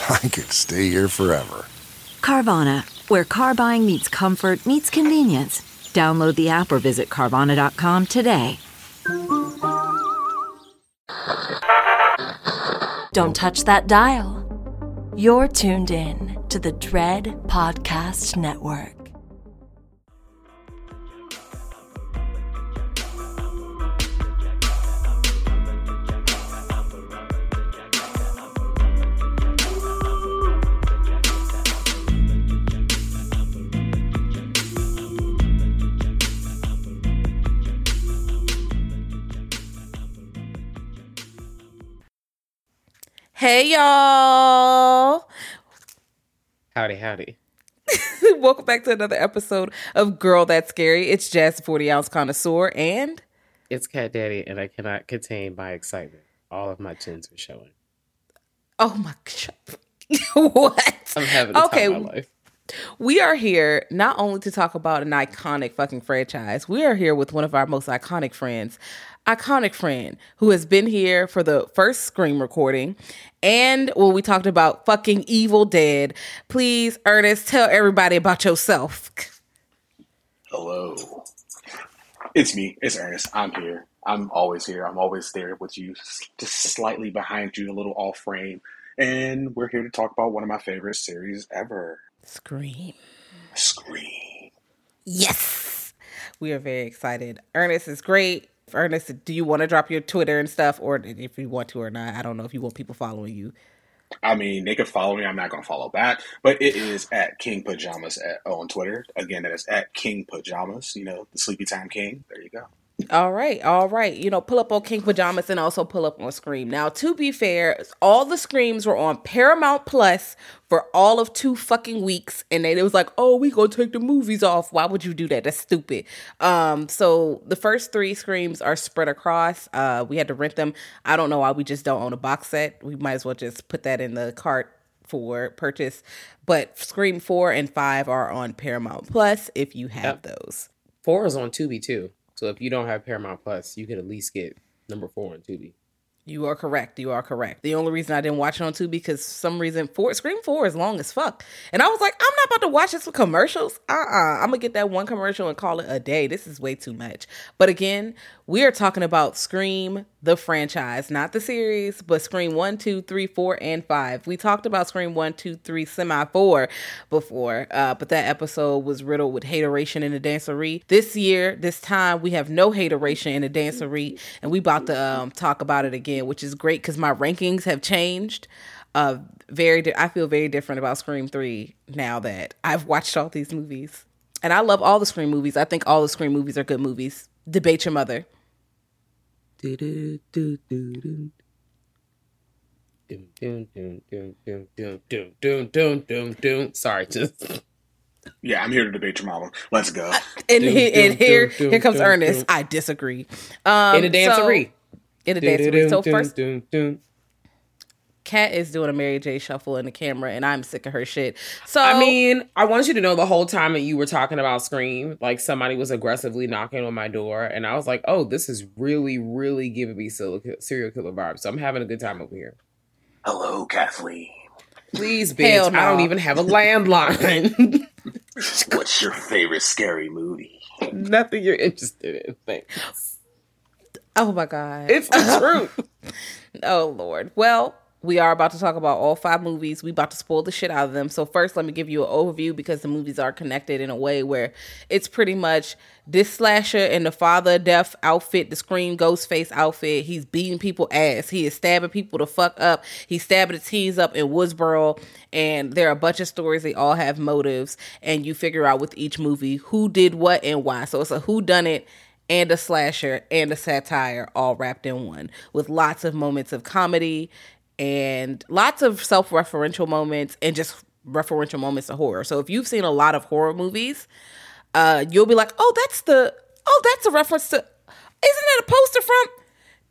I could stay here forever. Carvana, where car buying meets comfort, meets convenience. Download the app or visit Carvana.com today. Don't touch that dial. You're tuned in to the Dread Podcast Network. Hey y'all. Howdy, howdy. Welcome back to another episode of Girl That's Scary. It's Jazz 40 Ounce Connoisseur and It's Cat Daddy, and I cannot contain my excitement. All of my chins are showing. oh my god. what? I'm having the Okay. time of my life. We are here not only to talk about an iconic fucking franchise, we are here with one of our most iconic friends. Iconic friend who has been here for the first Scream recording and when we talked about fucking Evil Dead. Please, Ernest, tell everybody about yourself. Hello. It's me. It's Ernest. I'm here. I'm always here. I'm always there with you, just slightly behind you, a little off frame. And we're here to talk about one of my favorite series ever Scream. Scream. Yes. We are very excited. Ernest is great. Ernest, do you want to drop your Twitter and stuff, or if you want to or not? I don't know if you want people following you. I mean, they could follow me. I'm not going to follow back, but it is at King Pajamas at, on Twitter. Again, that is at King Pajamas, you know, the Sleepy Time King. There you go. All right, all right. You know, pull up on King Pajamas and also pull up on Scream. Now, to be fair, all the Screams were on Paramount Plus for all of two fucking weeks, and then it was like, oh, we gonna take the movies off. Why would you do that? That's stupid. Um, so the first three Screams are spread across. Uh, we had to rent them. I don't know why we just don't own a box set. We might as well just put that in the cart for purchase. But Scream four and five are on Paramount Plus if you have Yep. those. Four is on Tubi too. So if you don't have Paramount Plus, you could at least get number four on Tubi. You are correct. You are correct. The only reason I didn't watch it on Tubi because some reason four Scream Four is long as fuck, and I was like, I'm not about to watch this for commercials. Uh, uh-uh. I'm gonna get that one commercial and call it a day. This is way too much. But again, we are talking about Scream the franchise, not the series, but Scream one, two, three, four, and five. We talked about Scream one, two, three, semi four before, uh, but that episode was riddled with hateration in the dancery. This year, this time, we have no hateration in the dancery, and we about to um, talk about it again, which is great because my rankings have changed. Uh, very, di- I feel very different about Scream three now that I've watched all these movies, and I love all the Scream movies. I think all the Scream movies are good movies. Debate your mother. Sorry, just Yeah, I'm here to debate your mama. Let's go. And, Dun, he, dun, and here, dun, dun, here comes Ernest. I disagree. Um, in a dancery. So, in a dancery. So first, dun, dun. Kat is doing a Mary J shuffle in the camera, and I'm sick of her shit. So I mean, I want you to know the whole time that you were talking about Scream, like somebody was aggressively knocking on my door, and I was like, "Oh, this is really, really giving me serial serial killer vibes." So I'm having a good time over here. Hello, Kathleen. Please, bitch, Hell I don't even have a landline. What's your favorite scary movie? Nothing you're interested in. Thanks. oh my god, It's the truth. oh lord. Well, we are about to talk about all five movies. We about to spoil the shit out of them. So first, let me give you an overview because the movies are connected in a way where it's pretty much this slasher in the father death outfit, the scream ghost face outfit. He's beating people ass. He is stabbing people to fuck up. He's stabbing the teens up in Woodsboro. And there are a bunch of stories. They all have motives. And you figure out with each movie who did what and why. So it's a who done it and a slasher and a satire all wrapped in one with lots of moments of comedy and lots of self-referential moments and just referential moments of horror. So if you've seen a lot of horror movies, uh, you'll be like, "Oh, that's the oh, that's a reference to isn't that a poster from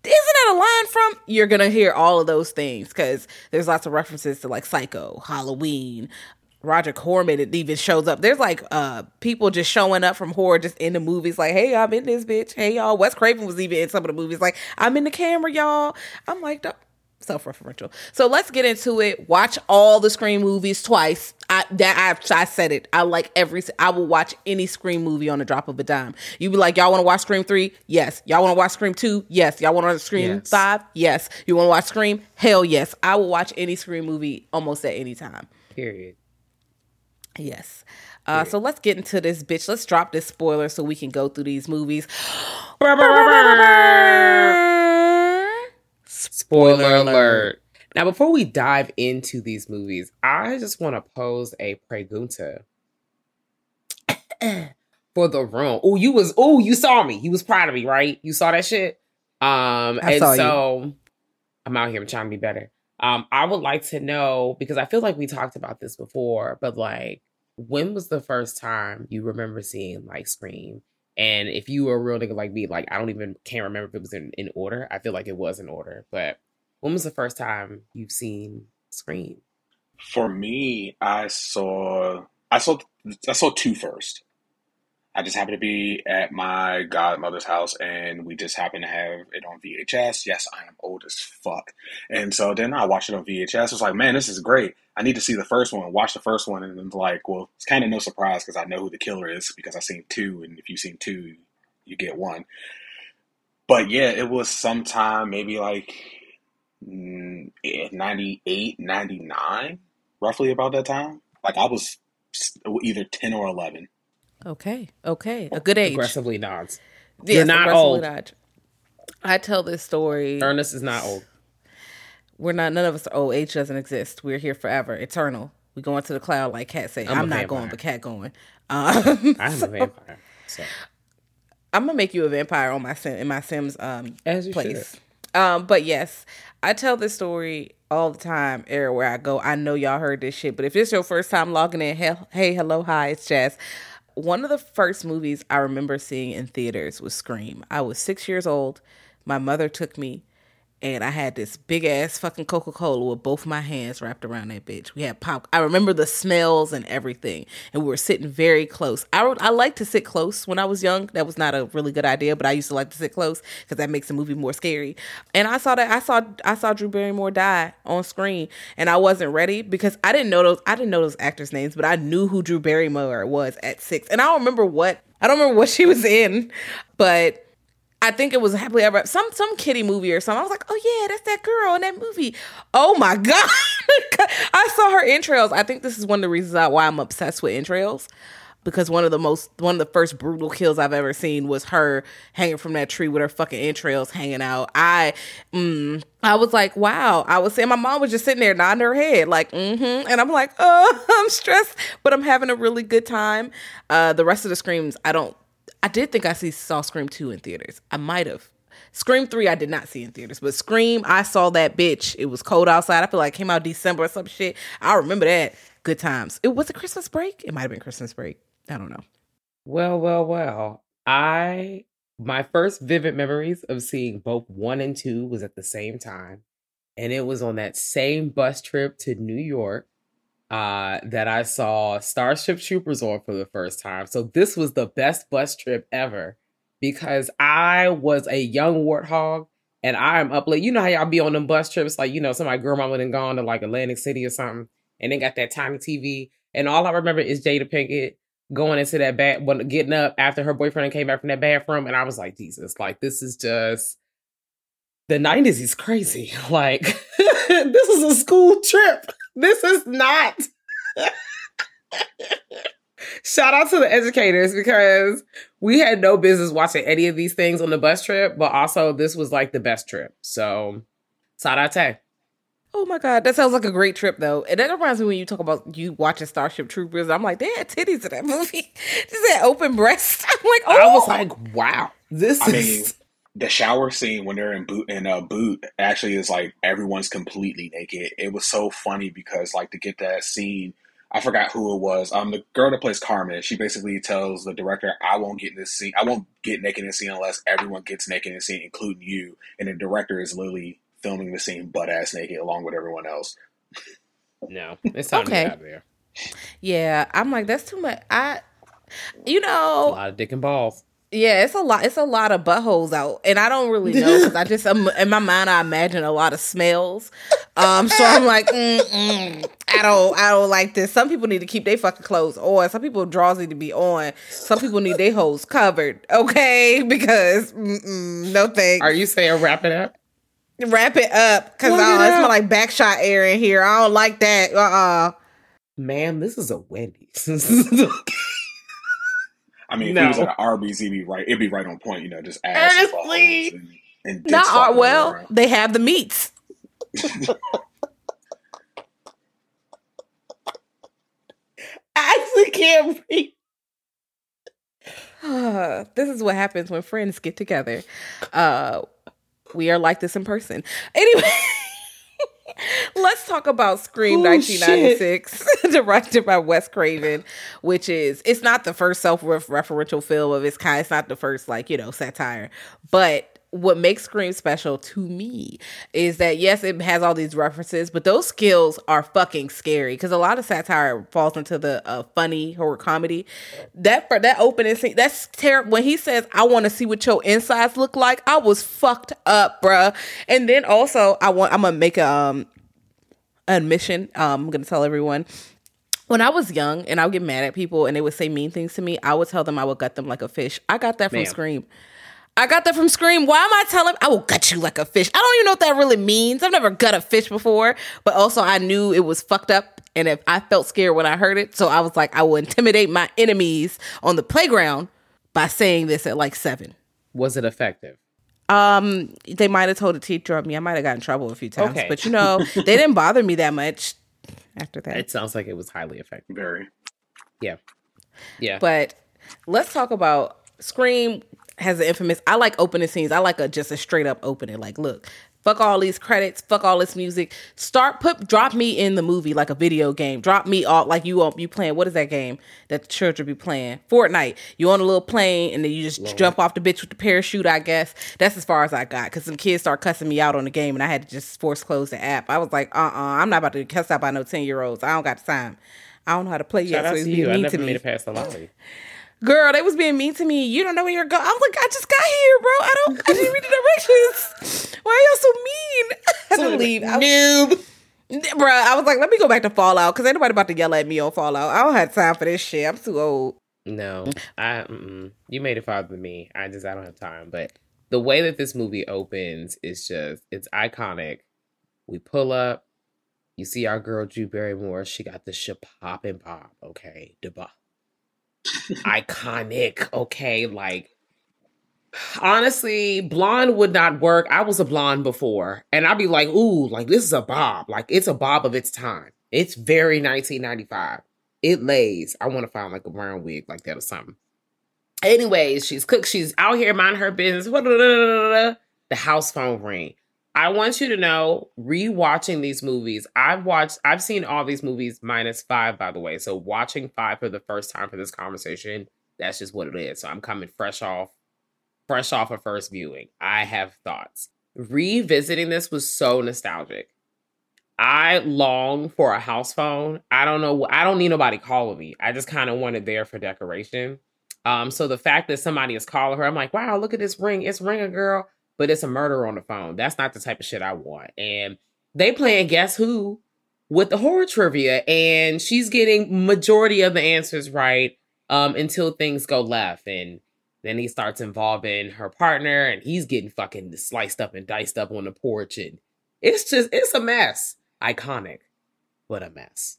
isn't that a line from? You're gonna hear all of those things because there's lots of references to like psycho halloween roger corman it even shows up. There's like uh people just showing up from horror just in the movies like hey i'm in this bitch. Hey y'all. Wes craven was even in some of the movies like i'm in the camera y'all. I'm like self-referential. So let's get into it. Watch all the Scream movies twice. I that I, I said it. I like every. I will watch any Scream movie on the drop of a dime. You be like, y'all want to watch Scream three? Yes. Y'all want to watch Scream two? Yes. Y'all want to watch Scream yes. five? Yes. You want to watch Scream? Hell yes. I will watch any Scream movie almost at any time. Period. Yes. Uh, so let's get into this bitch. Let's drop this spoiler so we can go through these movies. Spoiler alert. Now, before we dive into these movies, I just want to pose a pregunta for the room. Oh, you was oh, you saw me. You was proud of me, right? You saw that shit. Um, I and so you. I'm out here trying to be better. Um, I would like to know because I feel like we talked about this before, but like, when was the first time you remember seeing like Scream? And if you were a real nigga like me, like I don't even can't remember if it was in, in order. I feel like it was in order. But when was the first time you've seen Scream? For me, I saw I saw I saw two first. I just happened to be at my godmother's house and we just happened to have it on VHS. Yes, I am old as fuck. And so then I watched it on VHS. I was like, man, this is great. I need to see the first one. Watch the first one. And then like, well, it's kind of no surprise because I know who the killer is because I've seen two. And if you've seen two, you get one. But yeah, it was sometime maybe like mm, 98, 99, roughly about that time. Like I was either 10 or 11. Okay. Okay. A good age. Aggressively nods. Yes, You're not old. Nod. I tell this story. Ernest is not old. We're not. None of us are old. Age doesn't exist. We're here forever, eternal. We go into the cloud like Cat say. I'm, I'm not going, but Cat going. Um, I'm so, a vampire. So. I'm gonna make you a vampire on my sim in my Sims um As you place. Should. Um, but yes, I tell this story all the time everywhere I go. I know y'all heard this shit, but if it's your first time logging in, hey, hey hello, hi, it's Jess one of the first movies I remember seeing in theaters was Scream. I was six years old. My mother took me and I had this big ass fucking Coca Cola with both my hands wrapped around that bitch. We had pop. I remember the smells and everything, and we were sitting very close. I I like to sit close when I was young. That was not a really good idea, but I used to like to sit close because that makes the movie more scary. And I saw that I saw I saw Drew Barrymore die on screen, and I wasn't ready because I didn't know those I didn't know those actors' names, but I knew who Drew Barrymore was at six, and I don't remember what I don't remember what she was in, but I think it was happily ever some some kitty movie or something. I was like, oh yeah, that's that girl in that movie. Oh my god, I saw her entrails. I think this is one of the reasons why I'm obsessed with entrails because one of the most one of the first brutal kills I've ever seen was her hanging from that tree with her fucking entrails hanging out. I mm, I was like, wow. I was saying my mom was just sitting there nodding her head like, mm-hmm. And I'm like, oh, I'm stressed, but I'm having a really good time. Uh, the rest of the screams, I don't I did think I see saw Scream 2 in theaters. I might have. Scream 3 I did not see in theaters, but Scream I saw that bitch. It was cold outside. I feel like came out December or some shit. I remember that. Good times. It was a Christmas break? It might have been Christmas break. I don't know. Well, well, well. I my first vivid memories of seeing both 1 and 2 was at the same time. And it was on that same bus trip to New York uh, that I saw Starship Troopers on for the first time. So this was the best bus trip ever because I was a young warthog and I'm up late. You know how y'all be on them bus trips, like you know, somebody grandma went and gone to like Atlantic City or something, and they got that tiny TV. And all I remember is Jada Pinkett going into that when getting up after her boyfriend came back from that bathroom, and I was like, Jesus, like this is just the '90s is crazy. Like this is a school trip. This is not. Shout out to the educators because we had no business watching any of these things on the bus trip, but also this was like the best trip. So, Sarate. Oh my god, that sounds like a great trip though. And that reminds me when you talk about you watching Starship Troopers. I'm like, they had titties in that movie. Just had open breasts. I'm like, oh, I was oh! like, wow, this I is. mean, the shower scene when they're in boot in a boot actually is like everyone's completely naked. It was so funny because like to get that scene, I forgot who it was. Um, the girl that plays Carmen, she basically tells the director, "I won't get in this scene. I won't get naked in this scene unless everyone gets naked in the scene, including you." And the director is literally filming the scene butt ass naked along with everyone else. no, it's time Okay. to get there. yeah. I'm like, that's too much. I, you know, A lot of dick and balls. Yeah, it's a lot. It's a lot of buttholes out, and I don't really know because I just um, in my mind I imagine a lot of smells. Um, so I'm like, Mm-mm, I don't, I don't like this. Some people need to keep their fucking clothes on. Some people drawers need to be on. Some people need their holes covered. Okay, because no thanks. Are you saying wrap it up? Wrap it up because Plug uh, it it smell out. like backshot air in here. I don't like that. Uh uh Ma'am, this is a Wendy's. I mean, No. if he was at an Arby's, he'd be right. It'd be right on point. You know, just ass Honestly. and, and dicks Not uh, well. around. They have the meats. I actually can't breathe. this is what happens when friends get together. Uh, we are like this in person. Anyway, let's talk about Scream Oh, 1996, directed by Wes Craven, which is it's not the first self-referential film of its kind. It's not the first like you know satire, but what makes Scream special to me is that yes, it has all these references, but those skills are fucking scary because a lot of satire falls into the uh, funny horror comedy. That for that opening scene, that's terrible. When he says, "I want to see what your insides look like," I was fucked up, bruh. And then also, I want I'm gonna make a um admission. Um, I'm gonna tell everyone when I was young and I would get mad at people and they would say mean things to me, I would tell them I would gut them like a fish. I got that from Ma'am. Scream. I got that from Scream. Why am I telling? I will gut you like a fish. I don't even know what that really means. I've never gut a fish before, but also I knew it was fucked up, and if I felt scared when I heard it, so I was like, I will intimidate my enemies on the playground by saying this at like seven. Was it effective? Um, they might have told a teacher of me. I might have gotten in trouble a few times, Okay. but you know, they didn't bother me that much after that. It sounds like it was highly effective. Very. Yeah. Yeah. But let's talk about Scream has the infamous. I like opening scenes. I like a just a straight up opening. Like, look, fuck all these credits, fuck all this music. Start put drop me in the movie like a video game. Drop me off like you um, you playing. What is that game that the children be playing? Fortnite. You on a little plane and then you just jump off the bitch with the parachute. I guess that's as far as I got because some kids start cussing me out on the game and I had to just force close the app. I was like, uh, uh-uh, I'm not about to cuss out by no ten year olds. I don't got the time. I don't know how to play Shout yet. So it's you. being I never to made me. it past the lobby. Girl, they was being mean to me. You don't know where you're going. I was like, I just got here, bro. I don't. I didn't read the directions. Why are y'all so mean? I had to leave. Noob. bro, I was like, let me go back to Fallout because anybody about to yell at me on Fallout. I don't have time for this shit. I'm too old. No, I. Mm-mm. You made it farther than me. I just I don't have time. But the way that this movie opens is just it's iconic. We pull up. You see our girl Drew Barrymore. She got the shit pop and pop. Okay, bop. Iconic. Okay, like honestly, blonde would not work. I was a blonde before, and I'd be like, ooh, like this is a bob. Like it's a bob of its time. It's very 1995. It lays. I want to find like a brown wig like that or something. Anyways, she's cooked. She's out here minding her business. The house phone ring. I want you to know, rewatching these movies, I've watched, I've seen all these movies minus five, by the way. So watching five for the first time for this conversation, that's just what it is. So I'm coming fresh off, fresh off a first viewing. I have thoughts. Revisiting this was so nostalgic. I long for a house phone. I don't know. I don't need nobody calling me. I just kind of want it there for decoration. Um, so the fact that somebody is calling her, I'm like, wow, look at this ring. It's ring a girl, but it's a murder on the phone. That's not the type of shit I want. And they playing guess who with the horror trivia, and she's getting majority of the answers right um, until things go left, and then he starts involving her partner, and he's getting fucking sliced up and diced up on the porch, and It's just it's a mess. Iconic, but a mess.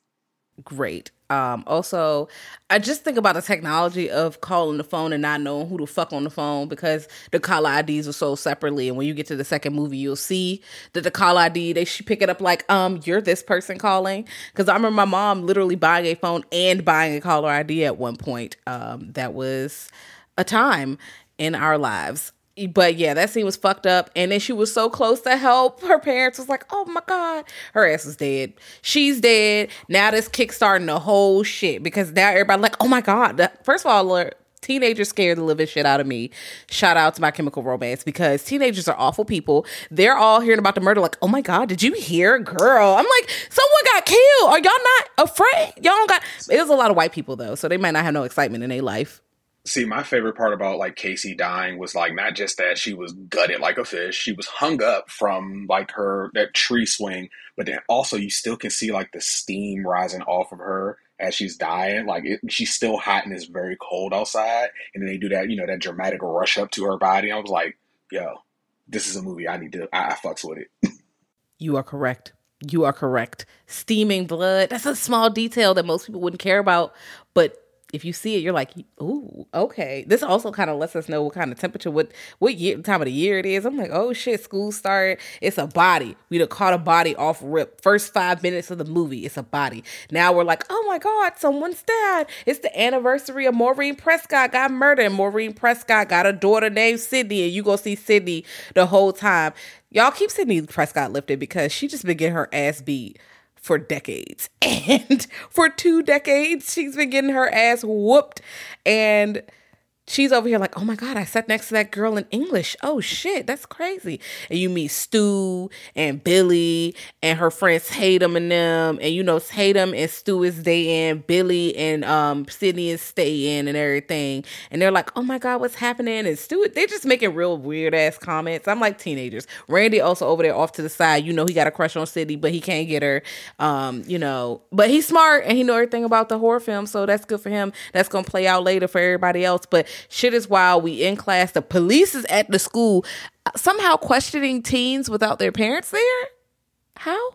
Great. Um, also, I just think about the technology of calling the phone and not knowing who the fuck on the phone because the call IDs are sold separately. And when you get to the second movie, you'll see that the call ID they should pick it up like, um, you're this person calling. Because I remember my mom literally buying a phone and buying a caller ID at one point. Um, that was a time in our lives but yeah, that scene was fucked up. And then she was so close to help. Her parents was like, oh my God. Her ass is dead. She's dead. Now this kickstarting the whole shit because now everybody like, oh my God. First of all, teenagers scared the living shit out of me. Shout out to my chemical romance because teenagers are awful people. They're all hearing about the murder, like, oh my God, did you hear, girl? I'm like, someone got killed. Are y'all not afraid? Y'all don't got it was a lot of white people though, so they might not have no excitement in their life. See, my favorite part about like Casey dying was like not just that she was gutted like a fish, she was hung up from like her that tree swing, but then also you still can see like the steam rising off of her as she's dying. Like it, she's still hot and it's very cold outside, and then they do that, you know, that dramatic rush up to her body. I was like, yo, this is a movie I need to. I, I fucks with it. you are correct. You are correct. Steaming blood. That's a small detail that most people wouldn't care about, but if you see it, you're like, ooh, okay. This also kind of lets us know what kind of temperature, what what year, time of the year it is. I'm like, oh shit, school started. It's a body. We'd have caught a body off rip. First five minutes of the movie, it's a body. Now we're like, oh my god, someone's dead. It's the anniversary of Maureen Prescott got murdered. Maureen Prescott got a daughter named Sidney, and you go see Sidney the whole time. Y'all keep Sidney Prescott lifted because she just been getting her ass beat for decades. And for two decades, she's been getting her ass whooped. And she's over here like, oh my God, I sat next to that girl in English. Oh shit, that's crazy. And you meet Stu and Billy and her friends Tatum and them. And you know, Tatum and Stu is day in, Billy and um Sidney is staying in, and everything. And they're like, oh my God, what's happening? And Stu, they're just making real weird ass comments. I'm like teenagers. Randy also over there off to the side. You know, he got a crush on Sidney, but he can't get her. Um, you know, but he's smart and he know everything about the horror film. So that's good for him. That's gonna play out later for everybody else. But Shit is wild. We in class. The police is at the school, somehow questioning teens without their parents there. How?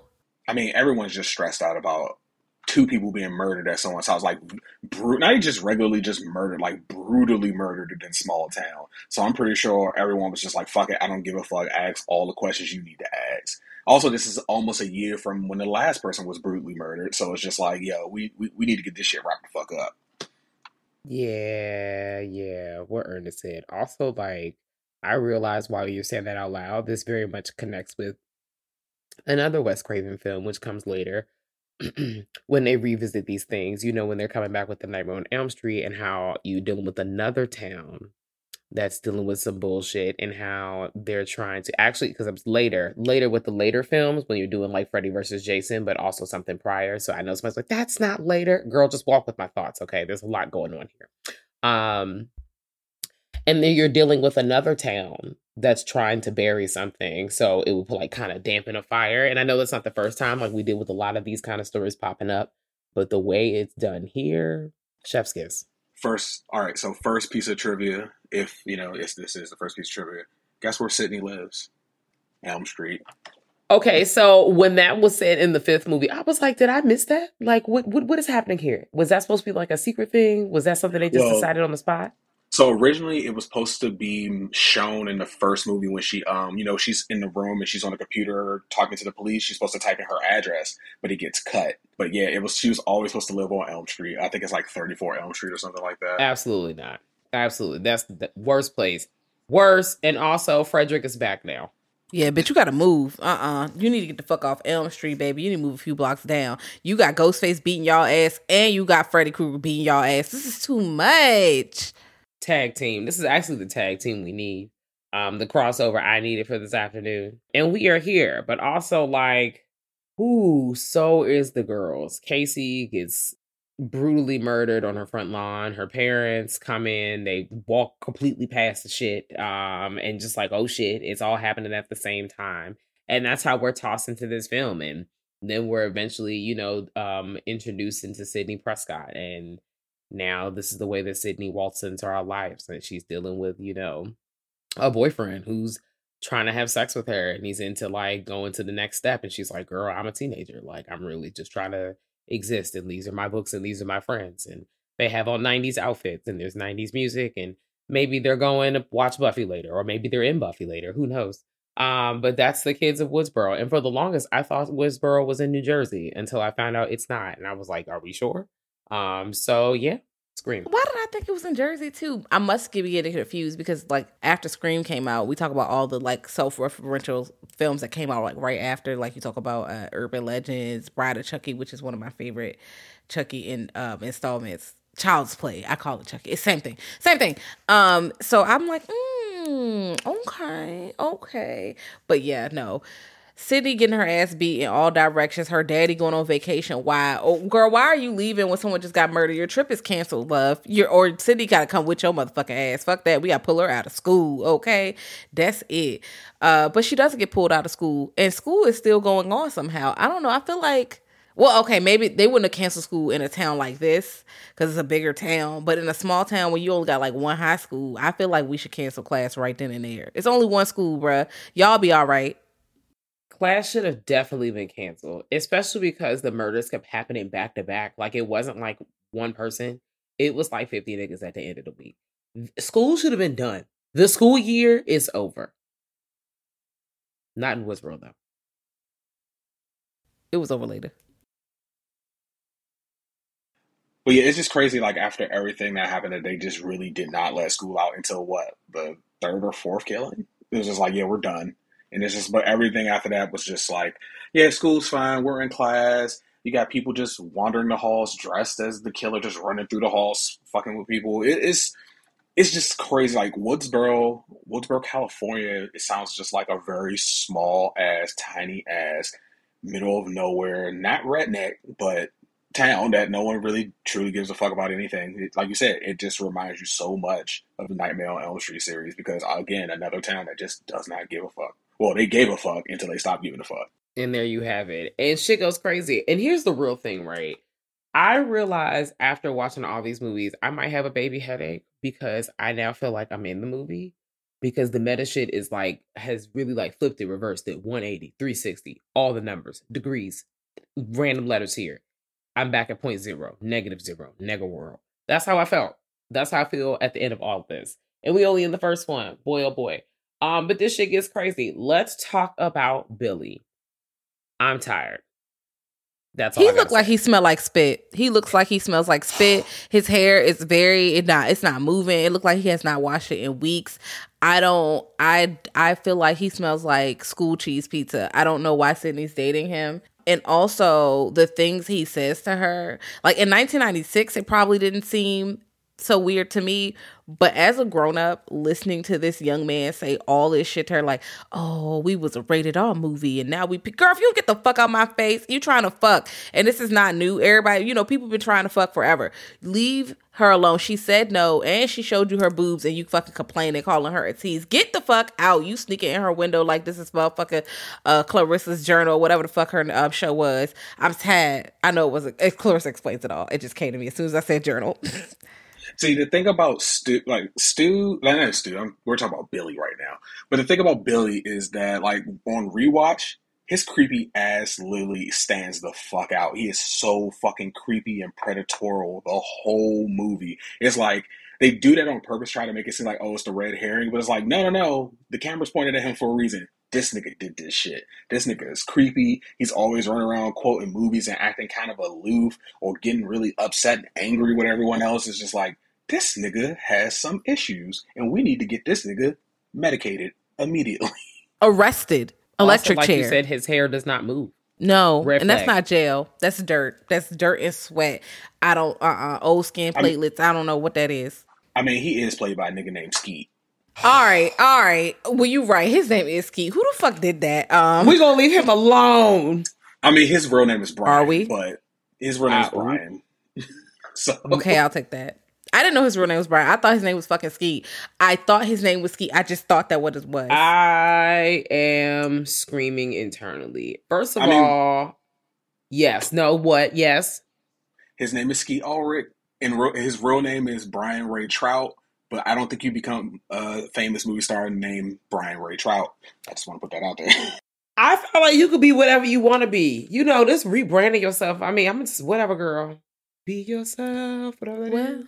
I mean, everyone's just stressed out about two people being murdered at someone's house, like brute, not just regularly just murdered, like brutally murdered in small town. So I'm pretty sure everyone was just like, "Fuck it, I don't give a fuck." Ask all the questions you need to ask. Also, this is almost a year from when the last person was brutally murdered, so it's just like, yo, we we, we need to get this shit wrapped the fuck up. Yeah, yeah. What Ernest said. Also, like, I realized while you're saying that out loud, this very much connects with another Wes Craven film, which comes later. when they revisit these things, you know, when they're coming back with the Nightmare on Elm Street and how you dealing with another town that's dealing with some bullshit and how they're trying to actually because it's later later with the later films when you're doing like Freddy versus Jason but also something prior so I know somebody's like that's not later. Girl just walk with my thoughts okay? There's a lot going on here. Um and then you're dealing with another town that's trying to bury something so it would like kind of dampen a fire and I know that's not the first time like we did with a lot of these kind of stories popping up but the way it's done here chef's kiss First, all right. So first piece of trivia, if you know, if this is the first piece of trivia, guess where Sidney lives? Elm Street. Okay, so when that was said in the fifth movie, I was like, did I miss that? Like, what what, what is happening here? Was that supposed to be like a secret thing? Was that something they just well, decided on the spot? So originally it was supposed to be shown in the first movie when she, um, you know, she's in the room and she's on the computer talking to the police. She's supposed to type in her address, but it gets cut. But yeah, it was she was always supposed to live on Elm Street. I think it's like 34 Elm Street or something like that. Absolutely not. Absolutely, that's the worst place. Worse, and also Frederick is back now. Yeah, but you gotta move. Uh uh-uh. uh You need to get the fuck off Elm Street, baby. You need to move a few blocks down. You got Ghostface beating y'all ass, and you got Freddy Krueger beating y'all ass. This is too much tag team. This is actually the tag team we need. Um, the crossover I needed for this afternoon. And we are here, but also like, ooh, so is the girls. Casey gets brutally murdered on her front lawn. Her parents come in, they walk completely past the shit, um, and just like, oh shit, it's all happening at the same time. And that's how we're tossed into this film. And then we're eventually, you know, um, introduced into Sidney Prescott and now this is the way that Sidney waltz into our lives and she's dealing with, you know, a boyfriend who's trying to have sex with her and he's into like going to the next step and she's like girl i'm a teenager. Like i'm really just trying to exist and these are my books and these are my friends and they have all 90s outfits and there's 90s music and maybe they're going to watch buffy later or maybe they're in buffy later who knows? Um but that's the kids of woodsboro and for the longest i thought woodsboro was in new jersey until i found out it's not and i was like are we sure um so yeah Scream. Why did I think it was in Jersey too? I must be getting confused because like after Scream came out, we talk about all the like self-referential films that came out like right after. Like you talk about uh, Urban Legends, Bride of Chucky, which is one of my favorite Chucky in um, installments. Child's Play, I call it Chucky. It's same thing, same thing. Um, so I'm like, mm, okay, okay, but yeah, no. Sidney getting her ass beat in all directions. Her daddy going on vacation. Why? Oh, girl, why are you leaving when someone just got murdered? Your trip is canceled, love. Your or Sidney got to come with your motherfucking ass. Fuck that. We got to pull her out of school. Okay, that's it. Uh, but she doesn't get pulled out of school, and school is still going on somehow. I don't know. I feel like. Well, okay, maybe they wouldn't have canceled school in a town like this because it's a bigger town. But in a small town where you only got like one high school, I feel like we should cancel class right then and there. It's only one school, bruh. Y'all be all right class should have definitely been canceled, especially because the murders kept happening back to back. Like it wasn't like one person, it was like 50 niggas at the end of the week. School should have been done. The school year is over. Not in Woodsboro, though. It was over later. But yeah, it's just crazy. Like after everything that happened, that they just really did not let school out until what the third or fourth killing. It was just like, yeah, we're done. And it's just, but everything after that was just like, yeah, school's fine. We're in class. You got people just wandering the halls dressed as the killer, just running through the halls, fucking with people. It, it's, it's just crazy. Like Woodsboro, Woodsboro, California, it sounds just like a very small ass, tiny ass, middle of nowhere, not redneck, but town that no one really truly gives a fuck about anything. It, like you said, it just reminds you so much of the Nightmare on Elm Street series because again, another town that just does not give a fuck. Well, they gave a fuck until they stopped giving a fuck. And there you have it. And shit goes crazy. And here's the real thing, right? I realize after watching all these movies, I might have a baby headache because I now feel like I'm in the movie because the meta shit is like has really like flipped it, reversed it, 180, 360, all the numbers, degrees, random letters here. I'm back at point zero, negative zero, nega world. That's how I felt. That's how I feel at the end of all of this. And we only in the first one. Boy, oh boy. Um, but this shit gets crazy. Let's talk about Billy. I'm tired. That's all he looked like he smelled like spit. He looks like he smells like spit. His hair is very it not it's not moving. It looks like he has not washed it in weeks. I don't I I feel like he smells like school cheese pizza. I don't know why Sidney's dating him. And also the things he says to her. Like in 1996 it probably didn't seem so weird to me. But as a grown up, listening to this young man say all this shit to her, like, oh, we was a rated R movie and now we pick. Girl, if you get the fuck out of my face, you trying to fuck. And this is not new. Everybody, you know, people been trying to fuck forever. Leave her alone. She said no and she showed you her boobs and you fucking complaining, calling her a tease. Get the fuck out. You sneaking in her window like this is motherfucking uh, Clarissa's journal, whatever the fuck her um, show was. I'm sad. I know it was, a, Clarissa explains it all. It just came to me as soon as I said journal. See, the thing about Stu, like Stu, not Stu, I'm, we're talking about Billy right now. But the thing about Billy is that, like, on rewatch, his creepy ass literally stands the fuck out. He is so fucking creepy and predatorial the whole movie. It's like they do that on purpose, try to make it seem like, oh, it's the red herring, but it's like, no, no, no. The camera's pointed at him for a reason. This nigga did this shit. This nigga is creepy. He's always running around quoting movies and acting kind of aloof or getting really upset and angry with everyone else. It's just like, this nigga has some issues and we need to get this nigga medicated immediately. Arrested. Electric also, like chair. you said, his hair does not move. No, Red and flag. that's not jail. That's dirt. That's dirt and sweat. I don't. Uh. uh Old skin platelets. I, mean, I don't know what that is. I mean, he is played by a nigga named Skeet. All right, all right. Well, you right. His name is Skeet. Who the fuck did that? Um, we gonna leave him alone. I mean, his real name is Bryan. Are we? But his real name is Bryan. so okay, I'll take that. I didn't know his real name was Bryan. I thought his name was fucking Skeet. I thought his name was Skeet. I just thought that what it was. I am screaming internally. First of I all, mean, yes, no, what? Yes. His name is Skeet Ulrich, and his real name is Bryan Ray Trout. but I don't think you become a famous movie star named Bryan Ray Trout. I just want to put that out there. I feel like you could be whatever you want to be. You know, this rebranding yourself. I mean, I'm just whatever, girl. Be yourself, whatever that Well, is.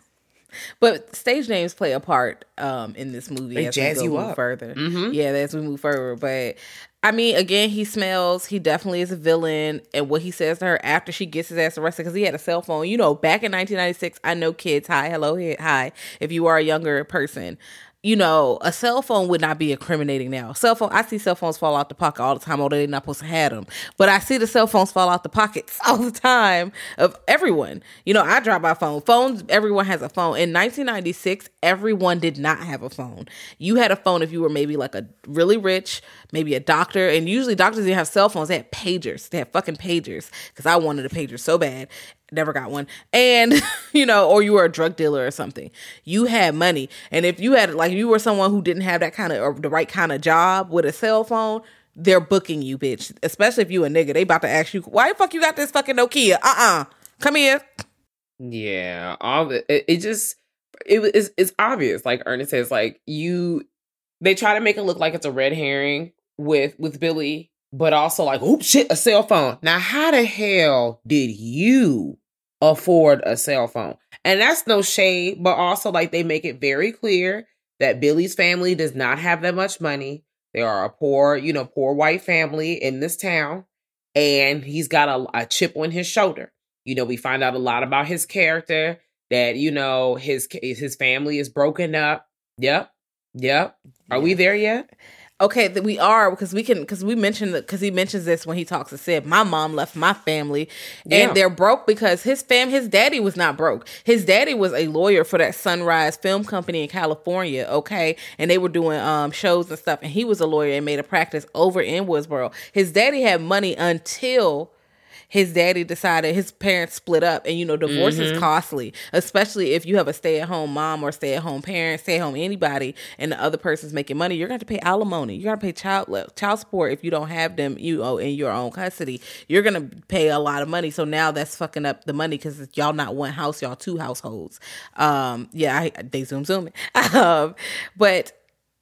But stage names play a part um, in this movie They as jazz we go you move up. further. Mhm. Yeah, as we move further. But I mean, again, he smells. He definitely is a villain. And what he says to her after she gets his ass arrested because he had a cell phone. You know, back in 1996, I know kids. Hi, hello, hi- hi. If you are a younger person. You know, a cell phone would not be incriminating now. Cell phone, I see cell phones fall out the pocket all the time, although they're not supposed to have them. But I see the cell phones fall out the pockets all the time of everyone. You know, I drop my phone. Phones, everyone has a phone. In 1996, everyone did not have a phone. You had a phone if you were maybe like a really rich, maybe a doctor, and usually doctors didn't have cell phones. They had pagers. They had fucking pagers because I wanted a pager so bad. Never got one. And, you know, or you were a drug dealer or something. You had money. And if you had, like, you were someone who didn't have that kind of, or the right kind of job with a cell phone, they're booking you, bitch. Especially if you a nigga. They about to ask you, why the fuck you got this fucking Nokia? Uh-uh. Come here. Yeah, all it, it just it it's, it's obvious. Like Ernest says, like you, they try to make it look like it's a red herring with with Billy, but also like, oh shit, a cell phone. Now, how the hell did you afford a cell phone? And that's no shade, but also like they make it very clear that Billy's family does not have that much money. They are a poor, you know, poor white family in this town, and he's got a, a chip on his shoulder. You know, we find out a lot about his character that you know his his family is broken up. Yep, yep. Are we there yet? Okay, that we are because we can because we mentioned because he mentions this when he talks to Sid. My mom left my family, Yeah. and they're broke because his fam his daddy was not broke. His daddy was a lawyer for that Sunrise Film Company in California. Okay, and they were doing um shows and stuff, and he was a lawyer and made a practice over in Woodsboro. His daddy had money until his daddy decided his parents split up and you know divorce Mm-hmm. is costly especially if you have a stay-at-home mom or stay-at-home parent stay-at-home anybody and the other person's making money you're going to pay alimony. You're going to pay child child support if you don't have them you know in your own custody. You're going to pay a lot of money. So now that's fucking up the money because y'all not one house y'all two households. Um yeah I, they zoom zoom um but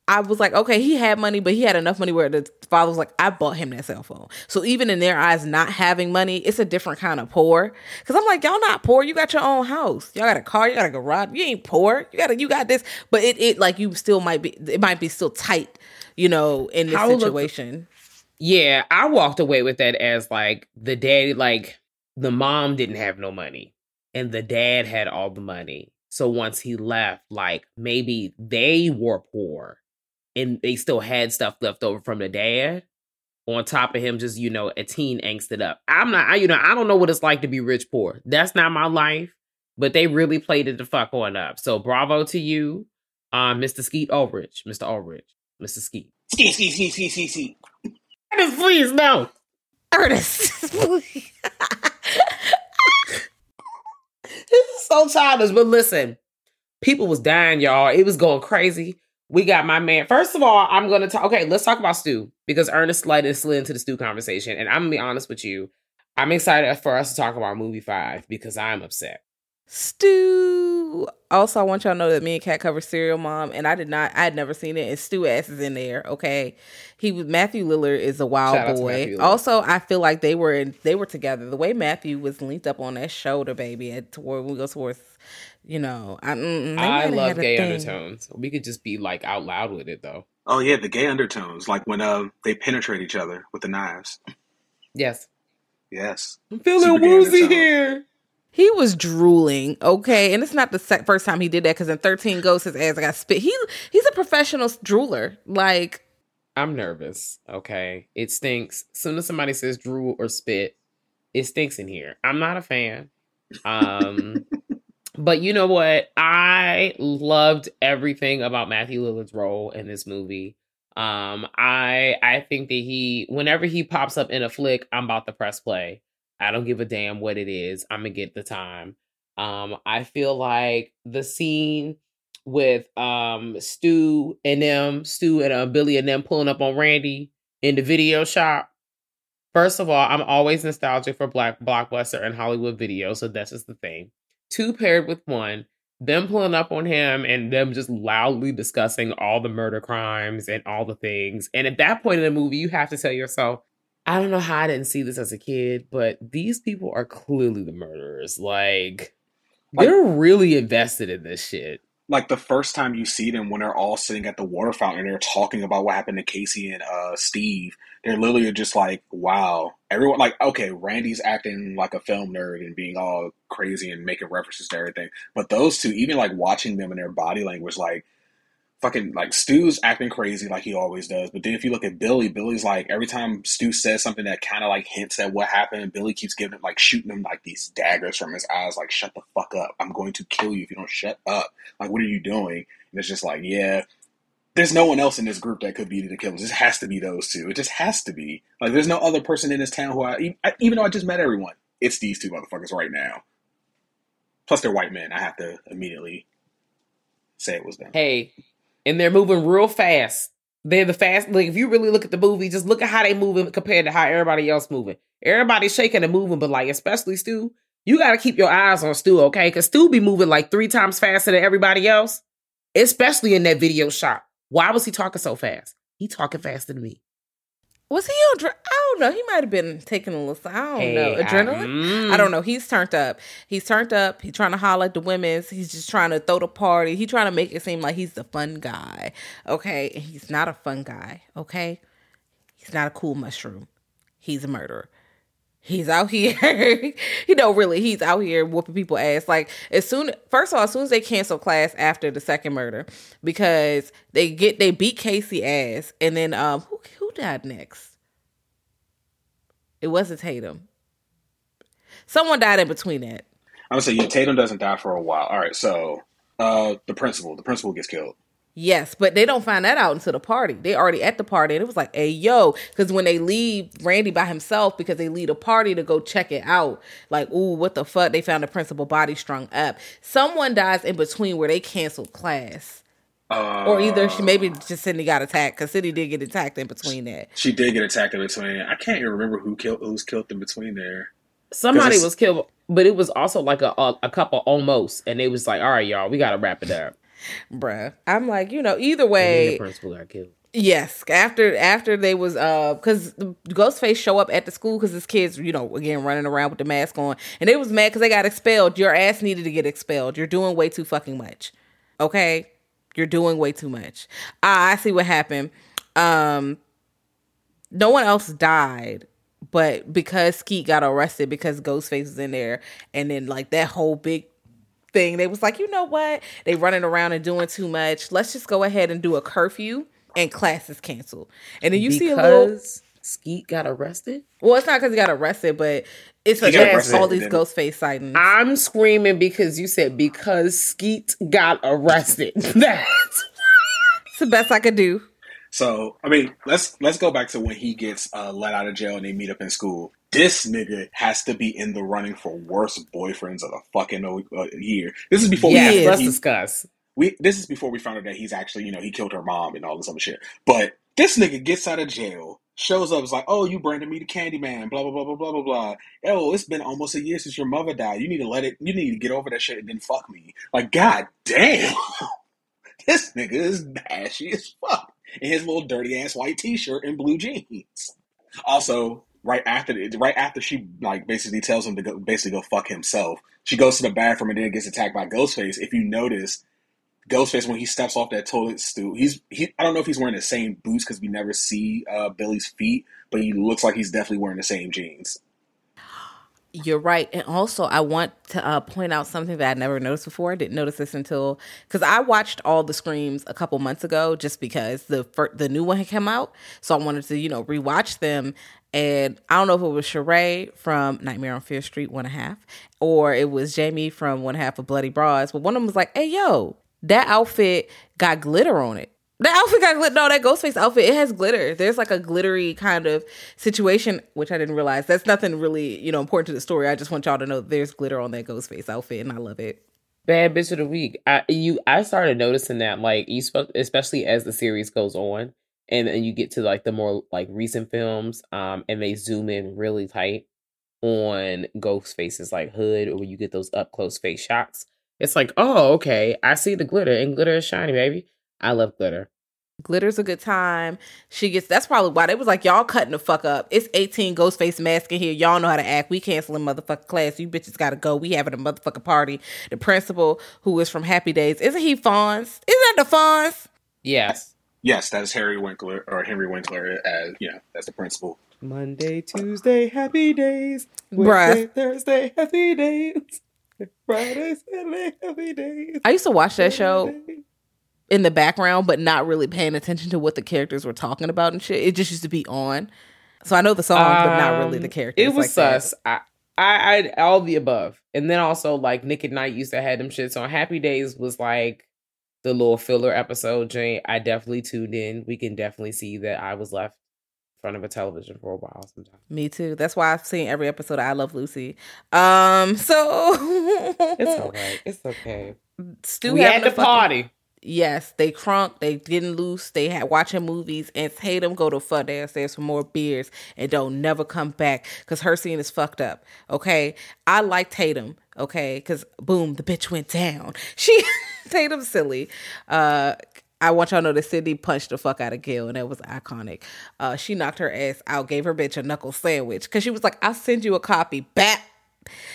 I was like, okay, he had money, but he had enough money where the father was like, I bought him that cell phone. So even in their eyes, not having money, it's a different kind of poor. Cause I'm like, y'all not poor. You got your own house. Y'all got a car. You got a garage. You ain't poor. You got a, you got this. But it, it like you still might be. It might be still tight. You know, in this How look- situation. Yeah, I walked away with that as like the daddy, like the mom didn't have no money and the dad had all the money. So once he left, like maybe they were poor and they still had stuff left over from the dad on top of him just, you know, a teen angsted up. I'm not, I, you know, I don't know what it's like to be rich poor. That's not my life, but they really played it the fuck on up. So bravo to you, um, Mr. Skeet Ulrich, Mr. Ulrich, Mr. Skeet. ski, ski, ski, ski, ski, ski. Ernest, please, no. Ernest. This is so childish. But listen, people was dying, y'all. It was going crazy. We got my man. First of all, I'm gonna talk. Okay, let's talk about Stu because Ernest slid slid into the Stu conversation, and I'm gonna be honest with you. I'm excited for us to talk about movie five because I'm upset. Stu. Also, I want y'all to know that me and Cat cover Serial Mom, and I did not. I had never seen it. And Stu ass is in there. Okay, he was Matthew Lillard is a wild out to boy. Also, I feel like they were in, they were together. The way Matthew was linked up on that shoulder, baby, at toward we go towards, you know, I, mm, I love gay undertones. We could just be like out loud with it though. Oh yeah, the gay undertones, like when uh, they penetrate each other with the knives. Yes, Yes. I'm feeling Super woozy here. He was drooling, okay, and it's not the sec- first time he did that because in Thirteen Ghosts, his ass got spit. He he's a professional drooler. Like I'm nervous. Okay, it stinks. Soon as somebody says drool or spit, it stinks in here. I'm not a fan. Um, but you know what? I loved everything about Matthew Lillard's role in this movie. Um, I I think that he, whenever he pops up in a flick, I'm about to press play. I don't give a damn what it is. I'm gonna get the time. Um, I feel like the scene with um Stu and them, Stu and uh, Billy and them pulling up on Randy in the video shop. First of all, I'm always nostalgic for Black Blockbuster and Hollywood Video, so that's just the thing. Two paired with one, them pulling up on him and them just loudly discussing all the murder crimes and all the things. And at that point in the movie, you have to tell yourself, I don't know how I didn't see this as a kid, but these people are clearly the murderers. Like, Like- they're really invested in this shit. Like the first time you see them when they're all sitting at the water fountain and they're talking about what happened to Casey and uh Steve, they're literally just like, wow. Everyone like, okay, Randy's acting like a film nerd and being all crazy and making references to everything. But those two, even like watching them and their body language, like fucking like Stu's acting crazy like he always does. But then if you look at Billy, Billy's like every time Stu says something that kind of like hints at what happened, Billy keeps giving him like shooting him like these daggers from his eyes, like shut the fuck up. I'm going to kill you if you don't shut up. Like what are you doing? And it's just like yeah. There's no one else in this group that could be the killers. It has to be those two. It just has to be. Like, there's no other person in this town who I, even though I just met everyone, it's these two motherfuckers right now. Plus, they're white men. I have to immediately say it was them. Hey, and they're moving real fast. They're the fast. Like if you really look at the movie, just look at how they moving compared to how everybody else moving. Everybody's shaking and moving, but like especially Stu, you got to keep your eyes on Stu, okay? Because Stu be moving like three times faster than everybody else, especially in that video shot. Why was he talking so fast? He talking faster than me. Was he on? Dr- I don't know. He might have been taking a little. I don't know. Hey, I- Adrenaline. mm. I don't know. He's turned up. He's turned up. He's trying to holler at the women's. He's just trying to throw the party. He's trying to make it seem like he's the fun guy. Okay. And he's not a fun guy. Okay. He's not a cool mushroom. He's a murderer. He's out here. you know, really, he's out here whooping people ass. Like as soon, first of all, as soon as they cancel class after the second murder, because they get they beat Casey ass, and then um, who who died next? It wasn't Tatum. Someone died in between that. I'm gonna say yeah, Tatum doesn't die for a while. All right, so uh, the principal, the principal gets killed. Yes, but they don't find that out until the party. They already at the party, and it was like, "Hey, yo," because when they leave Randy by himself because they leave a party to go check it out, like, "Ooh, what the fuck?" They found the principal body strung up. Someone dies in between where they canceled class, Uh, or either she maybe just Sidney got attacked because Sidney did get attacked in between that. she did get attacked in between. I can't even remember who killed who's killed in between there. Somebody was killed, but it was also like a, a a couple almost, and they was like, "All right, y'all, we got to wrap it up." Bruh, I'm like, you know, either And then way, the principal got killed. Yes, after after they was uh because Ghostface show up at the school because his kids you know again running around with the mask on and they was mad because they got expelled. Your ass needed to get expelled. You're doing way too fucking much. Okay, you're doing way too much. Ah, I see what happened. Um, no one else died, but because Skeet got arrested because Ghostface was in there, and then like that whole big thing, they was like, you know what? They running around and doing too much. Let's just go ahead and do a curfew and classes canceled. And then you see a little. because Skeet got arrested. Well, it's not because he got arrested, but it's He like got there's arrested all and these then- Ghostface sightings. I'm screaming because you said because Skeet got arrested. That's it's the best I could do. So I mean, let's let's go back to when he gets uh, let out of jail and they meet up in school. This nigga has to be in the running for worst boyfriends of the fucking uh, year. This is before yes. we, Let's he- discuss. we this is before we found out that he's actually you know he killed her mom and all this other shit. But this nigga gets out of jail, shows up, It's like, oh, you branded me the Candyman, blah blah blah blah blah blah blah. Oh, it's been almost a year since your mother died. You need to let it. You need to get over that shit and then fuck me. Like, god damn, this nigga is ashy as fuck in his little dirty ass white t shirt and blue jeans. Also. Right after, right after she like basically tells him to go, basically go fuck himself, she goes to the bathroom and then gets attacked by Ghostface. If you notice, Ghostface when he steps off that toilet stool, he's he. I don't know if he's wearing the same boots because we never see uh, Billy's feet, but he looks like he's definitely wearing the same jeans. You're right. And also, I want to uh, point out something that I never noticed before. I didn't notice this until because I watched all the screams a couple months ago, just because the fir- the new one had come out. So I wanted to, you know, rewatch them. And I don't know if it was Sheree from Nightmare on Fear Street one and a half, or it was Jamie from one half of Bloody Bras. But one of them was like, "Hey, yo, that outfit got glitter on it." That outfit got glitter. No, that Ghostface outfit, it has glitter. There's like a glittery kind of situation, which I didn't realize. That's nothing really, you know, important to the story. I just want y'all to know there's glitter on that Ghostface outfit, and I love it. Bad bitch of the week. I you I started noticing that like you spe- especially as the series goes on and then you get to like the more like recent films um and they zoom in really tight on Ghostface's like hood or when you get those up close face shots. It's like, oh, okay, I see the glitter, and glitter is shiny, baby. I love glitter. Glitter's a good time. She gets that's probably why they was like, Y'all cutting the fuck up. It's 18 ghost face mask in here. Y'all know how to act. We canceling motherfucking class. You bitches gotta go. We having a motherfucking party. The principal, who is from Happy Days, isn't he Fonz? Isn't that the Fonz? Yes. Yes, that is Harry Winkler or Henry Winkler as you know, as the principal. Monday, Tuesday, happy days. Bruh. Wednesday, Thursday, happy days. Friday, Saturday, happy days. I used to watch that show in the background, but not really paying attention to what the characters were talking about and shit. It just used to be on. So I know the songs, but not really the Um, characters. It was like sus. I, I, I, all the above, and then also like Nick at Nite used to have them shits on. Happy Days was like the little filler episode. Jane, I definitely tuned in. We can definitely see that I was left front of a television for a while. Sometimes Me too. That's why I've seen every episode of I Love Lucy. Um, so it's all right. It's okay. Stu we had the fucking- party. Yes, they crunk, they getting loose, they had watching movies, and Tatum go to fuck downstairs for more beers and don't never come back because her scene is fucked up. Okay, I like Tatum. Okay, because boom, the bitch went down. She Tatum's silly. Uh, I want y'all to know that Sidney punched the fuck out of Gail, and that was iconic. Uh, she knocked her ass out, gave her bitch a knuckle sandwich because she was like, "I'll send you a copy." Bat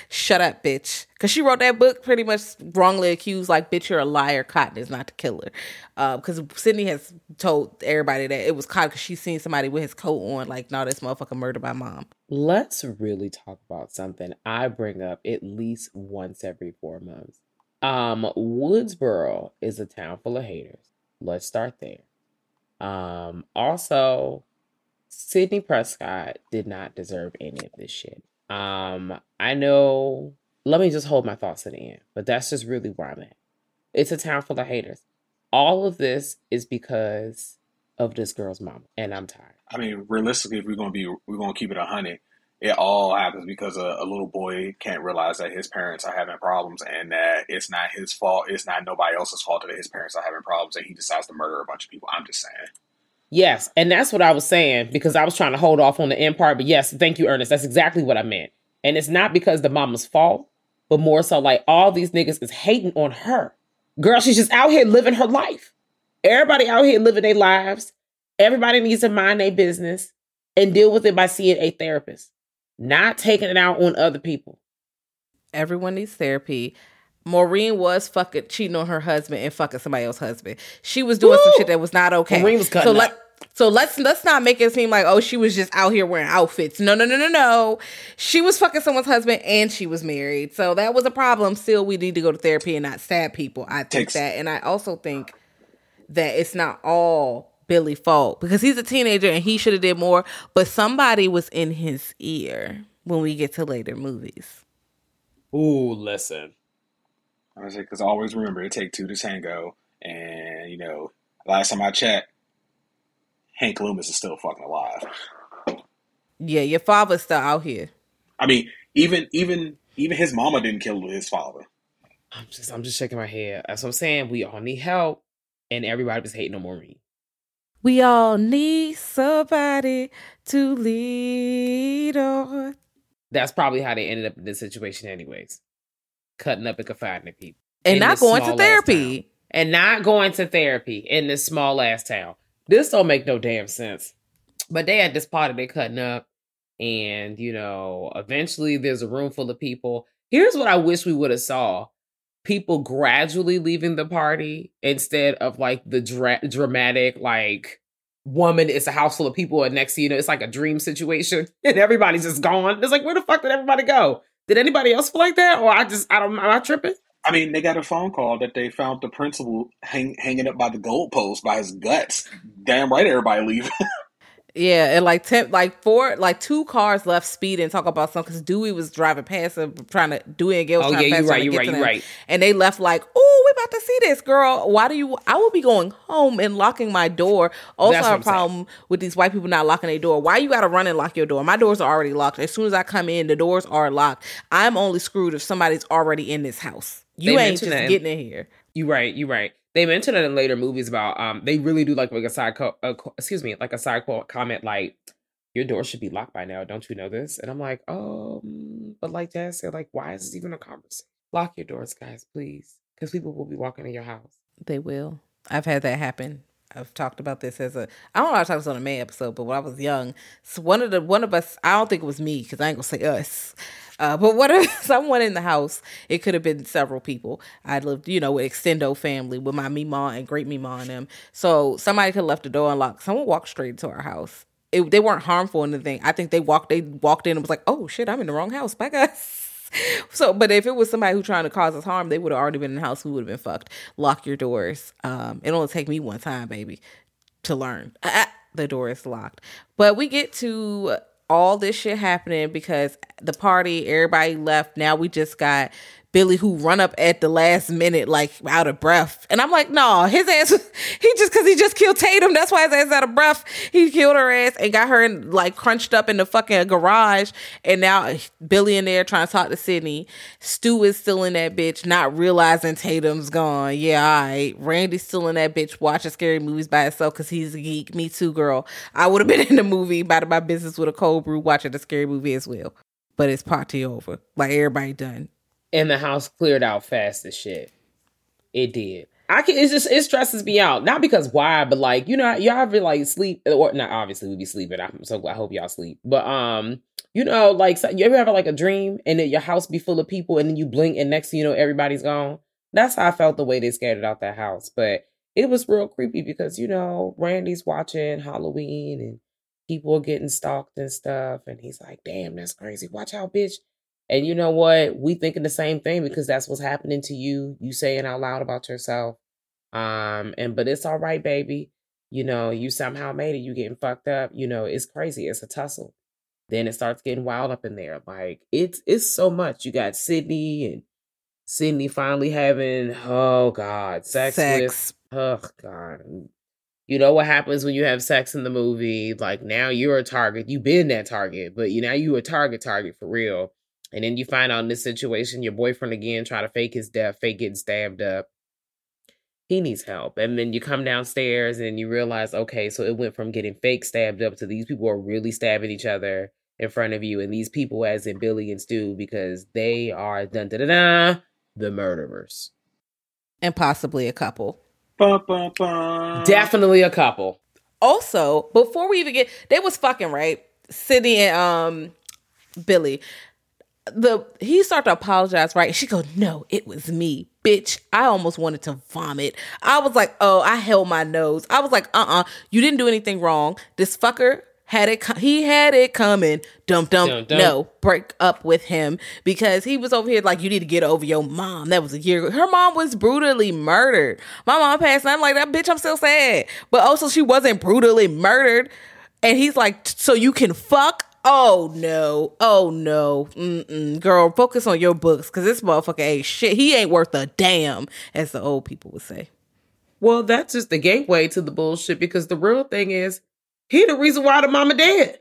shut up, bitch. Because she wrote that book pretty much wrongly accused, like, bitch, you're a liar. Cotton is not the killer. Because Sidney has told everybody that it was Cotton because she's seen somebody with his coat on, like, no, this motherfucker murdered my mom. Let's really talk about something I bring up at least once every four months. Um, Woodsboro is a town full of haters. Let's start there. Um, also, Sidney Prescott did not deserve any of this shit. Um, I know. Let me just hold my thoughts to the end, but that's just really where I'm at. It's a town full of haters. All of this is because of this girl's mom, and I'm tired. I mean, realistically, if we're gonna be, we're gonna keep it a hundred. It all happens because a, a little boy can't realize that his parents are having problems, and that it's not his fault. It's not nobody else's fault that his parents are having problems, and he decides to murder a bunch of people. I'm just saying. Yes, and that's what I was saying because I was trying to hold off on the end part. But yes, thank you, Ernest. That's exactly what I meant. And it's not because the mama's fault, but more so like all these niggas is hating on her. Girl, she's just out here living her life. Everybody out here living their lives. Everybody needs to mind their business and deal with it by seeing a therapist, not taking it out on other people. Everyone needs therapy. Maureen was fucking cheating on her husband and fucking somebody else's husband. She was doing some shit that was not okay. Maureen was cutting so up. let so let's let's not make it seem like oh she was just out here wearing outfits. No no no no no. She was fucking someone's husband and she was married. So that was a problem. Still, we need to go to therapy and not stab people. I think Takes- that, and I also think that it's not all Billy fault because he's a teenager and he should have did more. But somebody was in his ear when we get to later movies. Ooh, listen. I was because always remember it take two to tango, and you know, last time I checked, Hank Loomis is still fucking alive. Yeah, your father's still out here. I mean, even even even his mama didn't kill his father. I'm just I'm just shaking my head. That's what I'm saying. We all need help. And everybody was hating on Maureen. We all need somebody to lead on. That's probably how they ended up in this situation, anyways. Cutting up and confining people. And not going to therapy. And not going to therapy in this small ass town. This don't make no damn sense. But they at this party, they cutting up. And, you know, eventually there's a room full of people. Here's what I wish we would have saw. People gradually leaving the party instead of like the dra- dramatic, like, woman, it's a house full of people, and next you know, it's like a dream situation, and everybody's just gone. It's like, where the fuck did everybody go? Did anybody else feel like that? Or I just, I don't, am I tripping? I mean, they got a phone call that they found the principal hang, hanging up by the goalpost by his guts. Damn right, everybody leave. Yeah, and like ten, like four, like two cars left speeding. Talk about something because Dewey was driving past him, trying to Dewey and Gail. Oh, trying yeah, to you pass, right, you get right, to you them. right. And they left like, oh, we about to see this girl. Why do you? I will be going home and locking my door. Also, That's I have a I'm saying. problem with these white people not locking their door. Why you got to run and lock your door? My doors are already locked. As soon as I come in, the doors are locked. I'm only screwed if somebody's already in this house. You They ain't just that getting in here. You right, you right. They mentioned it in later movies about um they really do like like a side co- uh, excuse me like a side quote comment like your door should be locked by now. Don't you know this? And I'm like, um, but like Jazz said, like why is this even a conversation? Lock your doors, guys, please, because people will be walking in your house. They will. I've had that happen. I've talked about this as a I don't know I talked this on a May episode, but when I was young, so one of the one of us I don't think it was me because I ain't gonna say us, uh, but what if someone in the house? It could have been several people. I lived, you know, with extendo family with my mima and great mima and them. So somebody could have left the door unlocked. Someone walked straight into our house. It, they weren't harmful or anything. I think they walked. They walked in and was like, "Oh shit, I'm in the wrong house." Bye guys. So, but if it was somebody who trying to cause us harm, they would have already been in the house. We would have been fucked. Lock your doors. Um, it only take me one time, baby, to learn. Ah, ah, the door is locked. But we get to all this shit happening because the party, everybody left. Now we just got Billy who run up at the last minute, like out of breath. And I'm like, no, his ass, he just, cause he just killed Tatum. That's why his ass out of breath. He killed her ass and got her in, like crunched up in the fucking garage. And now Billy in there trying to talk to Sidney. Stu is still in that bitch, not realizing Tatum's gone. Yeah, all right. Randy's still in that bitch watching scary movies by himself cause he's a geek. Me too, girl. I would have been in the movie, about my business with a cold brew, watching the scary movie as well. But it's party over. Like everybody done and the house cleared out fast as shit. It did. I can. It's just it stresses me out. Not because why, but like you know, y'all ever like sleep or not? Obviously, we be sleeping. I'm so I hope y'all sleep. But um, you know, like so you ever have like a dream and then your house be full of people and then you blink and next you know everybody's gone. That's how I felt the way they scattered out that house. But it was real creepy because you know Randy's watching Halloween and people are getting stalked and stuff, and he's like, "Damn, that's crazy. Watch out, bitch." And you know what? We thinking the same thing because that's what's happening to you. You saying out loud about yourself. Um, and but it's all right, baby. You know, you somehow made it. You getting fucked up. You know, it's crazy. It's a tussle. Then it starts getting wild up in there. Like it's it's so much. You got Sidney and Sidney finally having oh god sex, sex. with oh god. You know what happens when you have sex in the movie? Like now you're a target. You've been that target, but you now you a target target for real. And then you find out in this situation, your boyfriend again try to fake his death, fake getting stabbed up. He needs help. And then you come downstairs and you realize, okay, so it went from getting fake stabbed up to these people are really stabbing each other in front of you. And these people, as in Billy and Stu, because they are dun da da da the murderers. And possibly a couple. Ba, ba, ba. Definitely a couple. Also, before we even get they was fucking right. Sidney and um Billy the he started to apologize, right? She go, "No, it was me, bitch. I almost wanted to vomit. I was like, oh, I held my nose. I was like, uh, uh you didn't do anything wrong. This fucker had it. He had it coming. Dum dum. No, break up with him because he was over here like, you need to get over your mom. That was a year. ago. Her mom was brutally murdered. My mom passed. And I'm like, that bitch. I'm still sad, but also she wasn't brutally murdered. And he's like, so you can fuck Oh no. Oh no. Mm-mm. Girl, focus on your books because this motherfucker ain't shit. He ain't worth a damn, as the old people would say. Well, that's just the gateway to the bullshit because the real thing is he the reason why the mama dead.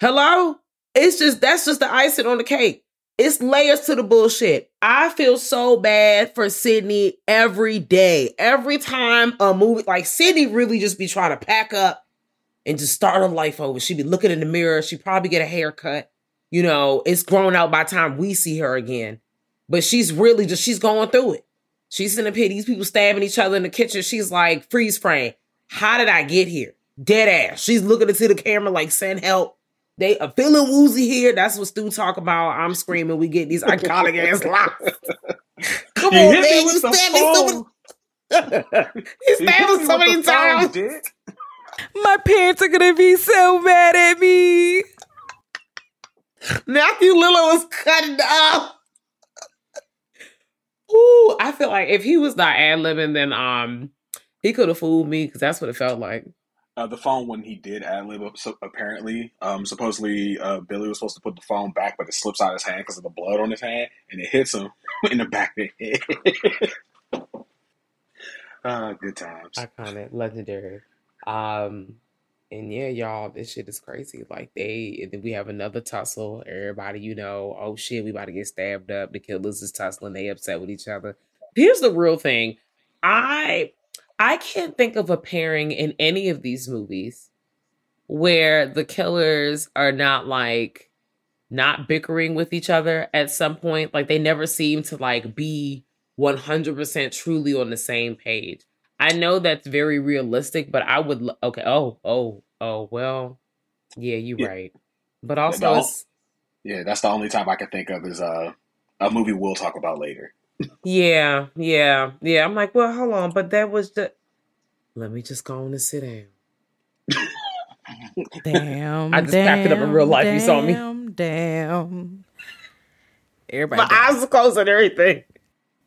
Hello? It's just that's just the icing on the cake. It's layers to the bullshit. I feel so bad for Sidney every day. Every time a movie like Sidney really just be trying to pack up and just start her life over. She'd be looking in the mirror. She'd probably get a haircut. You know, it's grown out by time we see her again. But she's really just, she's going through it. She's in the pit. These people stabbing each other in the kitchen. She's like, freeze frame. How did I get here? Dead ass. She's looking into the camera like, send help. They are feeling woozy here. That's what Stu talk about. I'm screaming. We get these iconic ass lines. Come you on, man. You stabbed me so many. he stabbed so many times. My parents are gonna be so mad at me. Matthew Lillard was cutting up. Ooh, I feel like if he was not ad libbing, then um, he could have fooled me because that's what it felt like. Uh, the phone when he did ad lib, so apparently, um, supposedly uh, Billy was supposed to put the phone back, but it slips out of his hand because of the blood on his hand, and it hits him in the back of the head. uh, good times. Iconic, legendary. Um, and yeah, y'all, this shit is crazy. Like they, we have another tussle. Everybody, you know, oh shit, we about to get stabbed up. The killers is tussling. They upset with each other. Here's the real thing. I, I can't think of a pairing in any of these movies where the killers are not like not bickering with each other at some point. Like they never seem to like be 100% truly on the same page. I know that's very realistic, but I would lo- okay, oh, oh, oh, well, yeah, you're Yeah. right. But also it's Yeah, that's the only time I can think of is uh, a movie we'll talk about later. yeah, yeah, yeah. I'm like, well, hold on, but that was the let me just go on and sit down. Damn. I just packed it up in real life, you saw me. Damn, damn. Everybody. My eyes are closed and everything.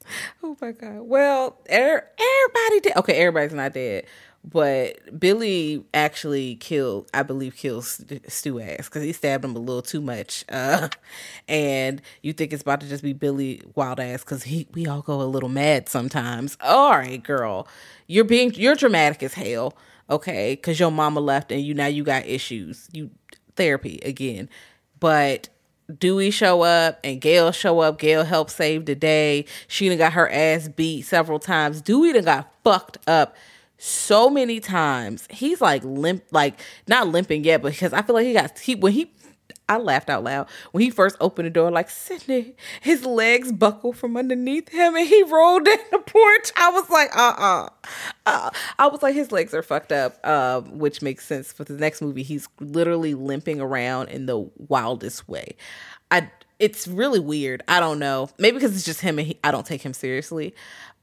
Oh my god. Well, er, everybody did. Okay, everybody's not dead, but Billy actually killed. I believe killed St- Stu ass because he stabbed him a little too much. Uh, and you think it's about to just be Billy wild ass because he we all go a little mad sometimes. All right, girl, you're being you're dramatic as hell. Okay, because your mama left and you now you got issues. You therapy again, but Dewey show up and Gail show up. Gail helped save the day. She done got her ass beat several times. Dewey done got fucked up so many times. He's like limp, like not limping yet, because I feel like he got he when he. I laughed out loud when he first opened the door. Like Sidney, his legs buckled from underneath him, and he rolled down the porch. I was like, uh, uh uh. I was like, his legs are fucked up, um, which makes sense for the next movie. He's literally limping around in the wildest way. I it's really weird. I don't know. Maybe because it's just him and he, I don't take him seriously.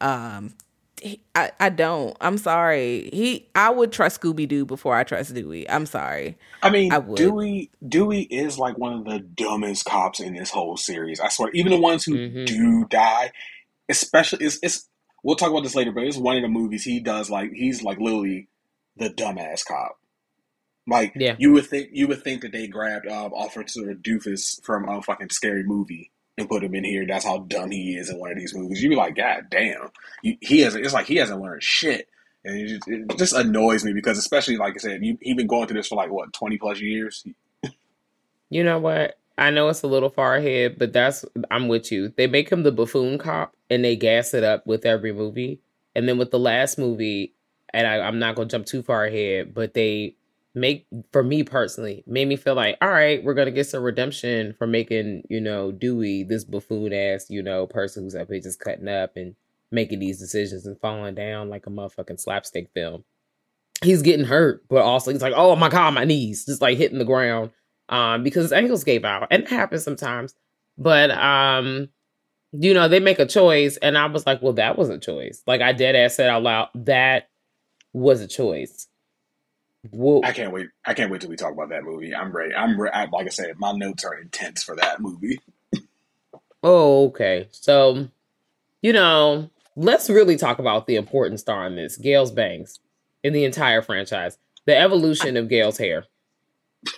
Um, I I don't. I'm sorry. He I would trust Scooby Doo before I trust Dewey. I'm sorry. I mean, I would. Dewey Dewey is like one of the dumbest cops in this whole series. I swear, even the ones who Mhm. do die, especially it's it's. We'll talk about this later, but it's one of the movies he does like he's like literally the dumbass cop. Like Yeah. you would think you would think that they grabbed um, Officer Doofus from a fucking scary movie and put him in here. That's how dumb he is in one of these movies. You'd be like, God damn, he, hasn't. It's like he hasn't learned shit. And it just, it just annoys me because, especially like I said, you, he been going through this for like what twenty plus years. You know what? I know it's a little far ahead, but that's I'm with you. They make him the buffoon cop and they gas it up with every movie. And then with the last movie, and I, I'm not gonna jump too far ahead, but they make for me personally made me feel like, all right, we're gonna get some redemption for making, you know, Dewey this buffoon ass, you know, person who's up here just cutting up and making these decisions and falling down like a motherfucking slapstick film. He's getting hurt, but also he's like, oh my god, my knees, just like hitting the ground um, because his ankles gave out, and it happens sometimes. But um, you know, they make a choice, and I was like, well, that was a choice. Like I dead ass said out loud, that was a choice. Well, I can't wait. I can't wait till we talk about that movie. I'm ready. I'm re- I, like I said, my notes are intense for that movie. oh, okay. So, you know, let's really talk about the important star in this, Gail's bangs, in the entire franchise. The evolution of Gail's hair.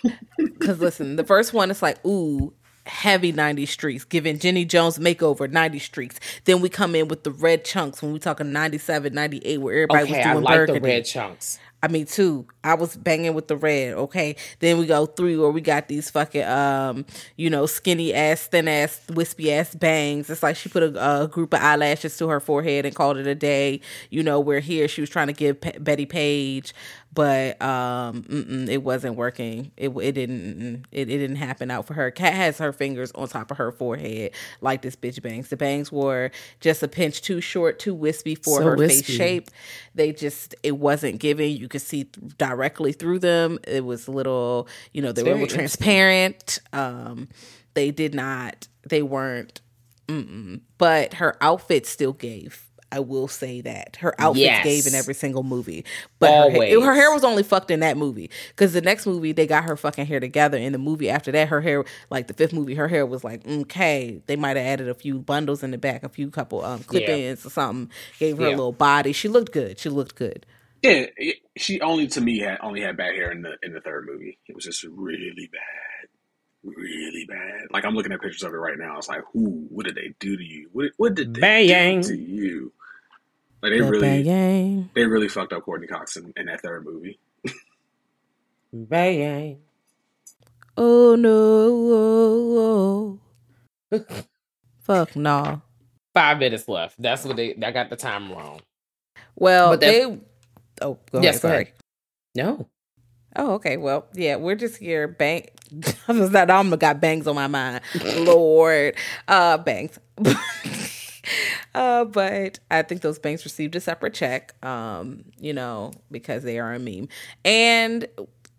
Because listen, the first one is like, ooh, heavy 90 streaks, giving Jenny Jones makeover 90 streaks. Then we come in with the red chunks when we talking 97, 98, where everybody Okay, was I doing like the red chunks. I mean, two. I was banging with the red. Okay, then we go three, where we got these fucking, um, you know, skinny ass, thin ass, wispy ass bangs. It's like she put a, a group of eyelashes to her forehead and called it a day. You know, where here she was trying to give Bettie Page, but um, it wasn't working. It it didn't it, it didn't happen out for her. Cat has her fingers on top of her forehead like this bitch bangs. The bangs were just a pinch too short, too wispy for So her face shape. They just it wasn't giving. You could see th- directly through them. It was a little, you know, they were transparent. Um, they did not. They weren't. Mm-mm. But her outfit still gave. I will say that her outfits Yes. gave in every single movie, but her, ha- her hair was only fucked in that movie because the next movie they got her fucking hair together. In the movie after that, her hair, like the fifth movie, her hair was like okay. They might have added a few bundles in the back, a few couple um clip ins or something. Gave her a little body. She looked good. She looked good. Yeah, she only to me had only had bad hair in the in the third movie. It was just really bad, really bad. Like I'm looking at pictures of it right now. It's like, who? What did they do to you? What what did they Bang. do to you? Like they That really they really fucked up Courteney Cox in, in that third movie. Bang. Oh no. Fuck no. Five minutes left. That's what they. I got the time wrong. Well, But they. Oh, go Yes, ahead. Sorry. ahead. No. Oh, okay. Well, yeah, we're just here. Bang. I was that I'm got bangs on my mind. Lord, uh, bangs. Uh, but I think those banks received a separate check. Um, you know, because they are a meme. And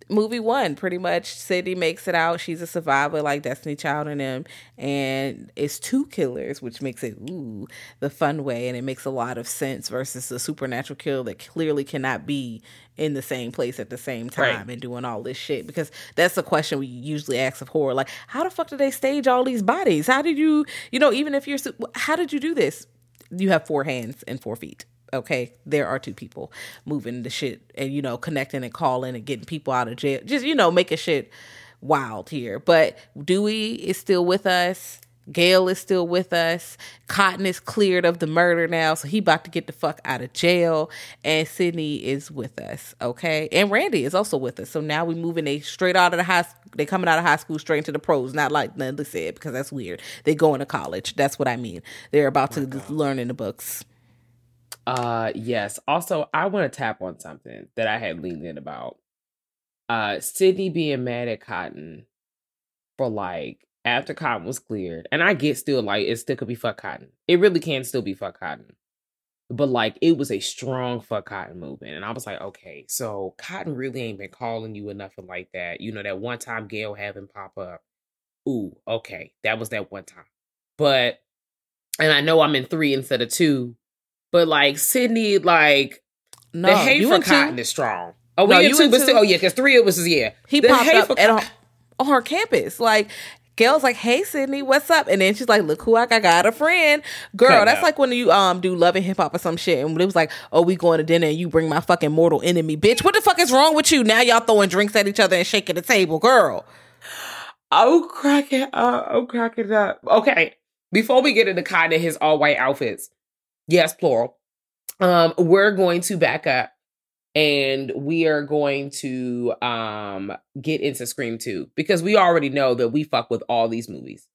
movie one pretty much Sidney makes it out. She's a survivor like Destiny Child and him, and it's two killers, which makes it ooh the fun way, and it makes a lot of sense versus the supernatural kill that clearly cannot be in the same place at the same time Right. and doing all this shit because that's the question we usually ask of horror like how the fuck did they stage all these bodies how did you you know even if you're how did you do this you have four hands and four feet okay? There are two people moving the shit and you know connecting and calling and getting people out of jail. Just you know making shit wild here. But dewey is still with us gail is still with us. Cotton is cleared of the murder now so he about to get the fuck out of jail. And sidney is with us okay? And randy is also with us. So now we moving they straight out of the high they coming out of high school straight into the pros. Not like Natalie said because that's weird. They going to college. That's what i mean. They're about to learn in the books. Uh yes. Also, I want to tap on something that I had leaned in about. Uh Sidney being mad at Cotton for like after Cotton was cleared. And I get still like it still could be fuck Cotton. It really can still be fuck Cotton. But like it was a strong fuck Cotton movement. And I was like, okay, so Cotton really ain't been calling you enough and like that. You know, that one time Gail having pop up. Ooh, okay. That was that one time. But and I know I'm in three instead of two, but like Sidney, like no the hate you for in two? Cotton is strong. Oh, we No, in you two, but two? still, oh yeah, because three of us is yeah. he The popped up for at Cotton- her, on her campus like Gail's like, "Hey, Sidney, what's up?" And then she's like, "Look who I got, I got a friend, girl." Cut that's out. like when you um do love and hip hop or some shit, and it was like, "Oh, we going to dinner, and you bring my fucking mortal enemy, bitch. What the fuck is wrong with you? Now y'all throwing drinks at each other and shaking the table, girl." Oh, crack it up. Oh, crack it up. Okay. Before we get into Cotton and his all white outfits, yes, plural. Um, we're going to back up and we are going to um get into Scream 2 because we already know that we fuck with all these movies.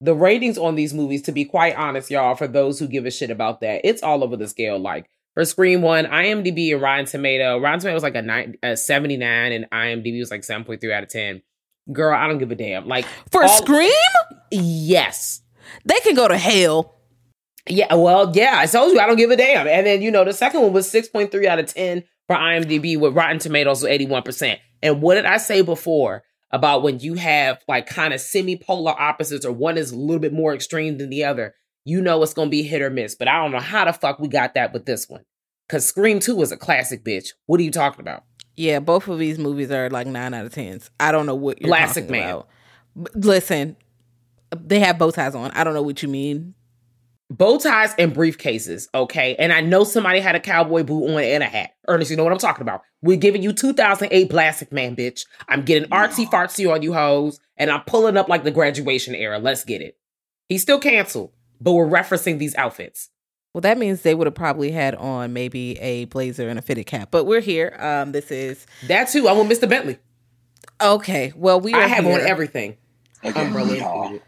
The ratings on these movies, to be quite honest, y'all, for those who give a shit about that, it's all over the scale. Like for Scream 1, IMDb and Rotten Tomato, Rotten Tomato was like a, nine, a 79 and IMDb was like 7.3 out of 10. Girl, I don't give a damn. Like For all- Scream, Yes. they can go to hell. Yeah, well, yeah, I told you I don't give a damn. And then, you know, the second one was 6.3 out of 10 for IMDb with Rotten Tomatoes was 81%. And what did I say before about when you have like kind of semi-polar opposites or one is a little bit more extreme than the other, you know it's going to be hit or miss. But I don't know how the fuck we got that with this one. Cuz Scream 2 is a classic, bitch. What are you talking about? Yeah, both of these movies are like nine out of tens. I don't know what you're Plastic talking Man. about. Listen, they have bow ties on. I don't know what you mean. Bow ties and briefcases, okay? And I know somebody had a cowboy boot on and a hat. Ernest, you know what I'm talking about. We're giving you 2008 Plastic Man, bitch. I'm getting artsy fartsy on you hoes, and I'm pulling up like the graduation era. Let's get it. He's still canceled, but we're referencing these outfits. Well, that means they would have probably had on maybe a blazer and a fitted cap. But we're here. Um, this is That too. I want Mr. Bentley. okay. Well, we are I have here. on everything. Umbrella included.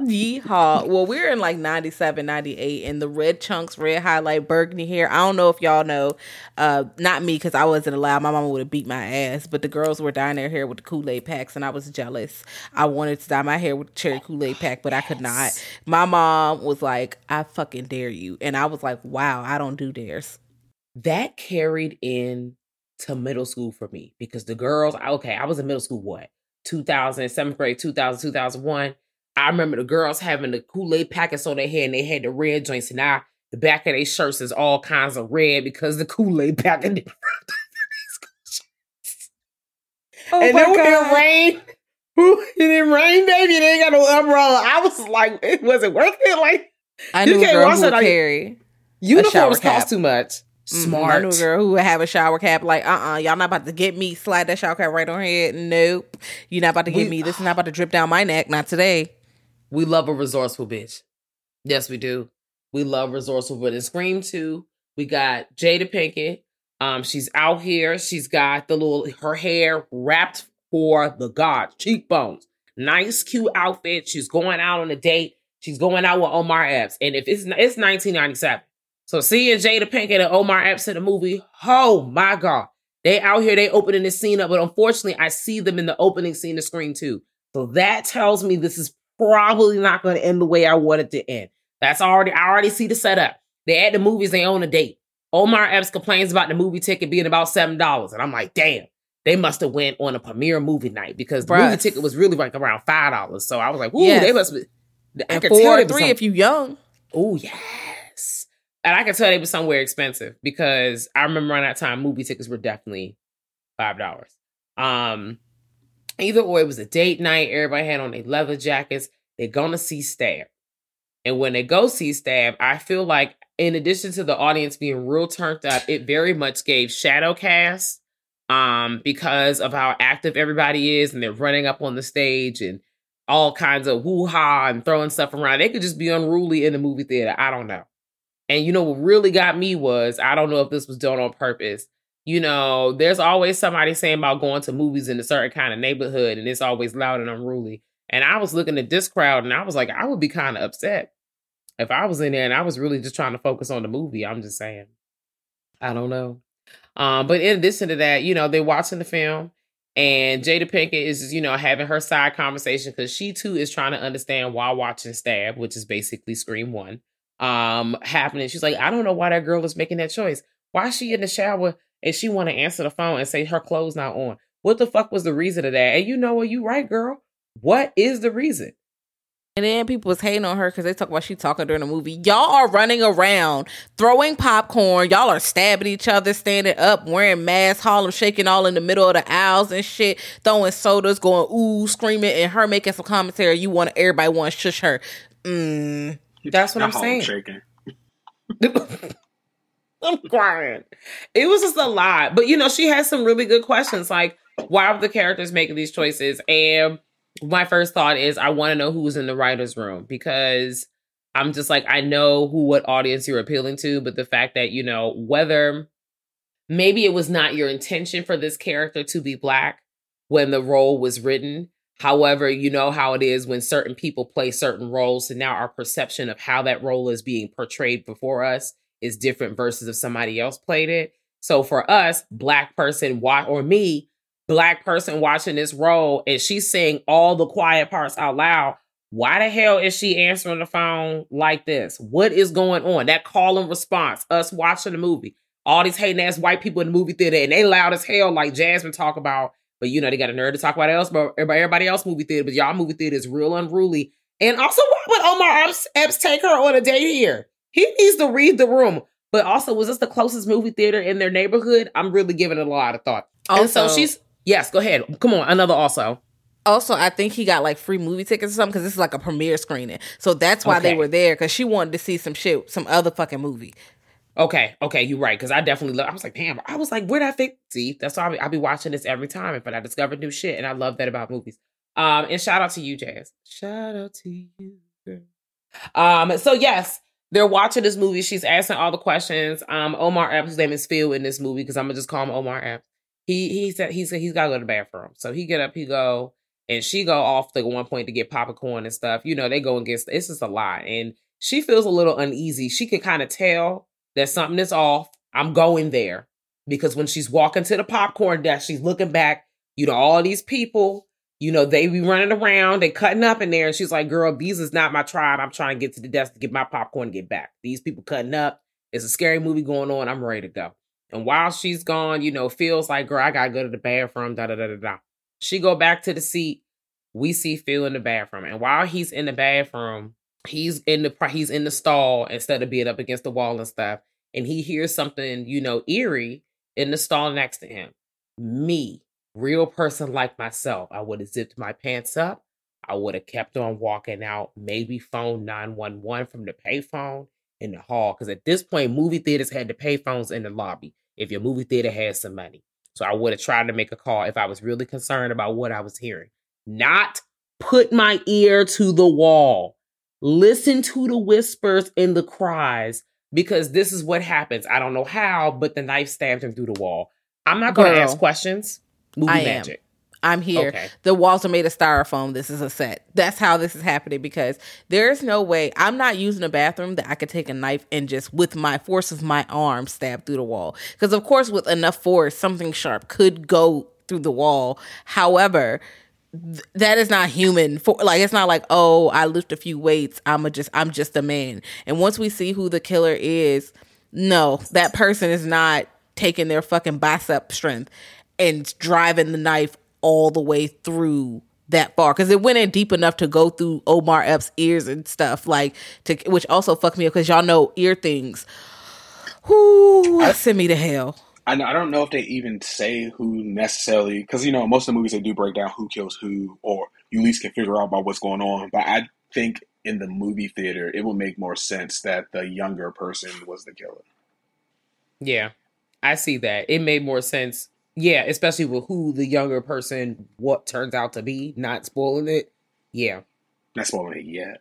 Yeehaw. Well, we're in like 97, 98, and the red chunks, red highlight, burgundy hair. I don't know if y'all know. Uh, not me, because I wasn't allowed. My mama would have beat my ass, but the girls were dyeing their hair with the Kool Aid packs, and I was jealous. I wanted to dye my hair with cherry Kool Aid pack, but I could not. My mom was like, I fucking dare you. And I was like, wow, I don't do dares. that carried in to middle school for me because the girls okay i was in middle school what 2000 seventh grade 2000 2001 i remember the girls having the kool-aid packets on their head and they had the red joints and now the back of their shirts is all kinds of red because the kool-aid packet Oh and then when it rained it rained baby they ain't got no umbrella i was like it wasn't worth it like I knew a can't girl watch who would on- carry. uniforms cost too much smart I knew a girl who would have a shower cap. Like, uh, uh-uh, uh, you all not about to get me. Slide that shower cap right on her head. Nope, you're not about to get We- me. This is not about to drip down my neck. Not today. We love a resourceful bitch. Yes, we do. We love resourceful. But in Scream 2, we got Jada Pinkett. Um, she's out here. She's got the little her hair wrapped for the god cheekbones. Nice, cute outfit. She's going out on a date. She's going out with Omar Epps. And if it's it's 1997. So seeing Jada Pinkett and Omar Epps in the movie, oh my God. They out here, they opening the scene up, but unfortunately, I see them in the opening scene of Scream 2. So that tells me this is probably not going to end the way I wanted to end. That's already, I already see the setup. They at the movies, they own a date. Omar Epps complains about the movie ticket being about seven dollars, and I'm like, damn, they must have went on a premiere movie night because the movie ticket was really like around five dollars. So I was like, ooh, yes. they must be. I and could four tell or three if you young. Oh yes, and I can tell they were somewhere expensive because I remember around that time movie tickets were definitely five dollars. Um, either or it was a date night. Everybody had on their leather jackets. They're gonna see Stab, and when they go see Stab, I feel like in addition to the audience being real turned up, it very much gave shadow cast um, because of how active everybody is and they're running up on the stage and all kinds of woo ha and throwing stuff around. They could just be unruly in the movie theater. I don't know. And you know what really got me was I don't know if this was done on purpose. You know, there's always somebody saying about going to movies in a certain kind of neighborhood and it's always loud and unruly. And I was looking at this crowd and I was like, I would be kind of upset if I was in there and I was really just trying to focus on the movie, I'm just saying. I don't know. Um, but in addition to that, you know, they're watching the film and Jada Pinkett is, you know, having her side conversation because she too is trying to understand why watching Stab, which is basically Scream One, um, happening. She's like, I don't know why that girl is making that choice. Why is she in the shower and she want to answer the phone and say her clothes not on? What the fuck was the reason of that? And you know what, you right, girl. What is the reason? And then people was hating on her because they talk about she talking during the movie. Y'all are running around throwing popcorn. Y'all are stabbing each other, standing up, wearing masks, Harlem shaking all in the middle of the aisles and shit, throwing sodas, going ooh, screaming, and her making some commentary. You want everybody want to shush her. Mm, that's what I'm saying. I'm crying. It was just a lot, but you know, she has some really good questions, like why are the characters making these choices and my first thought is I want to know who's in the writer's room because I'm just like, I know who, what audience you're appealing to, but the fact that, you know, whether maybe it was not your intention for this character to be black when the role was written. However, you know how it is when certain people play certain roles. And now our perception of how that role is being portrayed before us is different versus if somebody else played it. So for us, black person, why or me, black person watching this role and she's saying all the quiet parts out loud, why the hell is she answering the phone like this? What is going on? That call and response, us watching the movie, all these hating ass white people in the movie theater, and they loud as hell, like Jasmine talk about. But you know they got a nerd to talk about else, but everybody else movie theater. But y'all movie theater is real unruly. And also, why would Omar Epps, Epps take her on a date here? He needs to read the room. But also, was this the closest movie theater in their neighborhood? I'm really giving it a lot of thought. Also, and so she's Yes, go ahead. Come on, another also. Also, I think he got like free movie tickets or something because this is like a premiere screening. So that's why okay. they were there because she wanted to see some shit, some other fucking movie. Okay, okay, you're right. Because I definitely love. I was like, damn. I was like, where'd I fit? See, that's why I be, I be watching this every time, but I discovered new shit, and I love that about movies. Um, and shout out to you, Jazz. Shout out to you, girl. Um, so yes, they're watching this movie. She's asking all the questions. Um, Omar Epps, his name is Phil in this movie because I'm gonna just call him Omar Epps he he said he said he's got to go to the bathroom. So he get up, he go, and she go off to one point to get popcorn and stuff. You know, they go and get it's just a lot, and she feels a little uneasy. She can kind of tell that something is off. I'm going there because when she's walking to the popcorn desk, she's looking back. You know, all these people. You know, they be running around, they cutting up in there, and she's like, "Girl, these is not my tribe. I'm trying to get to the desk to get my popcorn and get back. These people cutting up. It's a scary movie going on. I'm ready to go." And while she's gone, you know, feels like, girl, I gotta go to the bathroom, da da da da da. She go back to the seat. We see Phil in the bathroom. And while he's in the bathroom, he's in the he's in the stall instead of being up against the wall and stuff. And he hears something, you know, eerie in the stall next to him. Me, real person like myself, I would have zipped my pants up. I would have kept on walking out, maybe phone 911 from the payphone in the hall. Because at this point, movie theaters had the payphones in the lobby if your movie theater has some money. So I would have tried to make a call if I was really concerned about what I was hearing. Not put my ear to the wall. Listen to the whispers and the cries because this is what happens. I don't know how, but the knife stabbed him through the wall. I'm not going to ask questions. Movie I magic. I'm here. Okay. The walls are made of styrofoam. This is a set. That's how this is happening because there's no way I'm not using a bathroom that I could take a knife and just with my force of my arm stab through the wall. Because of course, with enough force, something sharp could go through the wall. However, th- that is not human for like it's not like oh i lift a few weights i'm a just i'm just a man and once we see who the killer is no that person is not taking their fucking bicep strength and driving the knife all the way through that far because it went in deep enough to go through Omar Epps' ears and stuff like to which also fucked me up because y'all know ear things. Whoo, send me to hell. I, I don't know if they even say who necessarily, because you know most of the movies they do break down who kills who, or you at least can figure out about what's going on. But I think in the movie theater, it would make more sense that the younger person was the killer. Yeah, I see that. It made more sense. Yeah, especially with who the younger person what turns out to be, not spoiling it. Yeah. Not spoiling it yet.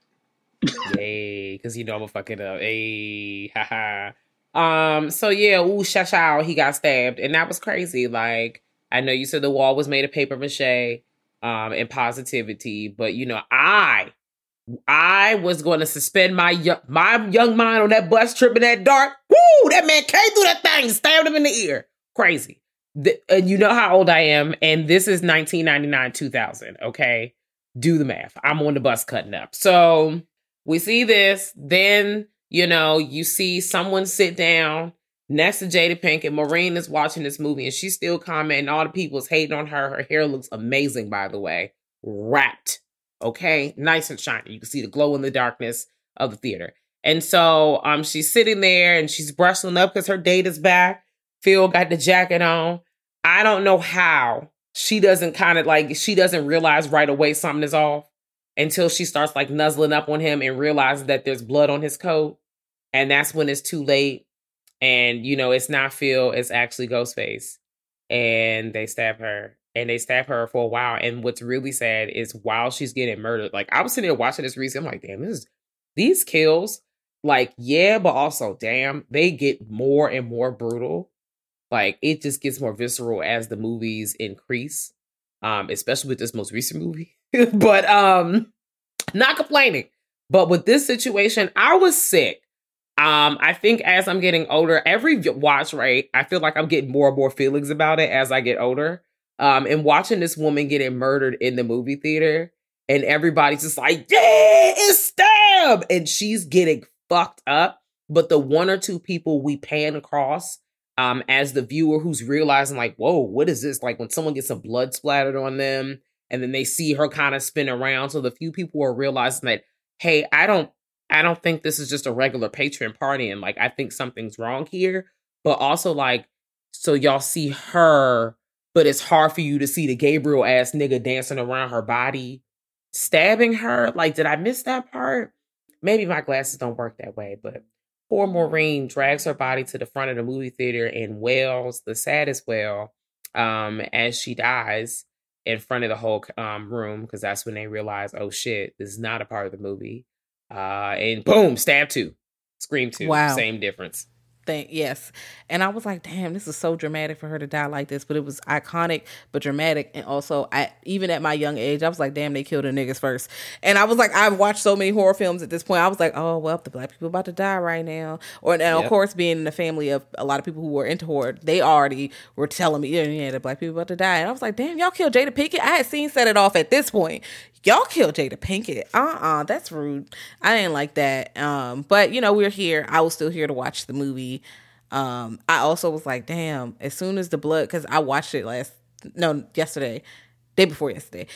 Yay, because you know I'm gonna fuck it up. Hey, haha. Um, so yeah, ooh, shashao, he got stabbed, and that was crazy. Like, I know you said the wall was made of paper mache, um, and positivity, but you know, I I was going to suspend my young, my young mind on that bus trip in that dark. Woo! That man came through that thing, stabbed him in the ear. Crazy. And you know how old I am, and this is 1999, 2000. Okay, do the math. I'm on the bus cutting up. So we see this. Then you know you see someone sit down next to Jada Pinkett. Maureen is watching this movie, and she's still commenting. All the people's hating on her. Her hair looks amazing, by the way. Wrapped okay nice and shiny you can see the glow in the darkness of the theater and so um she's sitting there and she's brushing up because her date is back phil got the jacket on i don't know how she doesn't kind of like she doesn't realize right away something is off until she starts like nuzzling up on him and realizes that there's blood on his coat and that's when it's too late and you know it's not phil it's actually ghostface and they stab her and they stab her for a while. And what's really sad is while she's getting murdered, like I was sitting there watching this recently, I'm like, damn, this is these kills, like, yeah, but also damn, they get more and more brutal. Like it just gets more visceral as the movies increase. Um, especially with this most recent movie. but um not complaining. But with this situation, I was sick. Um, I think as I'm getting older, every watch right, I feel like I'm getting more and more feelings about it as I get older um, and watching this woman getting murdered in the movie theater, and everybody's just like, "Yeah, it's stab," and she's getting fucked up. But the one or two people we pan across, um, as the viewer who's realizing, like, "Whoa, what is this?" Like when someone gets some blood splattered on them, and then they see her kind of spin around. So the few people are realizing that, hey, I don't, I don't think this is just a regular patron party, and like I think something's wrong here. But also like, so y'all see her but it's hard for you to see the Gabriel ass nigga dancing around her body, stabbing her. Like, did I miss that part? Maybe my glasses don't work that way, but poor Maureen drags her body to the front of the movie theater and wails the saddest wail um, as she dies in front of the whole um, room because that's when they realize, oh shit, this is not a part of the movie. Uh, and boom, stab two, scream two, Wow. same difference. Thing. Yes. And I was like, damn, this is so dramatic for her to die like this. But it was iconic but dramatic. And also I even at my young age, I was like, damn, they killed the niggas first. And I was like, I've watched so many horror films at this point. I was like, oh well, the black people about to die right now. Or and of course being in the family of a lot of people who were into horror, they already were telling me, yeah, yeah, the black people about to die. And I was like, damn, y'all killed Jada Pinkett. I had seen set it off at this point. Y'all killed Jada Pinkett. Uh-uh, that's rude. I didn't like that. Um, but you know, we're here. I was still here to watch the movie. Um, I also was like, damn, as soon as the blood, because I watched it last, no, yesterday, day before yesterday.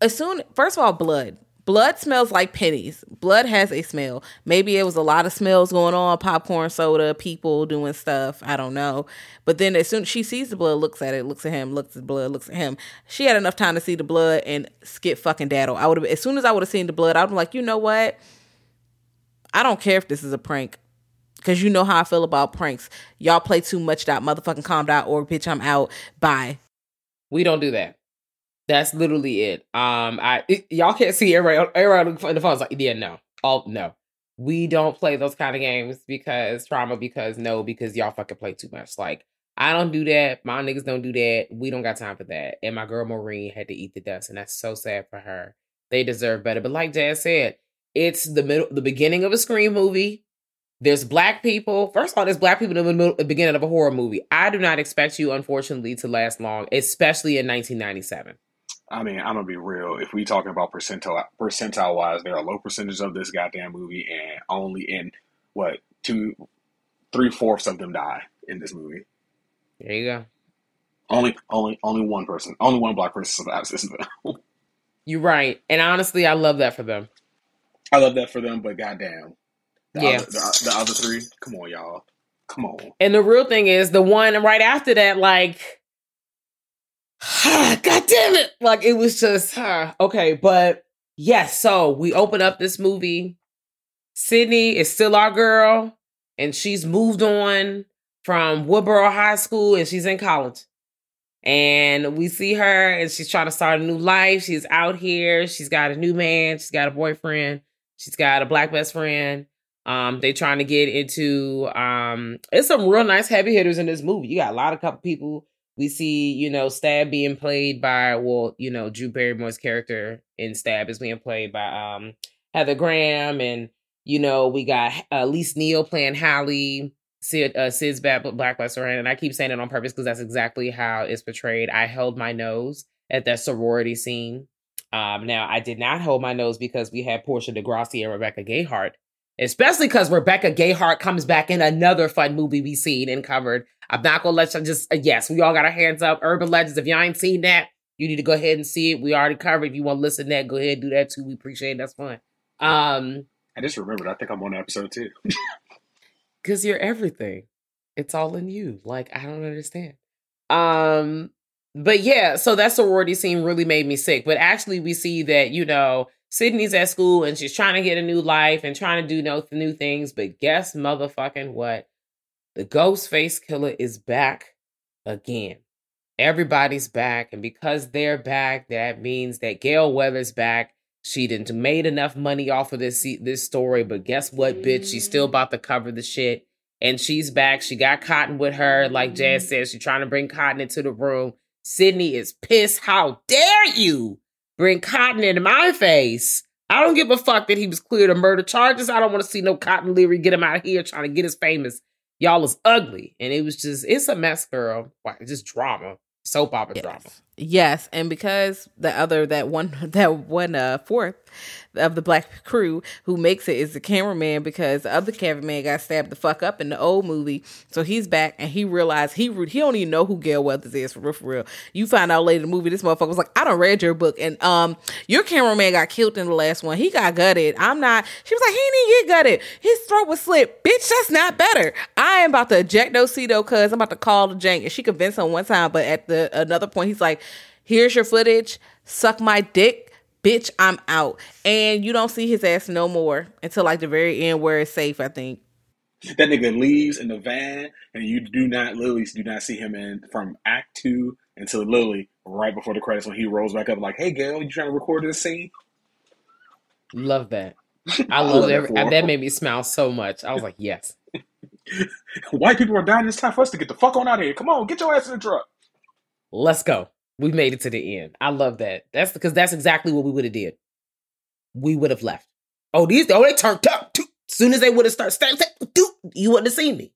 As soon, first of all, blood. Blood smells like pennies. Blood has a smell. Maybe it was a lot of smells going on popcorn, soda, people doing stuff. I don't know. But then as soon as she sees the blood, looks at it, looks at him, looks at the blood, looks at him. She had enough time to see the blood and skip fucking daddle. I would have, as soon as I would have seen the blood, I'd be like, you know what? I don't care if this is a prank. Cause you know how I feel about pranks. Y'all play too much. Dot motherfucking calm.org. Bitch, I'm out. Bye. We don't do that. That's literally it. Um, I it- y'all can't see everybody. Everybody looking for the phone's like, yeah, no, all no. We don't play those kind of games because trauma. Because no, because y'all fucking play too much. Like I don't do that. My niggas don't do that. We don't got time for that. And my girl Maureen had to eat the dust, and that's so sad for her. They deserve better. But like Jazz said, it's the middle, the beginning of a Scream movie. There's black people. First of all, there's black people in the, middle, the beginning of a horror movie. I do not expect you, unfortunately, to last long, especially in 1997. I mean, I'm gonna be real. If we talking about percentile percentile wise, there are low percentage of this goddamn movie, and only in what two, three fourths of them die in this movie. There you go. Only, only, only one person, only one black person survives this film. You're right, and honestly, I love that for them. I love that for them, but goddamn, the Yeah. other, the, the other three, come on, y'all, come on. And the real thing is, the one right after that, like, God damn it! Like it was just uh, okay, but yes. So we open up this movie. Sidney is still our girl, and she's moved on from Woodsboro High School, and she's in college. And we see her, and she's trying to start a new life. She's out here. She's got a new man. She's got a boyfriend. She's got a black best friend. Um, they trying to get into um it's some real nice heavy hitters in this movie. You got a lot of couple people. We see, you know, Stab being played by well, you know, Drew Barrymore's character in Stab is being played by um Heather Graham and you know, we got uh, Lise Neal playing Hallie, Sid, uh, Sid's Bad Black Friend, and I keep saying it on purpose because that's exactly how it's portrayed. I held my nose at that sorority scene. Um, now I did not hold my nose because we had Portia de deGrassi and Rebecca Gayhart especially because Rebecca Gayhart comes back in another fun movie we've seen and covered. I'm not gonna let you just uh, yes, we all got our hands up. Urban Legends. If y'all ain't seen that, you need to go ahead and see it. We already covered. If you want to listen to that, go ahead and do that too. We appreciate it. That's fun. Um, I just remembered. I think I'm on episode two. because you're everything. It's all in you. Like I don't understand. Um, but yeah, so that sorority scene really made me sick. But actually, we see that you know Sidney's at school and she's trying to get a new life and trying to do no new things. But guess motherfucking what? The ghost face killer is back again. Everybody's back, and because they're back, that means that Gale Weathers back. She didn't made enough money off of this this story, but guess what, bitch? She's still about to cover the shit, and she's back. She got Cotton with her, like Jazz said. She's trying to bring Cotton into the room. Sidney is pissed. How dare you bring Cotton into my face? I don't give a fuck that he was cleared of murder charges. I don't want to see no Cotton Weary get him out of here trying to get us famous. Y'all is ugly, and it was just it's a mess, girl. Why just drama, soap opera drama. Yes, and because the other that one that one uh fourth of the black crew who makes it is the cameraman because the other cameraman got stabbed the fuck up in the old movie, so he's back and he realized he he don't even know who Gale Weathers is for real. For real. You find out later in the movie this motherfucker was like, I don't read your book and um your cameraman got killed in the last one. He got gutted. I'm not. She was like, he didn't get gutted. His throat was slit. Bitch, that's not better. I am about to eject no Cito cuz I'm about to call the jank and she convinced him one time, but at the another point he's like here's your footage, suck my dick, bitch, I'm out. And you don't see his ass no more until like the very end where it's safe, I think. That nigga leaves in the van, and you do not literally do not see him in from Act Two until literally right before the credits when he rolls back up like, "Hey, Gale, you trying to record this scene?" Love that. I love love that every, for that made me smile so much. I was like, yes. White people are dying. It's time for us to get the fuck on out of here. Come on, get your ass in the truck. Let's go. We made it to the end. I love that. That's because that's exactly what we would have did. We would have left. Oh, these oh they turned up. As soon as they would have started, start, you wouldn't have seen me.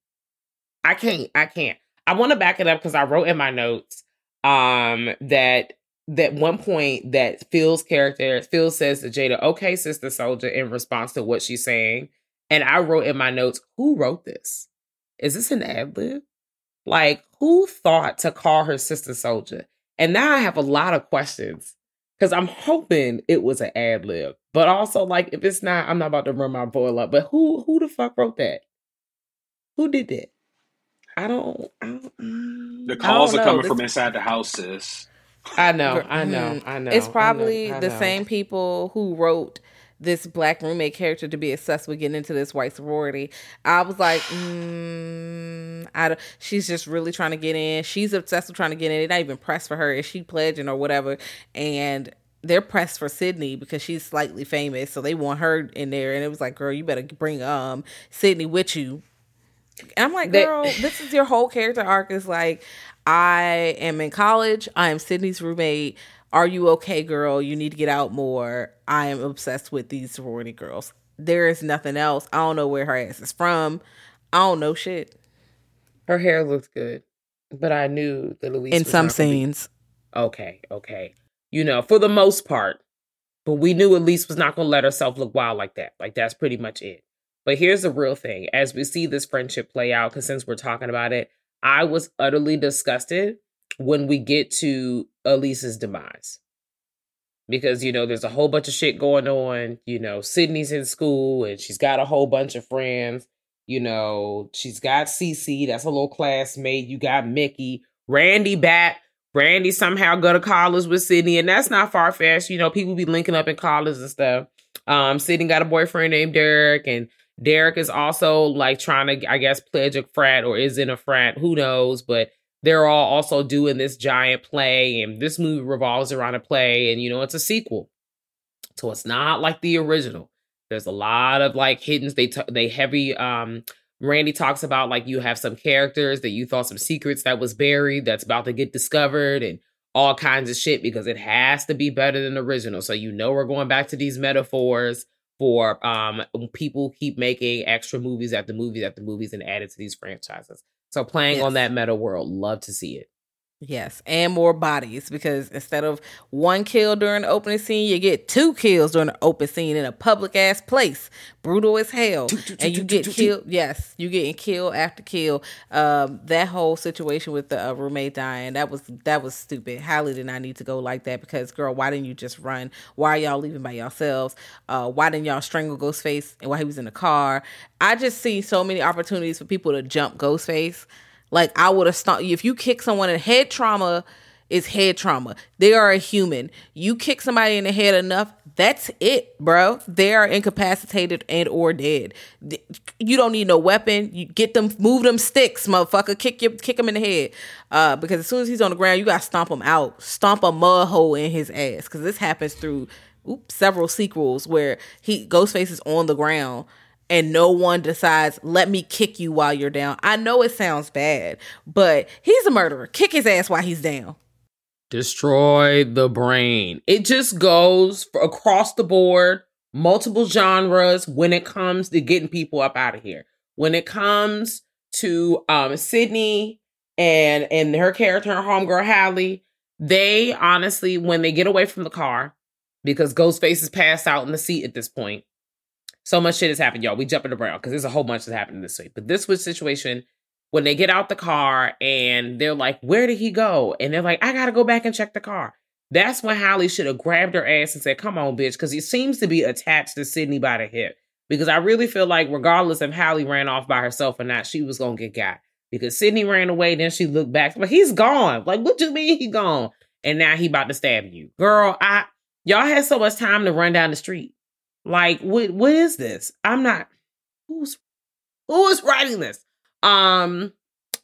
I can't. I can't. I want to back it up because I wrote in my notes um that that one point that Phil's character Phil says to Jada, "Okay, sister soldier," in response to what she's saying, and I wrote in my notes, "Who wrote this? Is this an ad lib? Like, who thought to call her sister soldier?" And now I have a lot of questions because I'm hoping it was an ad lib, but also like if it's not, I'm not about to run my boil up. But who who the fuck wrote that? Who did that? I don't. I don't mm, The I calls don't are know. coming This- from inside the house, sis. I know. I know. Mm, I know. It's I know, probably I the same people who wrote this black roommate character to be obsessed with getting into this white sorority. I was like, mm, I don't, she's just really trying to get in. She's obsessed with trying to get in. They're not even pressed for her. Is she pledging or whatever? And they're pressed for Sidney because she's slightly famous, so they want her in there. And it was like, girl, you better bring um Sidney with you. And I'm like, They- girl, this is your whole character arc. Is like, I am in college. I am Sidney's roommate. Are you okay, girl? You need to get out more. I am obsessed with these sorority girls. There is nothing else. I don't know where her ass is from. I don't know shit. Her hair looked good, but I knew that Louise in some gonna be- scenes. okay, okay. You know, for the most part. But we knew Elise was not going to let herself look wild like that. Like, that's pretty much it. But here's the real thing. As we see this friendship play out, because since we're talking about it, I was utterly disgusted when we get to Elisa's demise. Because, you know, there's a whole bunch of shit going on. You know, Sidney's in school and she's got a whole bunch of friends. You know, she's got Cece, that's a little classmate. You got Mickey, Randy back. Randy somehow go to college with Sidney, and that's not far fetched. You know, people be linking up in college and stuff. Um, Sidney got a boyfriend named Derek, and Derek is also like trying to, I guess, pledge a frat or is in a frat. Who knows? But they're all also doing this giant play, and this movie revolves around a play, and you know, it's a sequel, so it's not like the original. There's a lot of like hidden. They t- they heavy. Um, Randy talks about like you have some characters that you thought some secrets that was buried that's about to get discovered and all kinds of shit because it has to be better than the original. So you know we're going back to these metaphors for um people keep making extra movies at the movies at the movies and added to these franchises. So playing on that meta world, love to see it. Yes, and more bodies because instead of one kill during the opening scene, you get two kills during the open scene in a public ass place, brutal as hell, and you get killed. Yes, you getting kill after kill. Um, that whole situation with the uh, roommate dying that was that was stupid. Hallie did not need to go like that because girl, why didn't you just run? Why are y'all leaving by yourselves? Uh, why didn't y'all strangle Ghostface and while he was in the car? I just see so many opportunities for people to jump Ghostface. Like I would have stopped if you kick someone in head trauma is head trauma. They are a human. You kick somebody in the head enough, that's it, bro. They are incapacitated and or dead. You don't need no weapon. You get them, move them sticks, motherfucker. Kick your, kick him in the head. Uh, because as soon as he's on the ground, you gotta stomp him out. Stomp a mud hole in his ass. Because this happens through oops, several sequels where he Ghostface is on the ground and no one decides, let me kick you while you're down. I know it sounds bad, but he's a murderer. Kick his ass while he's down. destroy the brain. It just goes across the board, multiple genres when it comes to getting people up out of here. When it comes to um Sidney and and her character, her homegirl Hallie, they honestly, when they get away from the car, because Ghostface is passed out in the seat at this point. So much shit has happened, y'all. We jumping around because there's a whole bunch that's happening this week. But this was situation when they get out the car and they're like, Where did he go? And they're like, I gotta go back and check the car. That's when Holly should have grabbed her ass and said, Come on, bitch, because he seems to be attached to Sidney by the hip. Because I really feel like, regardless if Hallie ran off by herself or not, she was gonna get got. Because Sidney ran away, then she looked back, but he's gone. Like, what do you mean he gone? And now he about to stab you. Girl, I y'all had so much time to run down the street. Like, what what is this? I'm not who's who is writing this? Um,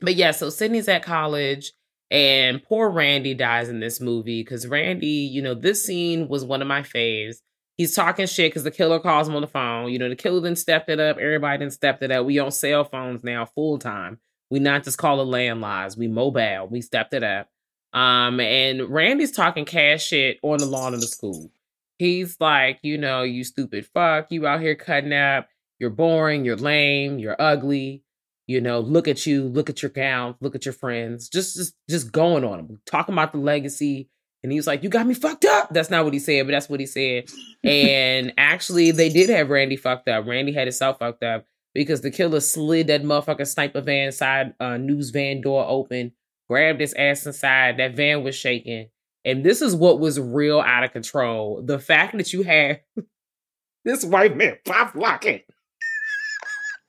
but yeah, so Sidney's at college and poor Randy dies in this movie because Randy, you know, this scene was one of my faves. He's talking shit because the killer calls him on the phone. You know, the killer then stepped it up. Everybody then stepped it up. We on cell phones now full time. We not just call it landlines. We mobile. We stepped it up. Um, and Randy's talking cash shit on the lawn of the school. He's like, you know, you stupid fuck, you out here cutting up, you're boring, you're lame, you're ugly, you know, look at you, look at your gown, look at your friends, just just just going on him, talking about the legacy. And he was like, You got me fucked up. That's not what he said, but that's what he said. and actually, they did have Randy fucked up. Randy had himself fucked up because the killer slid that motherfucking sniper van side uh, news van door open, grabbed his ass inside. That van was shaking. And this is what was real out of control. The fact that you had this white man pop locking.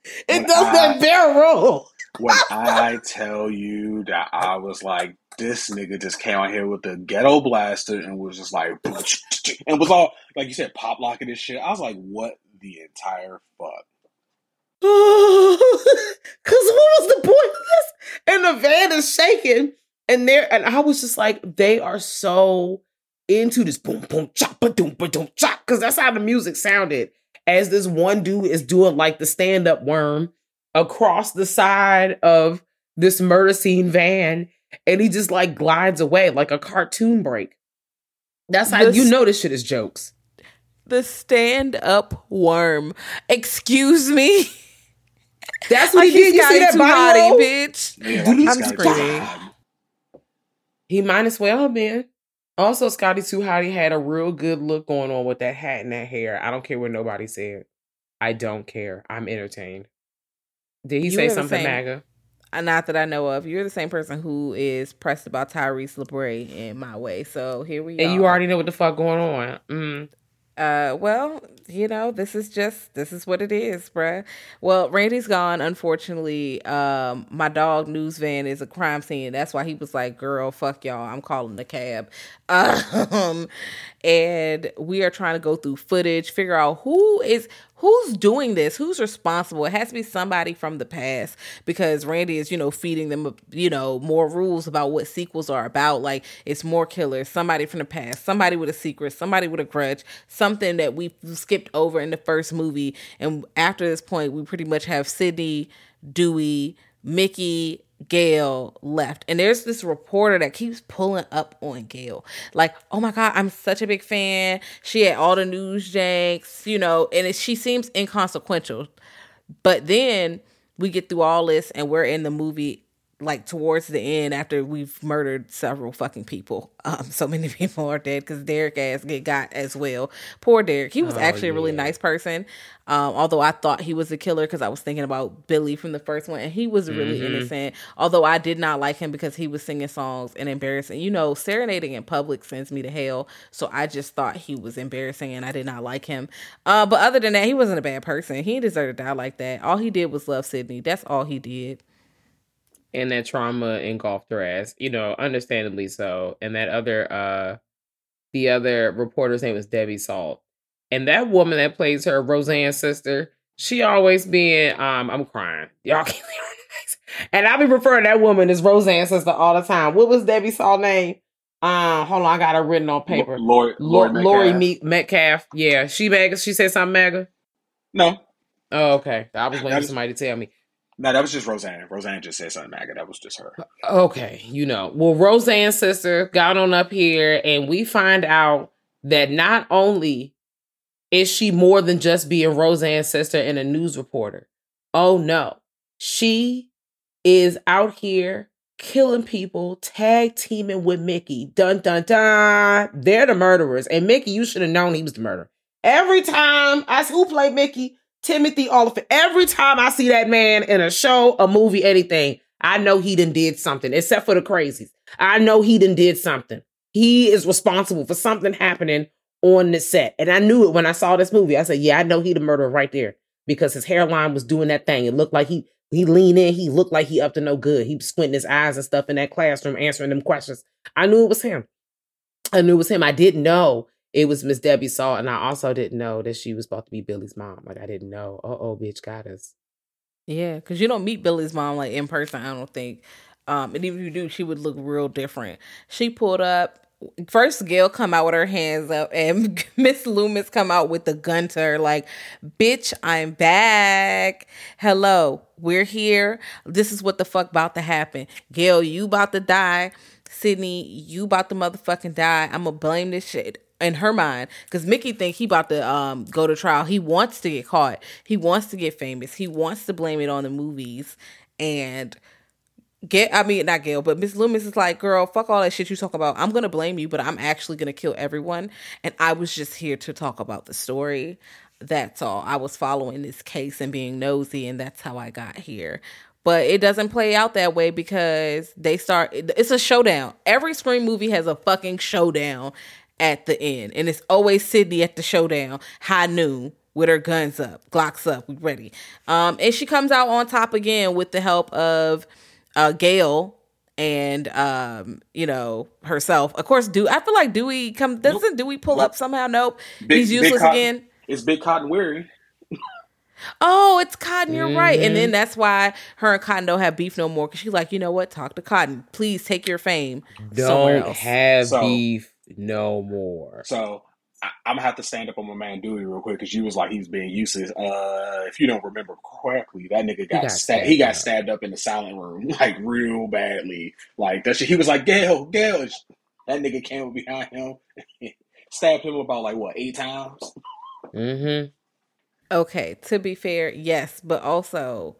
It When does that I- barrel roll. When I tell you that I was like, this nigga just came out here with the ghetto blaster and was just like, and was all like you said, pop locking this shit. I was like, what the entire fuck? Cause what was the point of this? And the van is shaking, and there, and I was just like, they are so into this boom boom chop ba doom ba doom chop, because that's how the music sounded. As this one dude is doing like the stand up worm, across the side of this murder scene van and he just like glides away like a cartoon break. That's how This- you know this shit is jokes. The stand up worm. Excuse me. That's what Like he did. You see that Too body bitch. Yeah, I'm like he's got screaming. He might as well have been. Also, Scotty Too Hotty had a real good look going on with that hat and that hair. I don't care what nobody said. I don't care. I'm entertained. Did he You say something, same. MAGA? Uh, Not that I know of. You're the same person who is pressed about Tyrese LeBray in my way. So here we And are. And you already know what the fuck going on. Mm. Uh, well, you know, this is just this is what it is, bruh. Well, Randy's gone. Unfortunately, um, my dog news van is a crime scene. That's why he was like, "Girl, fuck y'all. I'm calling the cab." Um, and we are trying to go through footage, figure out who is who's doing this, who's responsible. It has to be somebody from the past because Randy is, you know, feeding them, you know, more rules about what sequels are about. Like it's more killers, somebody from the past, somebody with a secret, somebody with a grudge, something that we skipped over in the first movie. And after this point, we pretty much have Sidney, Dewey, Mickey, Gale left. And there's this reporter that keeps pulling up on Gale. Like, oh my God, I'm such a big fan. She had all the news janks, you know, and it, she seems inconsequential. But then we get through all this and we're in the movie like towards the end after we've murdered several fucking people. Um, so many people are dead because Derek ass get got as well. Poor Derek. He was Oh, actually a really nice person. Um, although I thought he was a killer because I was thinking about Billy from the first one, and he was really Mm-hmm. innocent. Although I did not like him because he was singing songs and embarrassing. You know, serenading in public sends me to hell. So I just thought he was embarrassing, and I did not like him. Uh, but other than that, he wasn't a bad person. He didn't to die like that. All he did was love Sidney. That's all he did. And that trauma engulfed her ass, you know, understandably so. And that other uh the other reporter's name was Debbie Salt. And that woman that plays her Roseanne's sister, she always being um I'm crying. Y'all can't And I'll be referring to that woman as Roseanne's sister all the time. What was Debbie Salt's name? Uh, hold on, I got it written on paper. Lori, Lori, Lori, Laurie Metcalf. Me- Metcalf. Yeah, she mega. She said something mega. No, Oh, okay. I was waiting for somebody to tell me. No, that was just Roseanne. Roseanne just said something, Maggot. That was just her. Okay, you know. Well, Roseanne's sister got on up here, and we find out that not only is she more than just being Roseanne's sister and a news reporter. Oh no, she is out here killing people, tag teaming with Mickey. Dun dun dun. They're the murderers, and Mickey, you should have known he was the murderer. Every time I who played Mickey, Timothy Olyphant. Every time I see that man in a show, a movie, anything, I know he done did something. Except for the crazies, I know he done did something. He is responsible for something happening on the set, and I knew it when I saw this movie. I said, "Yeah, I know he the murderer right there." Because his hairline was doing that thing. It looked like he he leaned in. He looked like he up to no good. He was squinting his eyes and stuff in that classroom, answering them questions. I knew it was him. I knew it was him. I didn't know it was Miss Debbie Salt, and I also didn't know that she was about to be Billy's mom. Like I didn't know. Uh oh, bitch, got us. Yeah, because you don't meet Billy's mom like in person. I don't think. Um, and even if you do, she would look real different. She pulled up. First, Gale come out with her hands up, and Miss Loomis come out with the gun to her, like, "Bitch, I'm back. Hello, we're here. This is what the fuck about to happen. Gale, you about to die. Sidney, you about to motherfucking die. I'm gonna blame this shit." In her mind because mickey think he about to um go to trial. He wants to get caught. He wants to get famous. He wants to blame it on the movies. And get i mean not gale but miss loomis is like girl fuck all that shit you talk about. I'm gonna blame you but i'm actually gonna kill everyone. And i was just here to talk about the story. That's all. I was following this case and being nosy and that's how i got here. But it doesn't play out that way because they start it's a showdown. Every screen movie has a fucking showdown at the end. And it's always Sidney at the showdown, high noon, with her guns up, Glocks up, we ready. Um, and she comes out on top again with the help of uh Gale and um, you know, herself. Of course, do I feel like Dewey come doesn't Dewey pull up somehow? Nope. Big- He's useless Cotton- again. It's Big Cotton Weary. Oh, it's Cotton, you're right. And Mhm. then that's why her and Cotton don't have beef no more. Cause she's like, you know what? Talk to Cotton. Please take your fame Don't else. have So- beef no more. So I, I'm gonna have to stand up on my man Dewey real quick because you was like he was being useless. Uh, if you don't remember correctly, that nigga got, got stabbed. He got stabbed stabbed up in the silent room like real badly. Like that shit. He was like Gale, Gale. That nigga came up behind him, stabbed him about like what eight times. Mm-hmm. Okay, to be fair, yes, but also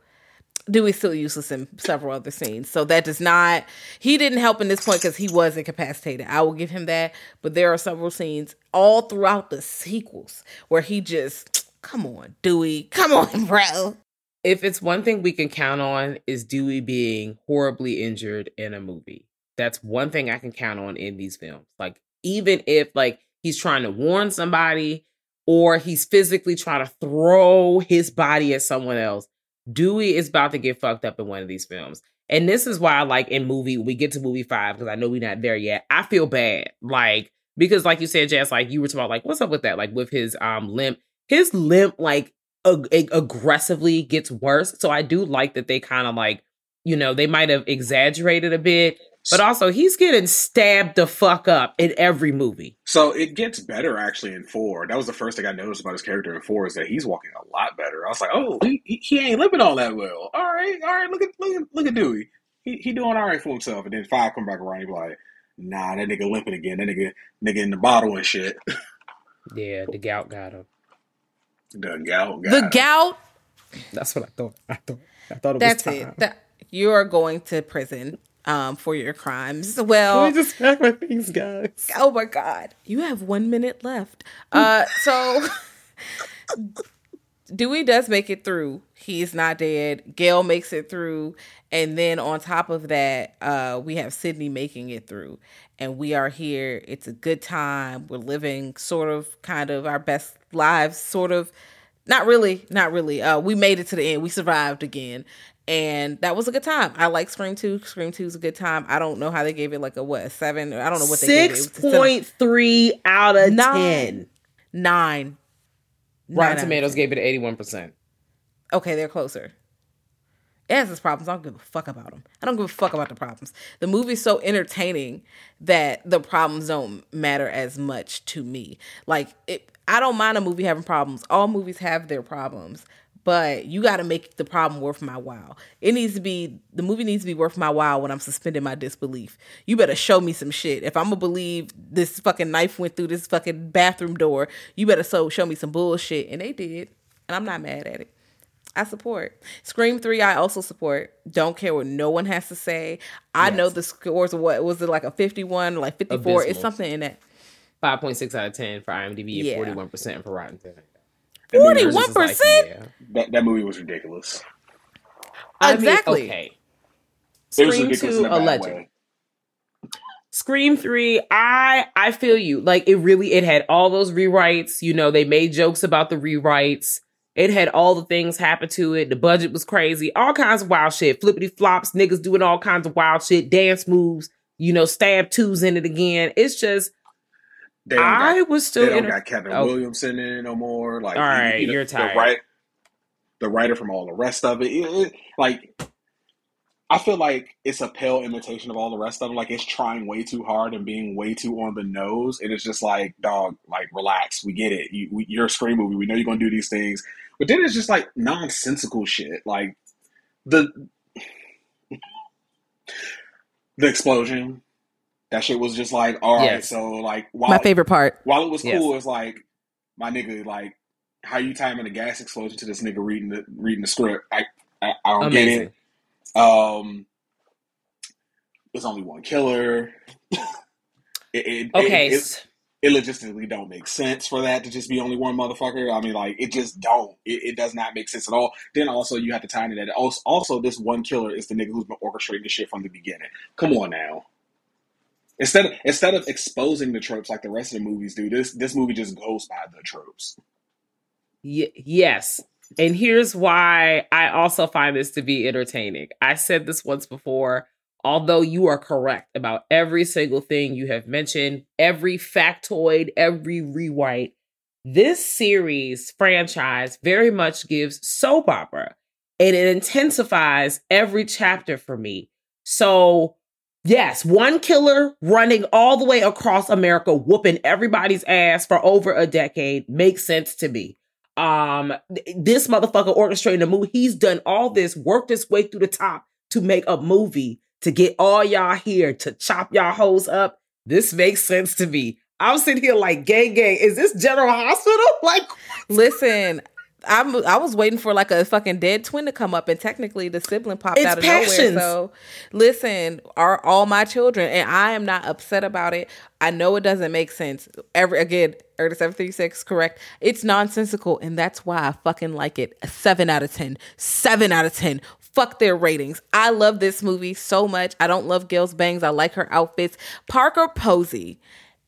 Dewey's still useless in several other scenes. So that does not he didn't help in this point because he was incapacitated. I will give him that. But there are several scenes all throughout the sequels where he just come on, Dewey, come on, bro. If it's one thing we can count on is Dewey being horribly injured in a movie. That's one thing I can count on in these films. Like even if like he's trying to warn somebody or he's physically trying to throw his body at someone else, Dewey is about to get fucked up in one of these films. And this is why like in movie, we get to movie five, because I know we're not there yet. I feel bad. Like, because like you said, Jess, like you were talking about, like, what's up with that? Like with his um limp, his limp like ag- aggressively gets worse. So I do like that they kind of like, you know, they might have exaggerated a bit, but also he's getting stabbed the fuck up in every movie. So it gets better actually in four. That was the first thing I noticed about his character in four is that he's walking a lot better. I was like, oh, he, he, he ain't limping all that well. All right, all right. Look at look at look at Dewey. He he doing all right for himself. And then five come back around. He be like, nah, that nigga limping again. That nigga nigga in the bottle and shit. Yeah, the gout got him. the gout. got The him. gout, That's what I thought. I thought. I thought it that's was it. time. That, you are going to prison um for your crimes. Can Well, we just pack my things, guys? Oh my god. You have one minute left. Uh so Dewey does make it through. He is not dead. Gale makes it through. And then on top of that, uh, we have Sidney making it through. And we are here. It's a good time. We're living sort of kind of our best lives, sort of. Not really, not really. Uh, we made it to the end. We survived again. And that was a good time. I like Scream 2. Scream 2 is a good time. I don't know how they gave it like a what, a seven? I don't know what they gave it. It Six was a point three out of Nine. ten. Nine. Nine Rotten out of Tomatoes gave it eighty one percent. Okay, they're closer. It has its problems. I don't give a fuck about them. I don't give a fuck about the problems. The movie's so entertaining that the problems don't matter as much to me. Like, it, I don't mind a movie having problems. All movies have their problems, but you got to make the problem worth my while. It needs to be the movie needs to be worth my while when I'm suspending my disbelief. You better show me some shit. If I'm gonna believe this fucking knife went through this fucking bathroom door, you better so show me some bullshit. And they did, and I'm not mad at it. I support. Scream 3, I also support. Don't care what no one has to say. I know the scores what was it like a 51, like 54? It's something in that. Five point six out of ten for IMDb Yeah. and forty one percent for Rotten Tomatoes. That movie was- 41%? yeah. That, that movie was ridiculous. I mean, Exactly. okay. It was Scream ridiculous two, in a bad alleged. way. Scream 3, I I feel you. Like it really it had all those rewrites, you know, they made jokes about the rewrites. It had all the things happen to it. The budget was crazy. All kinds of wild shit. Flippity flops, niggas doing all kinds of wild shit, dance moves, you know, stab twos in it again. It's just They don't I got, was they still don't enter- got Kevin Oh. Williamson in it no more. Like, All right, you're the tired. right- the writer from all the rest of it, it- it- like, I feel like it's a pale imitation of all the rest of them. Like, it's trying way too hard and being way too on the nose. And it's just like, dog, like, relax. We get it. You, we, you're a screen movie. We know you're gonna do these things. But then it's just like nonsensical shit. Like the the explosion. That shit was just like, all right. Yes. So like, while My favorite part. while it was Yes. cool, it's like my nigga, like how you timing a gas explosion to this nigga reading the reading the script. I I, I don't get it. Um, it's only one killer. it, it, Okay. it, it, it logistically don't make sense for that to just be only one motherfucker. I mean, like it just don't. It, it does not make sense at all. Then also you have to tie into that. Also, also, this one killer is the nigga who's been orchestrating the shit from the beginning. Come on now. Instead of instead of exposing the tropes like the rest of the movies do, this this movie just goes by the tropes. Y- yes. And here's why I also find this to be entertaining. I said this once before. Although you are correct about every single thing you have mentioned, every factoid, every rewrite, this series franchise very much gives soap opera and it intensifies every chapter for me. So Yes, one killer running all the way across America, whooping everybody's ass for over a decade makes sense to me. Um, this motherfucker orchestrating a movie. He's done all this, worked his way through the top to make a movie to get all y'all here to chop y'all hoes up. This makes sense to me. I'm sitting here like, gang, gang, is this General Hospital? Like, Listen, I'm I was waiting for like a fucking dead twin to come up, and technically the sibling popped It's out of passions. nowhere. So, listen, are all my children, and I am not upset about it. I know it doesn't make sense. Every again, Erda seven three six, correct? It's nonsensical, and that's why I fucking like it. A seven out of ten. Seven out of ten. Fuck their ratings. I love this movie so much. I don't love Gale's bangs. I like her outfits. Parker Posey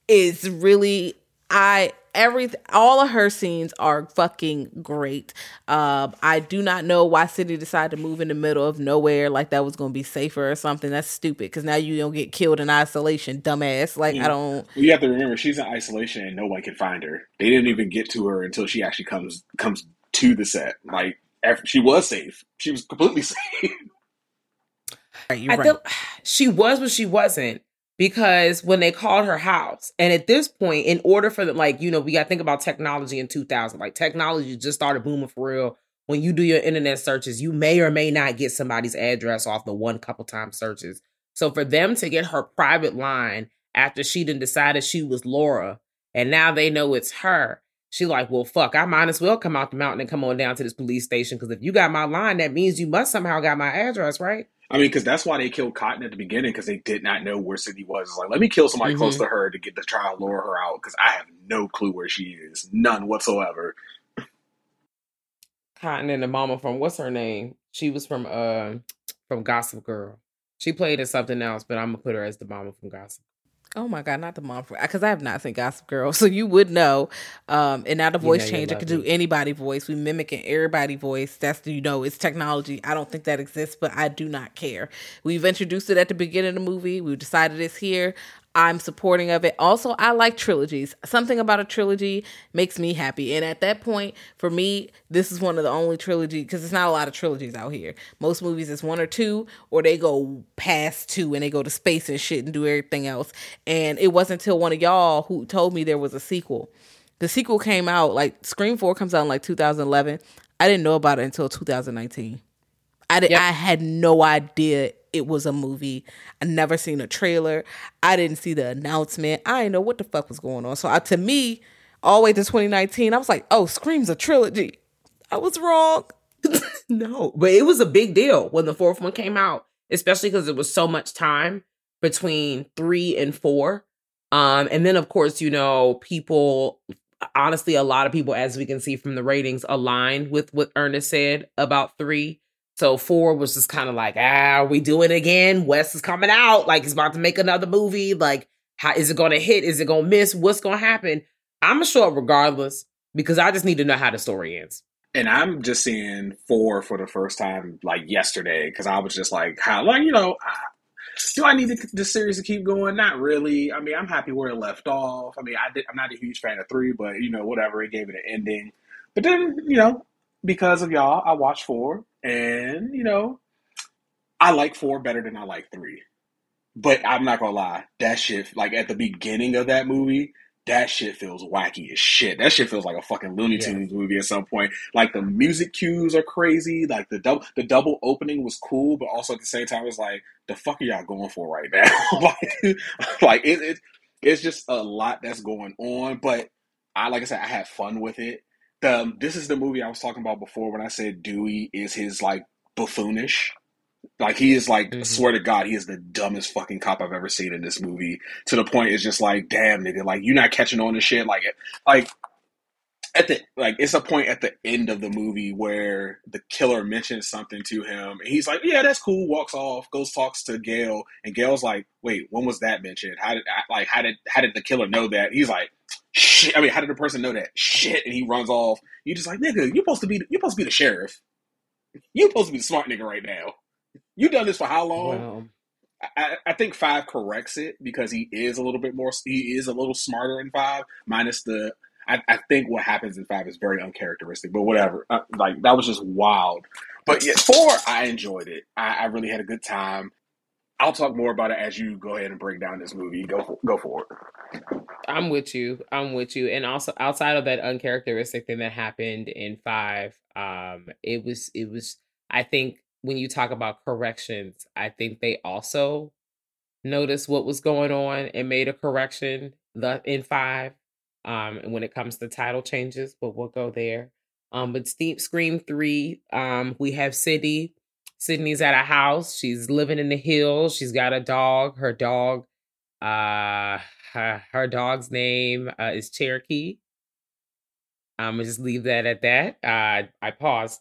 is really I every all of her scenes are fucking great. Um, I do not know why City decided to move in the middle of nowhere like that was going to be safer or something. That's stupid because now you don't get killed in isolation, dumbass. Like I don't. Well, you have to remember she's in isolation and no one can find her. They didn't even get to her until she actually comes comes to the set. Like after, she was safe. She was completely safe. Right, I right. feel she was, but she wasn't because when they called her house, and at this point, in order for them, like you know, we got to think about technology in 2000. Like technology just started booming for real. When you do your internet searches, you may or may not get somebody's address off the one couple time searches. So for them to get her private line after she done decided she was Laura, and now they know it's her. She like, well, fuck, I might as well come out the mountain and come on down to this police station because if you got my line, that means you must somehow got my address, right? I mean, because that's why they killed Cotton at the beginning because they did not know where Cindy was. It's like, let me kill somebody close Mm-hmm. to her to get to try to lure her out because I have no clue where she is, none whatsoever. Cotton and the mama from what's her name? She was from uh from Gossip Girl. She played in something else, but I'm gonna put her as the mama from Gossip. Oh my god, not the mom for because I have not seen Gossip Girl, so you would know. Um, and now the voice know you changer could do anybody voice. We mimic mimicking everybody voice. That's you know it's technology. I don't think that exists, but I do not care. We've introduced it at the beginning of the movie. We've decided it's here. I'm supporting of it. Also, I like trilogies. Something about a trilogy makes me happy. And at that point, for me, this is one of the only trilogy because it's not a lot of trilogies out here. Most movies is one or two, or they go past two and they go to space and shit and do everything else. And it wasn't until one of y'all who told me there was a sequel. The sequel came out like Scream 4 comes out in like 2011. I didn't know about it until 2019. I did, Yep. I had no idea it was a movie. I never seen a trailer. I didn't see the announcement. I didn't know what the fuck was going on. So I, to me, all the way to 2019, I was like, "Oh, Scream's a trilogy." I was wrong. No, but it was a big deal when the fourth one came out, especially because it was so much time between three and four. Um, and then of course, you know, people honestly, a lot of people, as we can see from the ratings, aligned with what Ernest said about three. So four was just kind of like, ah, are we doing it again? Wes is coming out, like he's about to make another movie. Like, how is it gonna hit? Is it gonna miss? What's gonna happen? I'm gonna show up regardless because I just need to know how the story ends. And I'm just seeing four for the first time like yesterday because I was just like, how, like, you know, I, do I need this series to keep going? Not really. I mean, I'm happy where it left off. I mean, I did, I'm not a huge fan of three, but, you know, whatever. It gave it an ending. But then, you know, because of y'all, I watched four. And, you know, I like four better than I like three. But I'm not to lie. That shit, like at the beginning of that movie, that shit feels wacky as shit. That shit feels like a fucking Looney Yeah. Tunes movie at some point. Like the music cues are crazy. Like the double the double opening was cool, but also at the same time it's like the fuck are y'all going for right now? like like it, it it's just a lot that's going on. But I like I said, I had fun with it. The this is the movie I was talking about before when I said Dewey is his like buffoonish. Like he is like, Mhm. swear to God, he is the dumbest fucking cop I've ever seen in this movie. To the point it's just like, damn nigga, like you're not catching on to shit. Like, like at the like, it's a point at the end of the movie where the killer mentions something to him, and he's like, yeah, that's cool. Walks off, goes talks to Gale, and Gale's like, wait, when was that mentioned? How did like how did how did the killer know that? He's like. Shit. I mean, how did the person know that? Shit, and he runs off. You just like, nigga, you supposed to be, you supposed to be the sheriff. You supposed to be the smart nigga right now. You done this for how long? Well, I, I think five corrects it because he is a little bit more. He is a little smarter in five, minus the. I, I think what happens in five is very uncharacteristic, but whatever. Uh, like that was just wild. But yeah, four, I enjoyed it. I, I really had a good time. I'll talk more about it as you go ahead and break down this movie. Go for, go for it. I'm with you. I'm with you. And also outside of that uncharacteristic thing that happened in five, um, it was it was I think when you talk about corrections, I think they also noticed what was going on and made a correction the in five. Um, and when it comes to title changes, but we'll go there. Um, but Scream three, um, we have Sidney. Sidney's at a house. She's living in the hills. She's got a dog. Her dog, uh, her, her dog's name uh, is Cherokee. I'm gonna just leave that at that. Uh, I paused.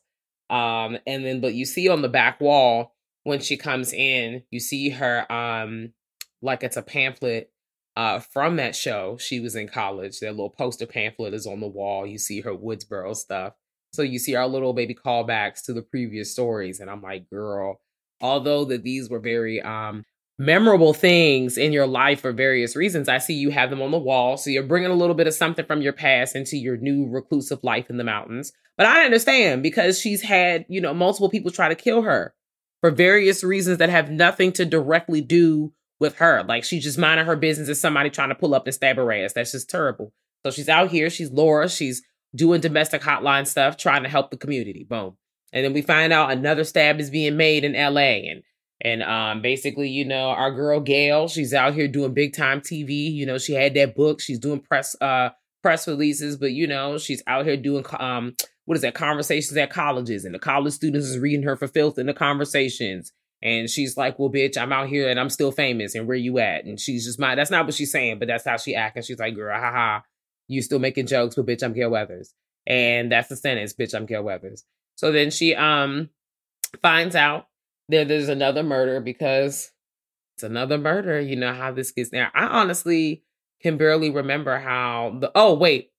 Um, and then, but you see on the back wall when she comes in, you see her um, like it's a pamphlet uh, from that show. She was in college. That little poster pamphlet is on the wall. You see her Woodsboro stuff. So you see our little baby callbacks to the previous stories, and I'm like, girl. Although that these were very um memorable things in your life for various reasons. I see you have them on the wall. So you're bringing a little bit of something from your past into your new reclusive life in the mountains. But I understand because she's had, you know, multiple people try to kill her for various reasons that have nothing to directly do with her. Like she's just minding her business and somebody trying to pull up and stab her ass. That's just terrible. So she's out here. She's Laura. She's doing domestic hotline stuff, trying to help the community. Boom. And then we find out another stab is being made in LA. And and um, basically, you know, our girl Gale, she's out here doing big time TV. You know, she had that book. She's doing press uh press releases, but you know, she's out here doing um what is that conversations at colleges, and the college students is reading her for filth in the conversations. And she's like, "Well, bitch, I'm out here and I'm still famous. And where you at?" And she's just my. That's not what she's saying, but that's how she acting. She's like, "Girl, haha, you still making jokes, but bitch, I'm Gale Weathers." And that's the sentence, bitch, I'm Gale Weathers. So then she um finds out that there's another murder because it's another murder. You know how this gets there. I honestly can barely remember how the oh wait.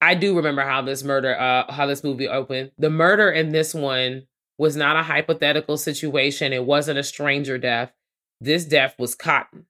I do remember how this murder uh how this movie opened. The murder in this one was not a hypothetical situation. It wasn't a stranger death. This death was Cotton.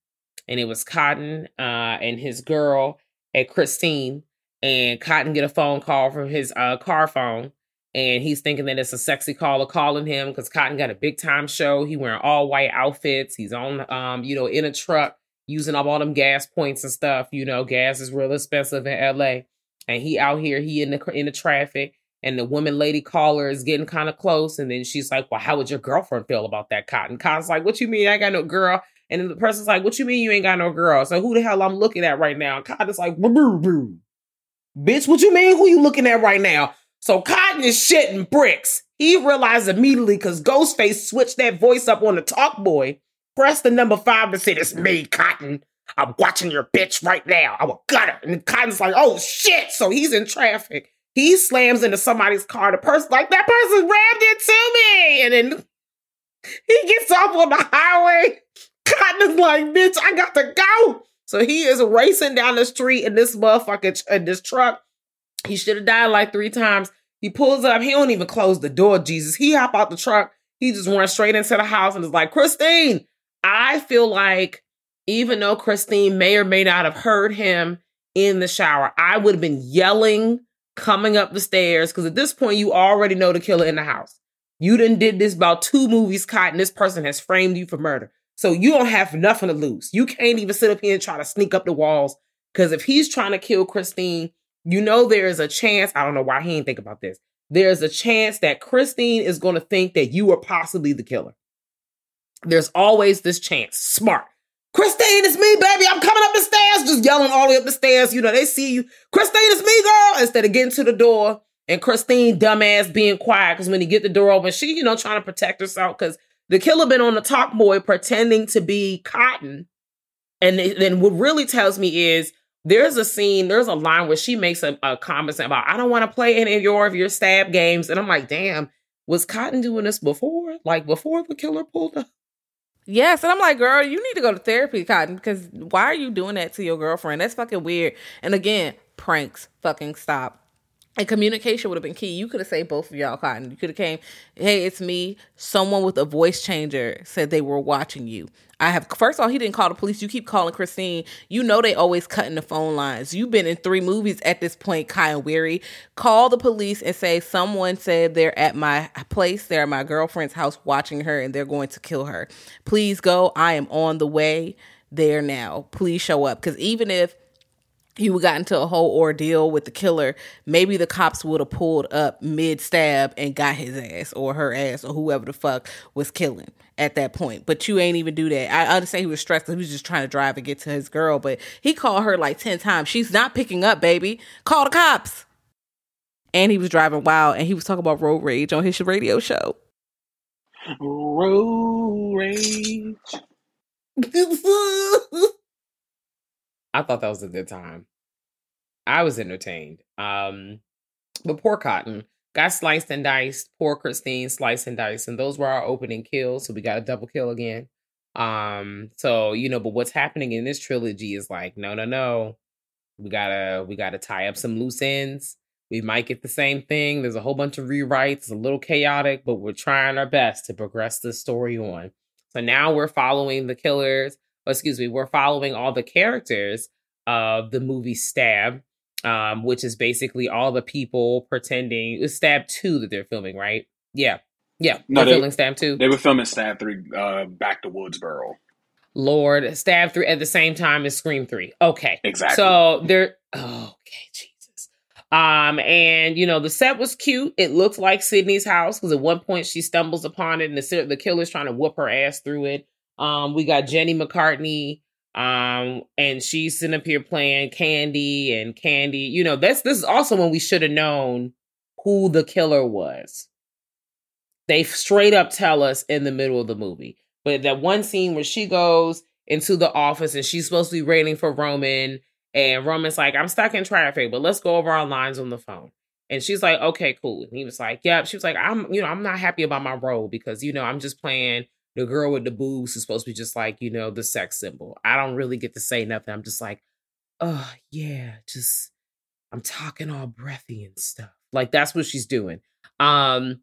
And it was Cotton uh and his girl at Christine and Cotton get a phone call from his uh car phone and he's thinking that it's a sexy caller calling him because Cotton got a big time show. He wearing all white outfits. He's on, um, you know, in a truck using up all them gas points and stuff. You know, gas is real expensive in L.A. And he out here, he in the in the traffic, and the woman lady caller is getting kind of close, and then she's like, "Well, how would your girlfriend feel about that?" Cotton Cotton's like, "What you mean? I got no girl." And the person's like, "What you mean you ain't got no girl?" So who the hell I'm looking at right now? Cotton's like, boo, boo. "Bitch, what you mean? Who you looking at right now?" So Cotton is shitting bricks. He realized immediately because Ghostface switched that voice up on the talk boy, pressed the number five and said, It's me, Cotton. I'm watching your bitch right now. I will gut her. And Cotton's like, Oh shit. So he's in traffic. He slams into somebody's car. The person, like, that person rammed into me. And then he gets off on the highway. Cotton is like, Bitch, I got to go. So he is racing down the street in this motherfucker, in this truck he should have died like three times. He pulls up. He don't even close the door, Jesus. He hop out the truck. He just runs straight into the house and is like, Christine. I feel like even though Christine may or may not have heard him in the shower, I would have been yelling coming up the stairs because at this point you already know the killer in the house. You done did this about two movies, Cotton. This person has framed you for murder. So you don't have nothing to lose. You can't even sit up here and try to sneak up the walls because if he's trying to kill Christine, you know there is a chance, I don't know why he didn't think about this. There's a chance that Christine is going to think that you are possibly the killer. There's always this chance. Smart. Christine, it's me, baby. I'm coming up the stairs, just yelling all the way up the stairs. You know, they see you. Christine, it's me, girl. Instead of getting to the door and Christine, dumbass, being quiet. Because when he get the door open, she, you know, trying to protect herself. Because the killer been on the talk boy pretending to be Cotton. And then what really tells me is there's a scene, there's a line where she makes a, a comment about, I don't want to play any of your of your stab games. And I'm like, damn, was Cotton doing this before? Like before the killer pulled up? Yes, and I'm like, girl, you need to go to therapy, Cotton, because why are you doing that to your girlfriend? That's fucking weird. And again, pranks, fucking stop. And communication would have been key. You could have said both of y'all, Cotton. You could have came, hey, it's me. Someone with a voice changer said they were watching you. I have first of all, he didn't call the police. You keep calling Christine. You know they always cutting the phone lines. You've been in three movies at this point, and Weary. Call the police and say someone said they're at my place, they're at my girlfriend's house watching her, and they're going to kill her. Please go. I am on the way there now. Please show up. Because even if you got into a whole ordeal with the killer, maybe the cops would have pulled up mid stab and got his ass or her ass or whoever the fuck was killing at that point. But you ain't even do that. I understand he was stressed he was just trying to drive and get to his girl, but he called her like 10 times. She's not picking up, baby. Call the cops. And he was driving wild and he was talking about road rage on his radio show. Road rage. I thought that was a good time. I was entertained. Um, but poor Cotton got sliced and diced. Poor Christine sliced and diced, and those were our opening kills. So we got a double kill again. Um, so you know, but what's happening in this trilogy is like, no, no, no. We gotta we gotta tie up some loose ends. We might get the same thing. There's a whole bunch of rewrites, it's a little chaotic, but we're trying our best to progress the story on. So now we're following the killers excuse me, we're following all the characters of the movie Stab, um, which is basically all the people pretending it's Stab Two that they're filming, right? Yeah, yeah. No, they're they- filming Stab Two. They were filming Stab 3 uh, back to Woodsboro. Lord, Stab Three at the same time as Scream Three. Okay, Exactly. So they're oh, okay, Jesus. Um, and you know the set was cute. It looked like Sidney's house because at one point she stumbles upon it, and the the killer's trying to whoop her ass through it. Um, we got Jenny McCarthy, um, and she's sitting up here playing Candy and Candy. You know, that's this is also when we should have known who the killer was. They straight up tell us in the middle of the movie. But that one scene where she goes into the office and she's supposed to be waiting for Roman, and Roman's like, I'm stuck in traffic, but let's go over our lines on the phone. And she's like, okay, cool. And he was like, yep. She was like, I'm, you know, I'm not happy about my role because, you know, I'm just playing the girl with the boobs is supposed to be just like, you know, the sex symbol. I don't really get to say nothing. I'm just like, oh, yeah, just, I'm talking all breathy and stuff. Like, that's what she's doing. Um,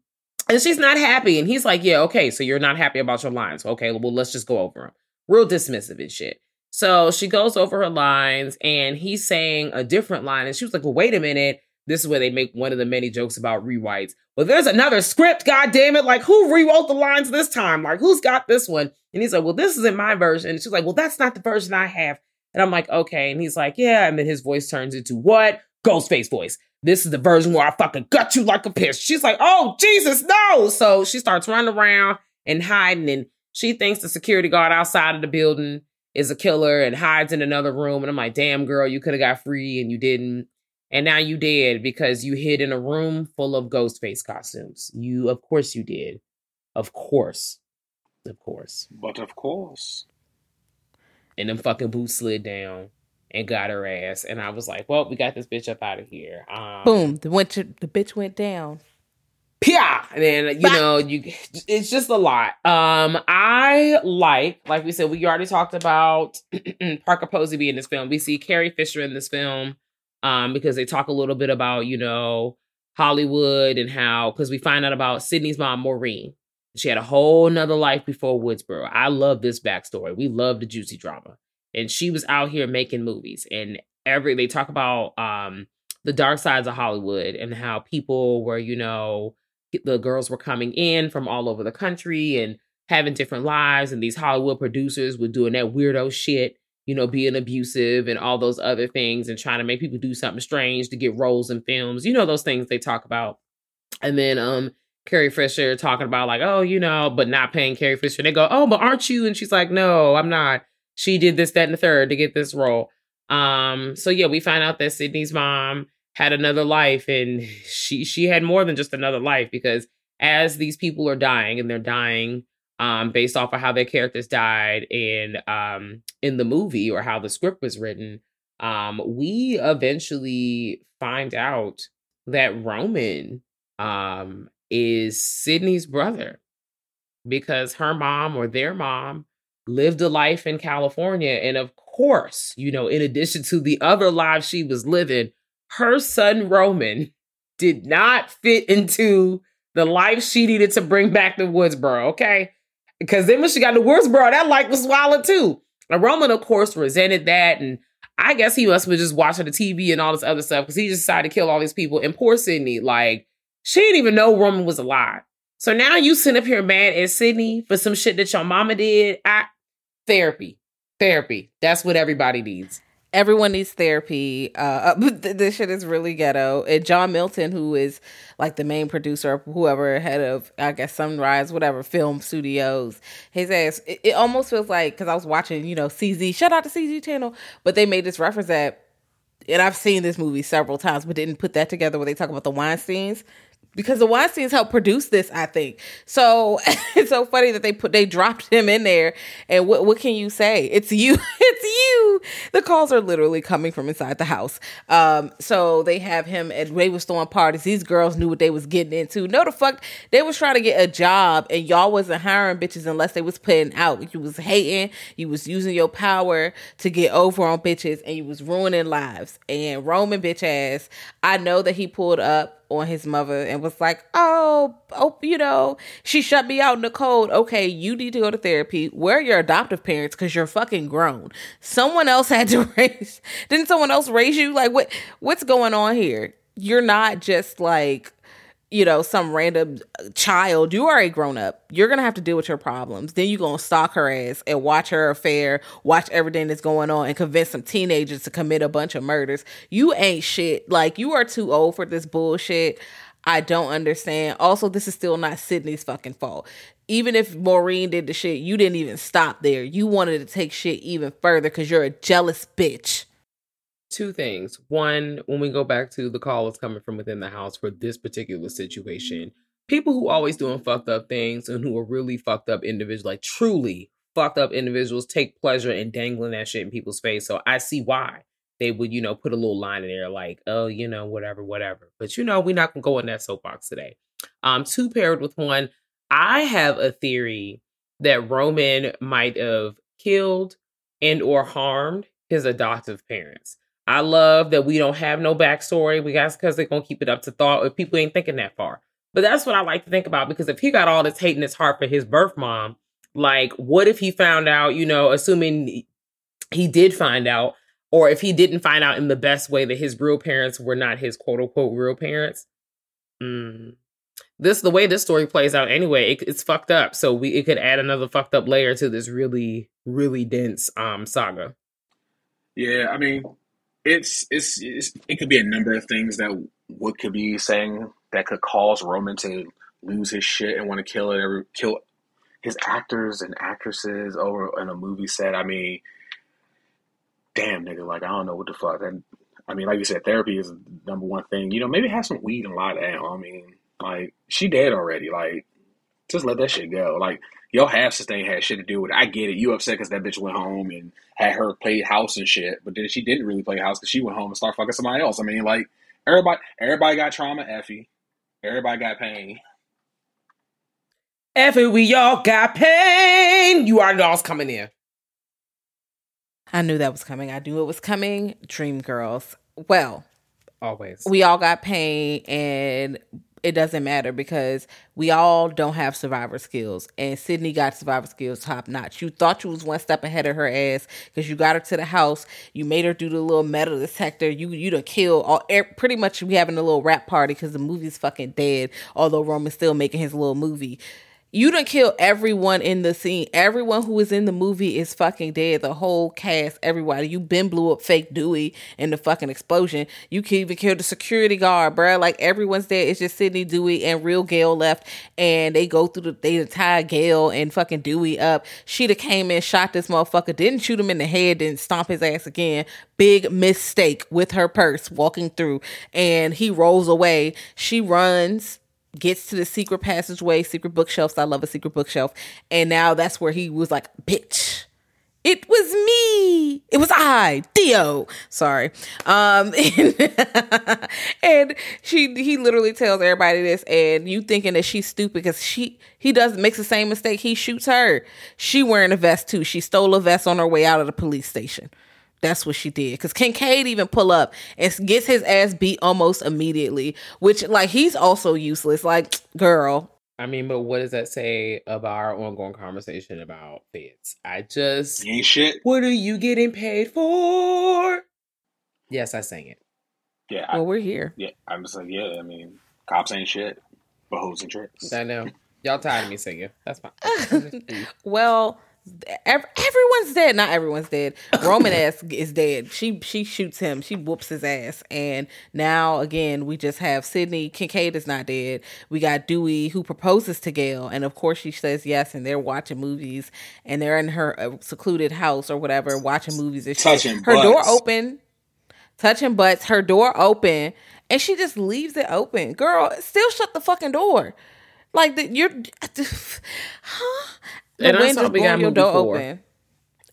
and she's not happy. And he's like, yeah, okay, so you're not happy about your lines. Okay, well, let's just go over them. Real dismissive and shit. So she goes over her lines and he's saying a different line. And she was like, well, wait a minute. This is where they make one of the many jokes about rewrites. Well, there's another script, God damn it! Like, who rewrote the lines this time? Like, who's got this one? And he's like, well, this isn't my version. And she's like, well, that's not the version I have. And I'm like, okay. And he's like, yeah. And then his voice turns into what? Ghostface voice. This is the version where I fucking gut you like a piss. She's like, oh, Jesus, no. So she starts running around and hiding. And she thinks the security guard outside of the building is a killer and hides in another room. And I'm like, damn, girl, you could have got free and you didn't. And now you did because you hid in a room full of ghost face costumes. You, of course, you did. Of course. Of course. But of course. And them fucking boots slid down and got her ass. And I was like, well, we got this bitch up out of here. Um, Boom. The went to, the bitch went down. Pia! And then, you know, you it's just a lot. Um, I like, like we said, we already talked about Parker Posey being in this film. We see Carrie Fisher in this film um, because they talk a little bit about, you know, Hollywood and how, because we find out about Sidney's mom, Maureen. She had a whole nother life before Woodsboro. I love this backstory. We love the juicy drama. And she was out here making movies. And every, they talk about um, the dark sides of Hollywood and how people were, you know, the girls were coming in from all over the country and having different lives. And these Hollywood producers were doing that weirdo shit you know, being abusive and all those other things and trying to make people do something strange to get roles in films. You know, those things they talk about. And then um Carrie Fisher talking about like, oh, you know, but not paying Carrie Fisher. They go, oh, but aren't you? And she's like, no, I'm not. She did this, that, and the third to get this role. Um, so yeah, we find out that Sidney's mom had another life and she she had more than just another life because as these people are dying and they're dying um, based off of how their characters died in um, in the movie or how the script was written, um, we eventually find out that Roman um, is Sidney's brother because her mom or their mom lived a life in California, and of course, you know, in addition to the other lives she was living, her son Roman did not fit into the life she needed to bring back to Woodsboro. Okay Because then when she got the worst bro, that like was swallowed too. And Roman, of course, resented that. And I guess he must have been just watching the TV and all this other stuff because he just decided to kill all these people. And poor Sidney, like, she didn't even know Roman was alive. So now you sit up here mad at Sidney for some shit that your mama did. I, therapy. Therapy. That's what everybody needs everyone needs therapy. Uh, this shit is really ghetto. And John Milton, who is like the main producer, whoever head of I guess Sunrise, whatever film studios, his ass. It, it almost feels like because I was watching, you know, CZ. Shout out to CZ channel, but they made this reference that. And I've seen this movie several times, but didn't put that together where they talk about the Weinsteins because the Weinsteins helped produce this, I think. So it's so funny that they put they dropped him in there. And what what can you say? It's you. it's you. The calls are literally coming from inside the house. Um, so they have him at they was throwing parties. These girls knew what they was getting into. No the fuck they was trying to get a job and y'all wasn't hiring bitches unless they was putting out. You was hating, you was using your power to get over on bitches and you was ruining lives. And Roman bitch ass, I know that he pulled up on his mother and was like, "Oh, oh, you know, she shut me out in the cold. Okay, you need to go to therapy. Where are your adoptive parents? Because you're fucking grown. Someone else had to raise. Didn't someone else raise you? Like, what? What's going on here? You're not just like." You know, some random uh, child, you are a grown up. You're gonna have to deal with your problems. Then you're gonna stalk her ass and watch her affair, watch everything that's going on, and convince some teenagers to commit a bunch of murders. You ain't shit. Like you are too old for this bullshit. I don't understand. Also, this is still not Sidney's fucking fault. Even if Maureen did the shit, you didn't even stop there. You wanted to take shit even further because you're a jealous bitch two things. One, when we go back to the call was coming from within the house for this particular situation, people who always doing fucked up things and who are really fucked up individuals, like truly fucked up individuals, take pleasure in dangling that shit in people's face. So I see why they would, you know, put a little line in there like, oh, you know, whatever, whatever. But you know, we're not gonna go in that soapbox today. Um, two paired with one, I have a theory that Roman might have killed and or harmed his adoptive parents. I love that we don't have no backstory. We guys because they're gonna keep it up to thought if people ain't thinking that far. But that's what I like to think about because if he got all this hate in his heart for his birth mom, like what if he found out, you know, assuming he did find out, or if he didn't find out in the best way that his real parents were not his quote unquote real parents. Mm. This the way this story plays out anyway, it, it's fucked up. So we it could add another fucked up layer to this really, really dense um saga. Yeah, I mean, it's, it's, it's it could be a number of things that what could be saying that could cause Roman to lose his shit and want to kill it kill his actors and actresses over in a movie set. I mean, damn nigga, like I don't know what the fuck. And I mean, like you said, therapy is the number one thing. You know, maybe have some weed and lie down. I mean, like she dead already. Like, just let that shit go. Like your half sister ain't had shit to do with it. I get it. You upset because that bitch went home and had her play house and shit, but then she didn't really play house because she went home and started fucking somebody else. I mean, like everybody, everybody got trauma. Effie, everybody got pain. Effie, we all got pain. You already know I coming in. I knew that was coming. I knew it was coming. Dream girls. Well, always. We all got pain, and it doesn't matter because we all don't have survivor skills. And Sidney got survivor skills top notch. You thought you was one step ahead of her ass because you got her to the house. You made her do the little metal detector. You you done kill all er, pretty much. We having a little rap party because the movie's fucking dead. Although Roman's still making his little movie you don't kill everyone in the scene. Everyone who is in the movie is fucking dead. The whole cast, everybody. You been blew up fake Dewey in the fucking explosion. You can even kill the security guard, bro. Like everyone's dead. It's just Sidney Dewey and real Gale left, and they go through the they tie Gale and fucking Dewey up. She'd have came in, shot this motherfucker, didn't shoot him in the head, didn't stomp his ass again. Big mistake with her purse walking through, and he rolls away. She runs gets to the secret passageway, secret bookshelves. I love a secret bookshelf. And now that's where he was like, bitch. It was me. It was I, Theo. Sorry. Um and, and she he literally tells everybody this and you thinking that she's stupid because she he does makes the same mistake. He shoots her. She wearing a vest too. She stole a vest on her way out of the police station. That's what she did. Because Kincaid even pull up and gets his ass beat almost immediately, which, like, he's also useless. Like, girl, I mean, but what does that say about our ongoing conversation about feds? I just You ain't shit. What are you getting paid for? Yes, I sang it. Yeah, I, Well, we're here. yeah. I'm just like, yeah. I mean, cops ain't shit, but hoes and tricks. I know. Y'all tired of me singing. That's fine. Well, ev- everyone's dead. Not everyone's dead. Roman ass is dead. She she shoots him. She whoops his ass. And now again, we just have Sidney Kincaid is not dead. We got Dewey who proposes to Gale, and of course she says yes. And they're watching movies, and they're in her uh, secluded house or whatever, watching movies. And. Touching her door open, touching butts. Her door open, and she just leaves it open. Girl, still shut the fucking door. Like the, you're, huh? The And that's wind how we got movie door four. open.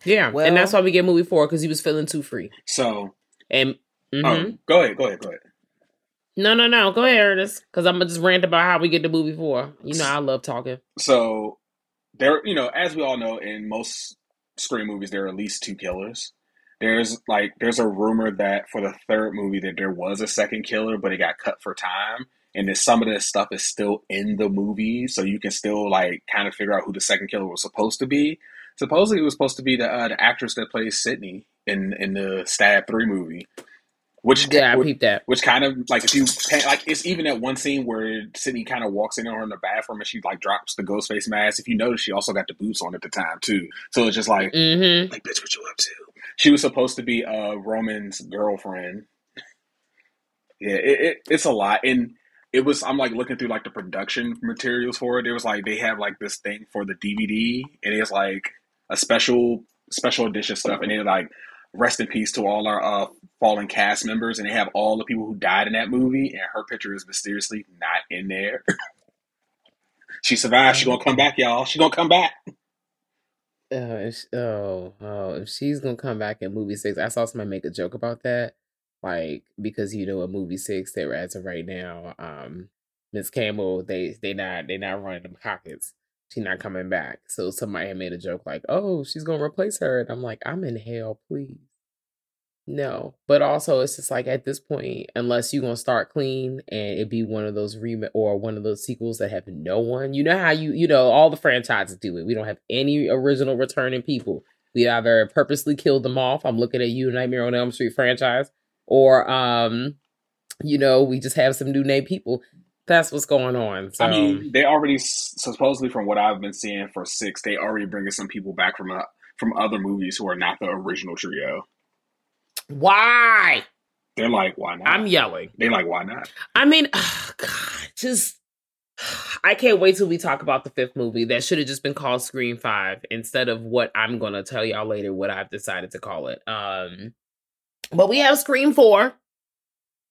yeah, Well- and that's why we get movie four because he was feeling too free. So, And oh, mm-hmm. go ahead, go ahead, go ahead. no, no, no, go ahead, Ernest, because I'm gonna just rant about how we get to movie four. You know, I love talking. So, there, you know, as we all know, in most screen movies, there are at least two killers. There's like, there's a rumor that for the third movie that there was a second killer, but it got cut for time, and that some of this stuff is still in the movie, so you can still like kind of figure out who the second killer was supposed to be. Supposedly, it was supposed to be the uh, the actress that plays Sidney in in the Stab Three movie, which Yeah, I peeped that. which kind of like if you like it's even that one scene where Sidney kind of walks in on her in the bathroom and she like drops the ghost face mask. If you notice, she also got the boots on at the time too. So it's just like Mm-hmm. like bitch, what you up to? She was supposed to be uh Roman's girlfriend. Yeah, it, it it's a lot, and it was. I'm like looking through like the production materials for it. It was like they have like this thing for the DVD, and it's like a special special edition stuff, and they're like rest in peace to all our uh fallen cast members, and they have all the people who died in that movie, and her picture is mysteriously not in there. she survived. She gonna come back, y'all. She gonna come back. If, oh, oh, if she's gonna come back in movie six, I saw somebody make a joke about that. Like, because you know, in movie six, were as of right now, um, Miss Campbell, they they not they not running them pockets. She's not coming back. So somebody had made a joke like, "Oh, she's gonna replace her," and I'm like, "I'm in hell, please." No, but also it's just like at this point, unless you're gonna start clean and it be one of those remake or one of those sequels that have no one. You know how you you know all the franchises do it. We don't have any original returning people. We either purposely killed them off. I'm looking at you, Nightmare on Elm Street franchise, or um, you know, we just have some new name people. That's what's going on. So I mean, they already supposedly, from what I've been seeing for six, they already bringing some people back from uh, from other movies who are not the original trio. why? They're like, why not? I'm yelling. They're like, why not? I mean, God, just I can't wait till we talk about the fifth movie. That should have just been called Scream Five instead of what I'm gonna tell y'all later. What I've decided to call it. Um, but we have Scream Four.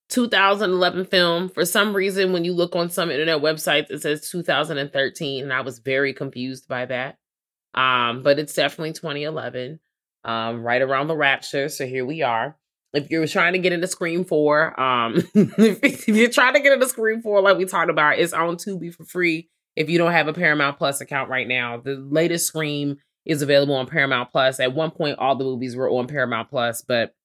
2011 film. For some reason, when you look on some internet websites, it says 2013, and I was very confused by that. Um, but it's definitely 2011, um, right around the rapture. So here we are if you're trying to get into Scream 4, um, if you're trying to get into Scream 4, like we talked about, it's on Tubi for free if you don't have a Paramount Plus account right now. The latest Scream is available on Paramount Plus. At one point, all the movies were on Paramount Plus, but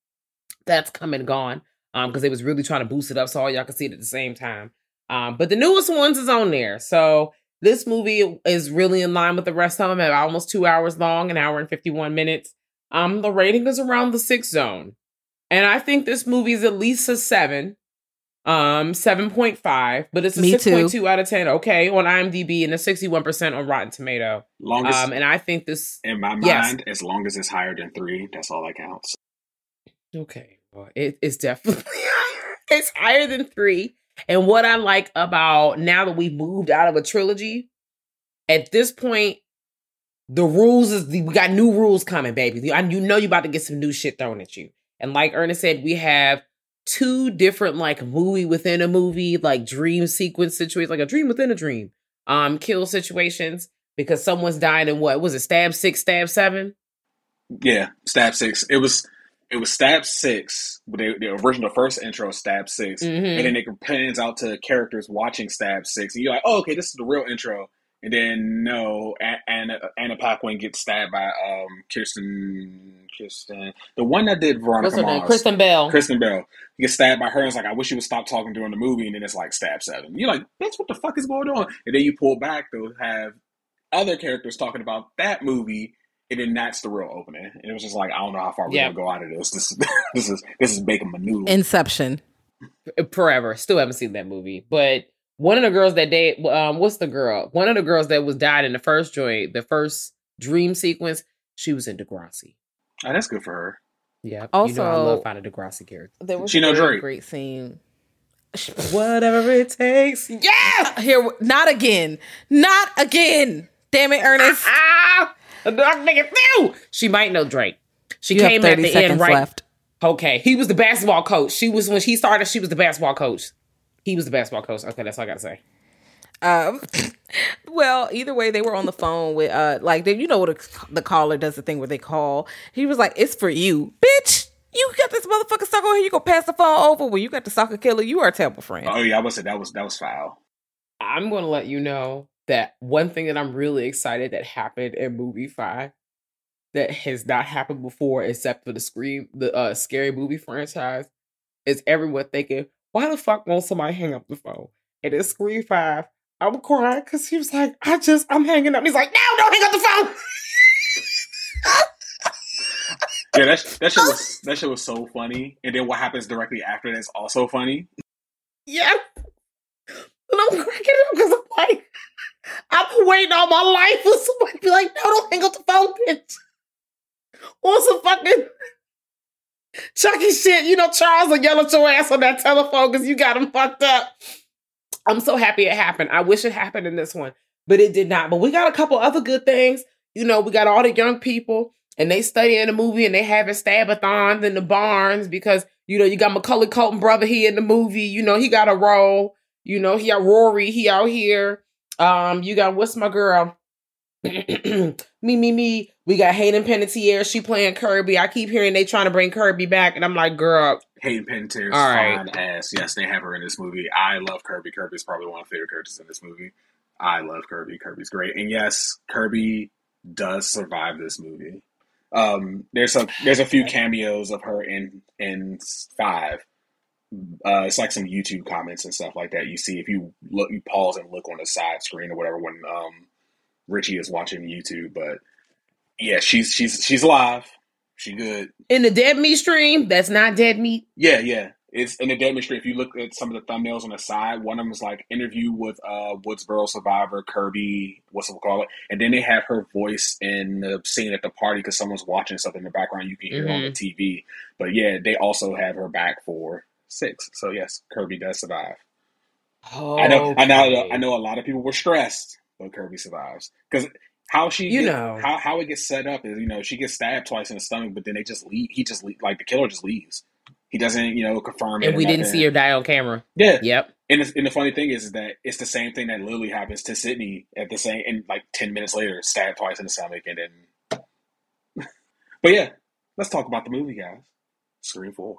that's come and gone um, because they was really trying to boost it up so all y'all can see it at the same time. Um, but the newest ones is on there. So this movie is really in line with the rest of them at almost two hours long, an hour and 51 minutes. Um, the rating is around the six zone. And I think this movie is at least a seven, um, 7.5, but it's a Me too. 6.2 out of 10. Okay, on IMDb and a 61% on Rotten Tomato. Longest Um, and I think this, in my mind, yes. as long as it's higher than three, that's all that counts. okay, well, it is definitely. It's higher than three. And what I like about now that we've moved out of a trilogy, at this point, the rules is we got new rules coming, baby. And you know you about to get some new shit thrown at you. And like Ernest said, we have two different like movie within a movie, like dream sequence situations, like a dream within a dream, um, kill situations because someone's dying in what was it? Stab six, stab seven. Yeah, Stab Six. It was it was Stab Six, they, the original first intro Stab 6 Mhm. and then it pans out to characters watching Stab Six, and you're like, oh, okay, this is the real intro. And then no, A- Anna Anna Paquin gets stabbed by um Kirsten Kirsten, the one that did Veronica What's? Mars. Kristen Bell. Kristen Bell gets stabbed by her. And it's like, I wish you would stop talking during the movie. And then it's like stab seven. You're like, bitch, what the fuck is going on? And then you pull back to have other characters talking about that movie. And then that's the real opening. And it was just like, I don't know how far we're Yeah. gonna go out of this. This is this is this is bacon manure. Inception. forever. Still haven't seen that movie. But one of the girls that date, um, what's the girl? One of the girls that was died in the first joint, the first dream sequence, she was in Degrassi. oh, that's good for her. Yeah. you know I Also- love finding Degrassi characters. There was She a know very Drake. great scene. Whatever it takes. Yeah. Here, not again, not again. Damn it, Ernest. Ah, the dog nigga through. She might know Drake. She You came at the end right. left. Okay, he was the basketball coach. She was when she started. She was the basketball coach. He was the basketball coach. Okay, that's all I gotta say. Um, well, either way, they were on the phone with uh, like they, you know what a, the caller does the thing where they call. He was like, "It's for you, bitch. You got this motherfucker stuck on here. You gonna pass the phone over? Well, you got the soccer killer. You are a terrible friend." Oh yeah, I would say that was that was foul. I'm going to let you know that one thing that I'm really excited that happened in movie five that has not happened before, except for the Scream, the uh, scary movie franchise, is everyone thinking, why the fuck won't somebody hang up the phone? And in Scream five, I'm crying because he was like, I just, I'm hanging up. He's like, no, don't hang up the phone. Yeah, that that shit was that shit was so funny. And then what happens directly after that's also funny. yeah. And I'm cracking up because I'm like, I've been waiting all my life for somebody to be like, no, don't hang up the phone, bitch. On some fucking Chucky shit. You know, Charles will yell at your ass on that telephone because you got him fucked up. I'm so happy it happened. I wish it happened in this one, but it did not. But we got a couple other good things. You know, we got all the young people and they studying the movie and they having stabathons in the barns because, you know, you got Macaulay Culkin brother here in the movie. You know, he got a role. You know, he got Rory, he out here. Um, you got what's my girl? me, me, me. We got Hayden Panettiere. She playing Kirby. I keep hearing they trying to bring Kirby back, and I'm like, girl, Hayden Panettiere's All right. fine ass. Yes, they have her in this movie. I love Kirby. Kirby's probably one of my favorite characters in this movie. I love Kirby. Kirby's great. And yes, Kirby does survive this movie. Um, there's a there's a few cameos of her in in five. Uh, it's like some YouTube comments and stuff like that. You see if you look, you pause and look on the side screen or whatever when um, Richie is watching YouTube. But yeah, she's she's she's alive. She good. in the dead meat stream, that's not dead meat. Yeah, yeah. It's in the dead meat stream. If you look at some of the thumbnails on the side, one of them is like interview with uh Woodsboro survivor Kirby, what's it call it, and then they have her voice in the scene at the party because someone's watching something in the background. You can hear on the TV, but yeah, they also have her back for six. So yes, Kirby does survive. Oh, I know, I know, I know. A lot of people were stressed, but Kirby survives because how she, You get- know. how how it gets set up is you know she gets stabbed twice in the stomach, but then they just leave. He just leave, like the killer just leaves. He doesn't, you know, confirm. And we didn't see her die on camera. Yeah, Yep. and, it's, and the funny thing is, is that it's the same thing that literally happens to Sidney at the same, and like ten minutes later, stabbed twice in the stomach, and then. but yeah, let's talk about the movie, guys. Scream Four.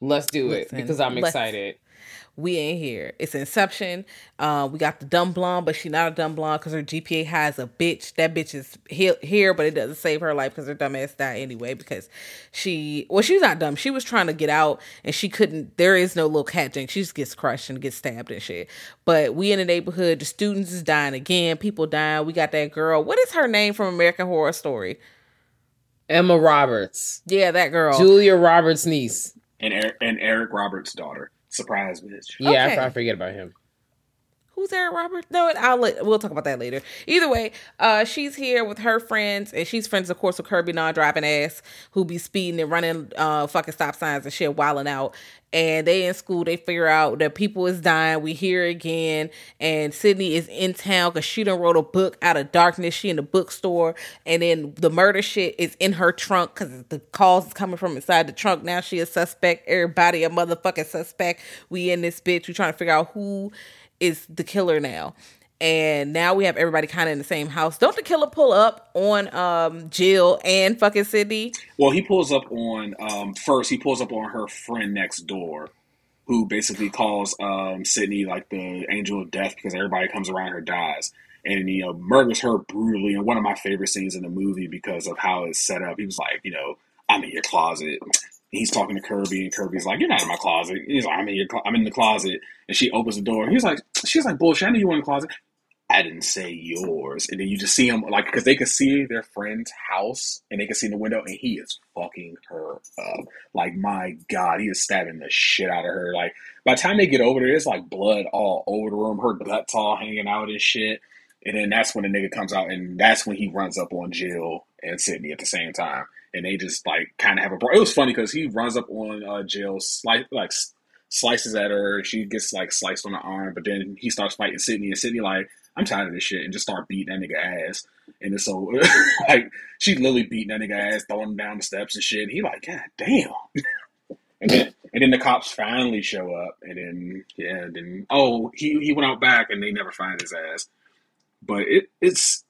Let's do it Listen, because I'm excited. we ain't here. It's Inception. Uh, we got the dumb blonde, but she not a dumb blonde because her GPA has a bitch. That bitch is he- here, but it doesn't save her life because her dumb ass died anyway. Because she, well, she's not dumb. She was trying to get out and she couldn't. There is no little cat jink. She just gets crushed and gets stabbed and shit. But we in the neighborhood. The students is dying again. People dying. We got that girl. What is her name from American Horror Story? Emma Roberts, Yeah, that girl. Julia Roberts' niece. And Eric, and Eric Roberts' daughter. Surprise, bitch. Yeah, Okay. I, I forget about him. Who's Eric Roberts? No, I'll let, we'll talk about that later. Either way, uh, she's here with her friends, and she's friends, of course, with Kirby non-driving ass, who be speeding and running uh fucking stop signs and shit, wilding out. And they in school, they figure out that people is dying. We hear again, and Sidney is in town because she done wrote a book out of darkness. She in the bookstore, and then the murder shit is in her trunk because the calls is coming from inside the trunk. Now she a suspect. Everybody a motherfucking suspect. We in this bitch. We trying to figure out who is the killer now. And now we have everybody kind of in the same house. Don't the killer pull up on um Jill and fucking Sidney? Well, he pulls up on um, first. He pulls up on her friend next door, who basically calls um, Sidney like the angel of death because everybody comes around her dies. and you know murders her brutally. And one of my favorite scenes in the movie because of how it's set up. He was like, you know, I'm in your closet. He's talking to Kirby, and Kirby's like, "You're not in my closet." He's like, "I'm in your, cl- I'm in the closet," and she opens the door. He's like, "She's like, bullshit. I knew you were in the closet." I didn't say yours. And then you just see him, like, because they can see their friend's house and they can see in the window, and he is fucking her up. Like, my God, he is stabbing the shit out of her. Like, by the time they get over there, it's like blood all over the room, her guts all hanging out and shit. And then that's when the nigga comes out, and that's when he runs up on Jill and Sidney at the same time. And they just, like, kind of have a. It was funny because he runs up on uh, Jill, sli- like, slices at her. She gets, like, sliced on the arm, but then he starts fighting Sidney, and Sidney, like, I'm tired of this shit, and just start beating that nigga ass. And it's so like she literally beating that nigga ass, throwing him down the steps and shit. And he like, God damn. and then and then the cops finally show up, and then yeah, then oh he he went out back, and they never find his ass. But it it's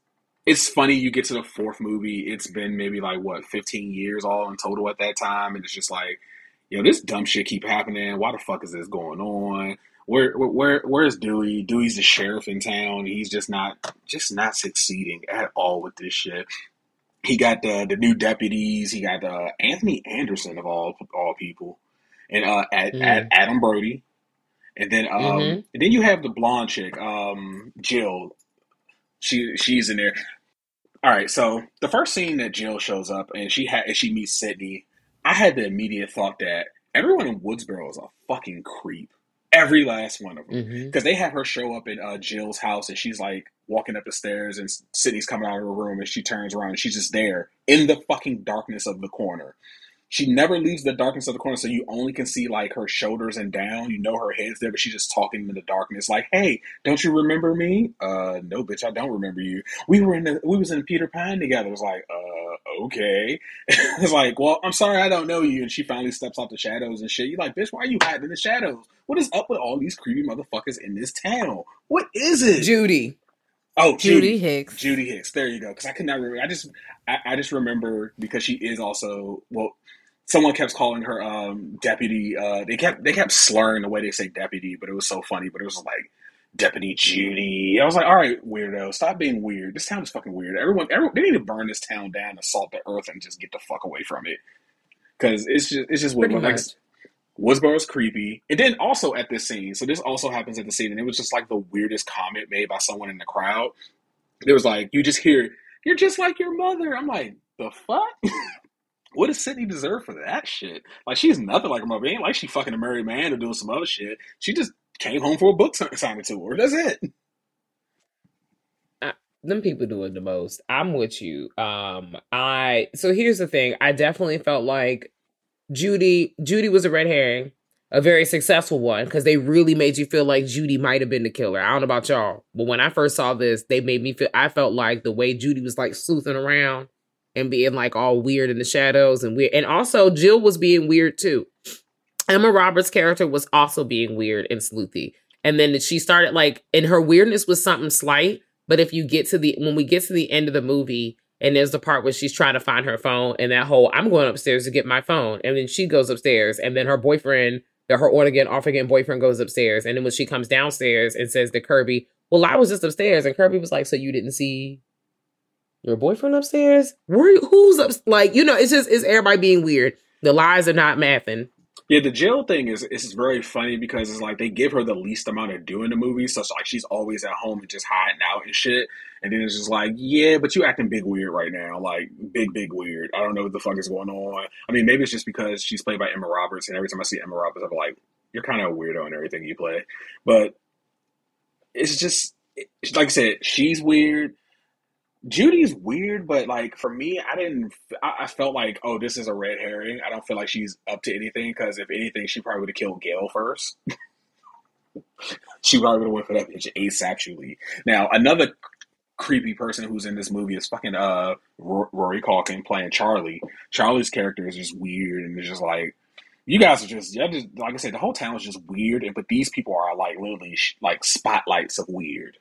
it's funny you get to the fourth movie. It's been maybe like what 15 years all in total at that time, and it's just like, you know, this dumb shit keep happening. Why the fuck is this going on? where where where's Dewey? Dewey's the sheriff in town. He's just not just not succeeding at all with this shit. He got the the new deputies. He got uh, Anthony Anderson of all all people, and uh, at, Mm. at Adam Brody, and then um, Mhm. and then you have the blonde chick, um, Jill. She she's in there. All right, so the first scene that Jill shows up and she had and she meets Sidney, I had the immediate thought that everyone in Woodsboro is a fucking creep. Every last one of them because they have her show up at uh, Jill's house and she's like walking up the stairs and Sidney's coming out of her room and she turns around and she's just there in the fucking darkness of the corner. She never leaves the darkness of the corner, so you only can see like her shoulders and down. You know her head's there, but she's just talking in the darkness, like, "Hey, don't you remember me? Uh, no, bitch, I don't remember you. We were in the, we was in Peter Pan together." It was like, "Uh, okay." it's like, "Well, I'm sorry, I don't know you." And she finally steps out the shadows and shit. You're like, bitch, why are you hiding in the shadows? What is up with all these creepy motherfuckers in this town? What is it? Judy. Oh, Judy Hicks. Judy Hicks. There you go. Because I could not remember. I just, I, I just remember because she is also well. Someone kept calling her um, deputy. Uh, they kept they kept slurring the way they say deputy, but it was so funny. But it was like Deputy Judy. I was like, all right, weirdo, stop being weird. This town is fucking weird. Everyone, everyone, they need to burn this town down, assault the earth, and just get the fuck away from it. Because it's just it's just Pretty weird. Like, much. Woodsboro's creepy. And then also at this scene, so this also happens at the scene, and it was just like the weirdest comment made by someone in the crowd. It was like, you just hear, you're just like your mother. I'm like, the fuck? what does Sidney deserve for that shit? Like, she's nothing like her mother. It ain't like she fucking a married man or doing some other shit. She just came home for a book assignment to her. That's it. them people doing the most. I'm with you. Um, I so here's the thing. I definitely felt like Judy. Judy was a red herring, a very successful one because they really made you feel like Judy might have been the killer. I don't know about y'all, but when I first saw this, they made me feel. I felt like the way Judy was like sleuthing around and being like all weird in the shadows and weird, and also Jill was being weird too. Emma Roberts' character was also being weird and sleuthy. And then she started like, and her weirdness was something slight. But if you get to the, when we get to the end of the movie, and there's the part where she's trying to find her phone, and that whole, I'm going upstairs to get my phone. And then she goes upstairs, and then her boyfriend, her on again, off again boyfriend goes upstairs. And then when she comes downstairs and says to Kirby, Well, I was just upstairs. And Kirby was like, So you didn't see your boyfriend upstairs? Where, who's up? Like, you know, it's just, it's everybody being weird. The lies are not mathing. Yeah, the jail thing is is very funny because it's like they give her the least amount of do in the movie, so it's like she's always at home and just hiding out and shit. And then it's just like, yeah, but you acting big weird right now, like big big weird. I don't know what the fuck is going on. I mean, maybe it's just because she's played by Emma Roberts, and every time I see Emma Roberts, I'm like, you're kind of a weirdo in everything you play. But it's just it's- like I said, she's weird. Judy's weird, but like for me, I didn't. I, I felt like, oh, this is a red herring. I don't feel like she's up to anything because if anything, she probably would have killed Gale first. she probably would have went for that bitch asexually. Now, another creepy person who's in this movie is fucking uh Ro- Rory Culkin playing Charlie. Charlie's character is just weird and it's just like you guys are just, y'all just like I said, the whole town is just weird, and but these people are like literally sh- like spotlights of weird,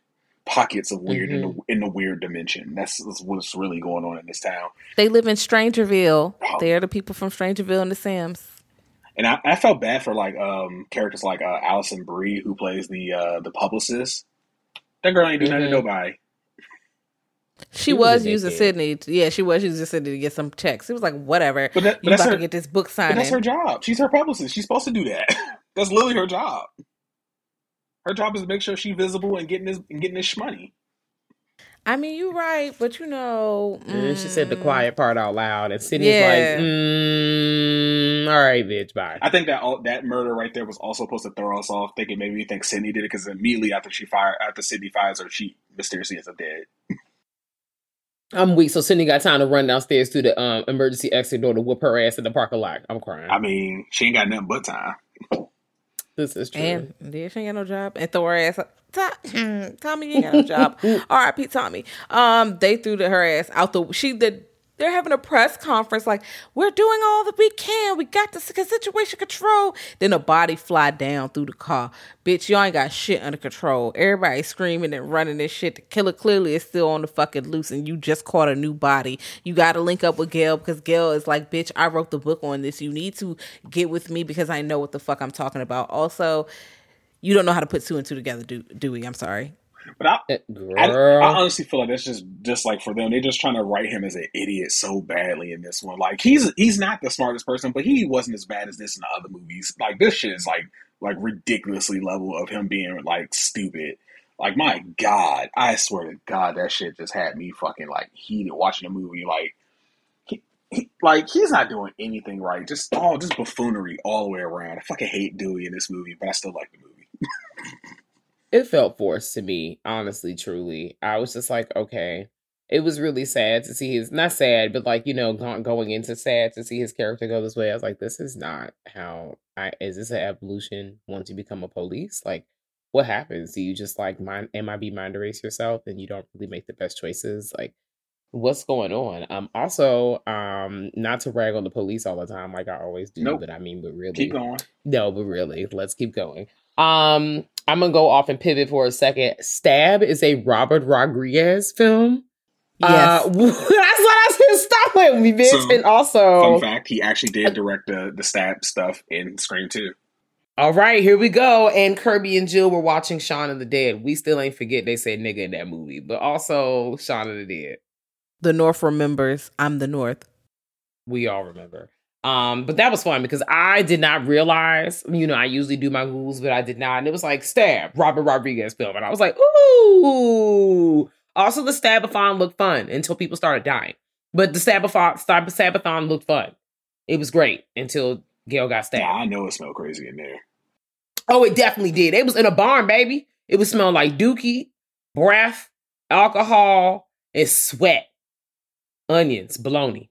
pockets of weird in the in the weird dimension. That's, that's what's really going on in this town. They live in Strangerville. They're the people from Strangerville and the Sims. And I, I felt bad for like um characters like uh, Alison Brie who plays the uh the publicist. That girl ain't do nothing to Mhm. nobody. She He was was using. Sidney. To, yeah, she was using Sidney to get some checks. It was like whatever. But that- but you that's about her- to get this book signed. that's her job. She's her publicist. She's supposed to do that. That's literally her job. Her job is to make sure she's visible and getting this and getting this money. I mean, you're right, but you know, And then she said the mm, quiet part out loud, and Sidney's Yeah. like, mm, "All right, bitch, bye." I think that all, that murder right there was also supposed to throw us off, thinking maybe we think Sidney did it because immediately after she fired, after Sidney fires her, she mysteriously ends up dead. I'm weak, so Sidney got time to run downstairs to the um, emergency exit door to whoop her ass in the parking lot. I'm crying. I mean, she ain't got nothing but time. This is true. and yeah, she ain't got no job, and throw her ass. up. Tommy, you ain't got no job. R.I.P. Tommy. Um, they threw her ass out the. She did. They're having a press conference like we're doing all that we can. We got the si- situation control. Then a body fly down through the car. Bitch, y'all ain't got shit under control. Everybody screaming and running this shit. The killer clearly is still on the fucking loose, and you just caught a new body. You got to link up with Gale because Gale is like, bitch, I wrote the book on this. You need to get with me because I know what the fuck I'm talking about. Also, you don't know how to put two and two together, do Dewey. I'm sorry. But I, I, I honestly feel like that's just just like for them, they're just trying to write him as an idiot so badly in this one. Like he's he's not the smartest person, but he wasn't as bad as this in the other movies. Like this shit is like like ridiculously level of him being like stupid. Like my God, I swear to God, that shit just had me fucking like heated watching the movie. Like he, he like he's not doing anything right. Just all just buffoonery all the way around. I fucking hate Dewey in this movie, but I still like the movie. it felt forced to me, honestly, truly. I was just like, okay. It was really sad to see his, not sad, but like, you know, going into sad to see his character go this way. I was like, this is not how I, is this an evolution once you become a police? Like, what happens? Do you just like mind, MIB mind erase yourself and you don't really make the best choices? Like, what's going on? Um, also, um, not to rag on the police all the time, like I always do, Nope. but I mean, but really, Keep going. no, but really, let's keep going. Um, I'm gonna go off and pivot for a second. Stab is a Robert Rodriguez film. Yes. Uh, that's what I said. Stop with me, bitch. So, and also, Fun fact: He actually did direct the the stab stuff in Scream Two. all right, here we go. And Kirby and Jill were watching Shaun of the Dead. We still ain't forget they said nigga in that movie, but also Shaun of the Dead. The North remembers. I'm the North. we all remember. Um, but that was fun because I did not realize, you know, I usually do my Googles, but I did not. And it was like stab, Robert Rodriguez film. And I was like, ooh. Also, the stabathon looked fun until people started dying. But the stabathon, stab, stabathon looked fun. It was great until Gale got stabbed. Yeah, I know it smelled crazy in there. Oh, it definitely did. It was in a barn, baby. It was smelling like dookie, breath, alcohol, and sweat, onions, bologna,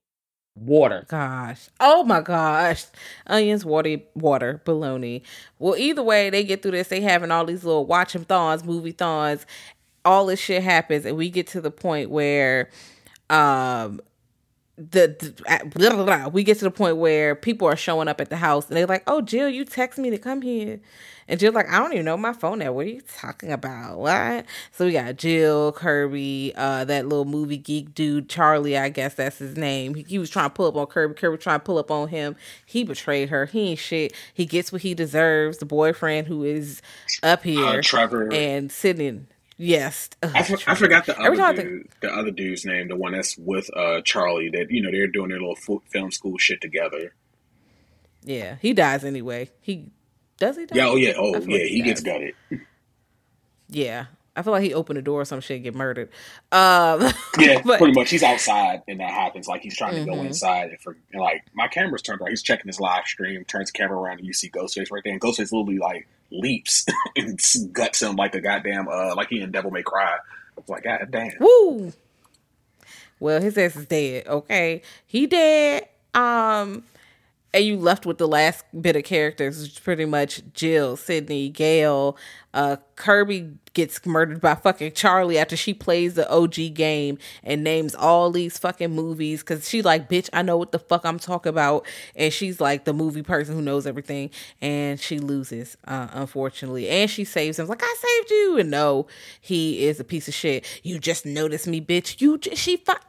water. Gosh. Oh my gosh. Onions, water, water, bologna. Well, either way, they get through this. They having all these little watch 'em thons, movie thons. All this shit happens, and we get to the point where um the, the uh, blah, blah, blah. we get to the point where people are showing up at the house and they're like, "Oh, Jill, you text me to come here," and Jill's like, "I don't even know my phone now. What are you talking about? What?" So we got Jill, Kirby, uh, that little movie geek dude, Charlie. I guess that's his name. He, he was trying to pull up on Kirby. Kirby trying to pull up on him. He betrayed her. He ain't shit. He gets what he deserves. The boyfriend who is up here Uh, Trevor. and sitting. Yes, Ugh, I, for, I forgot the other dude, think- the other dude's name, the one that's with uh, Charlie. That you know they're doing their little film school shit together. Yeah, he dies anyway. He does he die? Yeah, oh yeah, oh yeah, like he gets gutted. Yeah, I feel like he opened the door or some shit and get murdered. Um, Yeah, but- pretty much. He's outside and that happens. Like he's trying to go Mhm. inside and for and like my camera's turned around. He's checking his live stream, turns the camera around, and you see Ghostface right there. And Ghostface literally like leaps and guts him like a goddamn uh like he in Devil May Cry. I was like, God damn. Woo. Well, his ass is dead. Okay, he dead. Um, and you left with the last bit of characters, which is pretty much Jill, Sidney, Gale. Uh, Kirby gets murdered by fucking Charlie after she plays the OG game and names all these fucking movies because she's like, bitch, I know what the fuck I'm talking about, and she's like the movie person who knows everything, and she loses, uh, unfortunately, and she saves him like I saved you, and no, he is a piece of shit. You just noticed me, bitch. You just she fuck.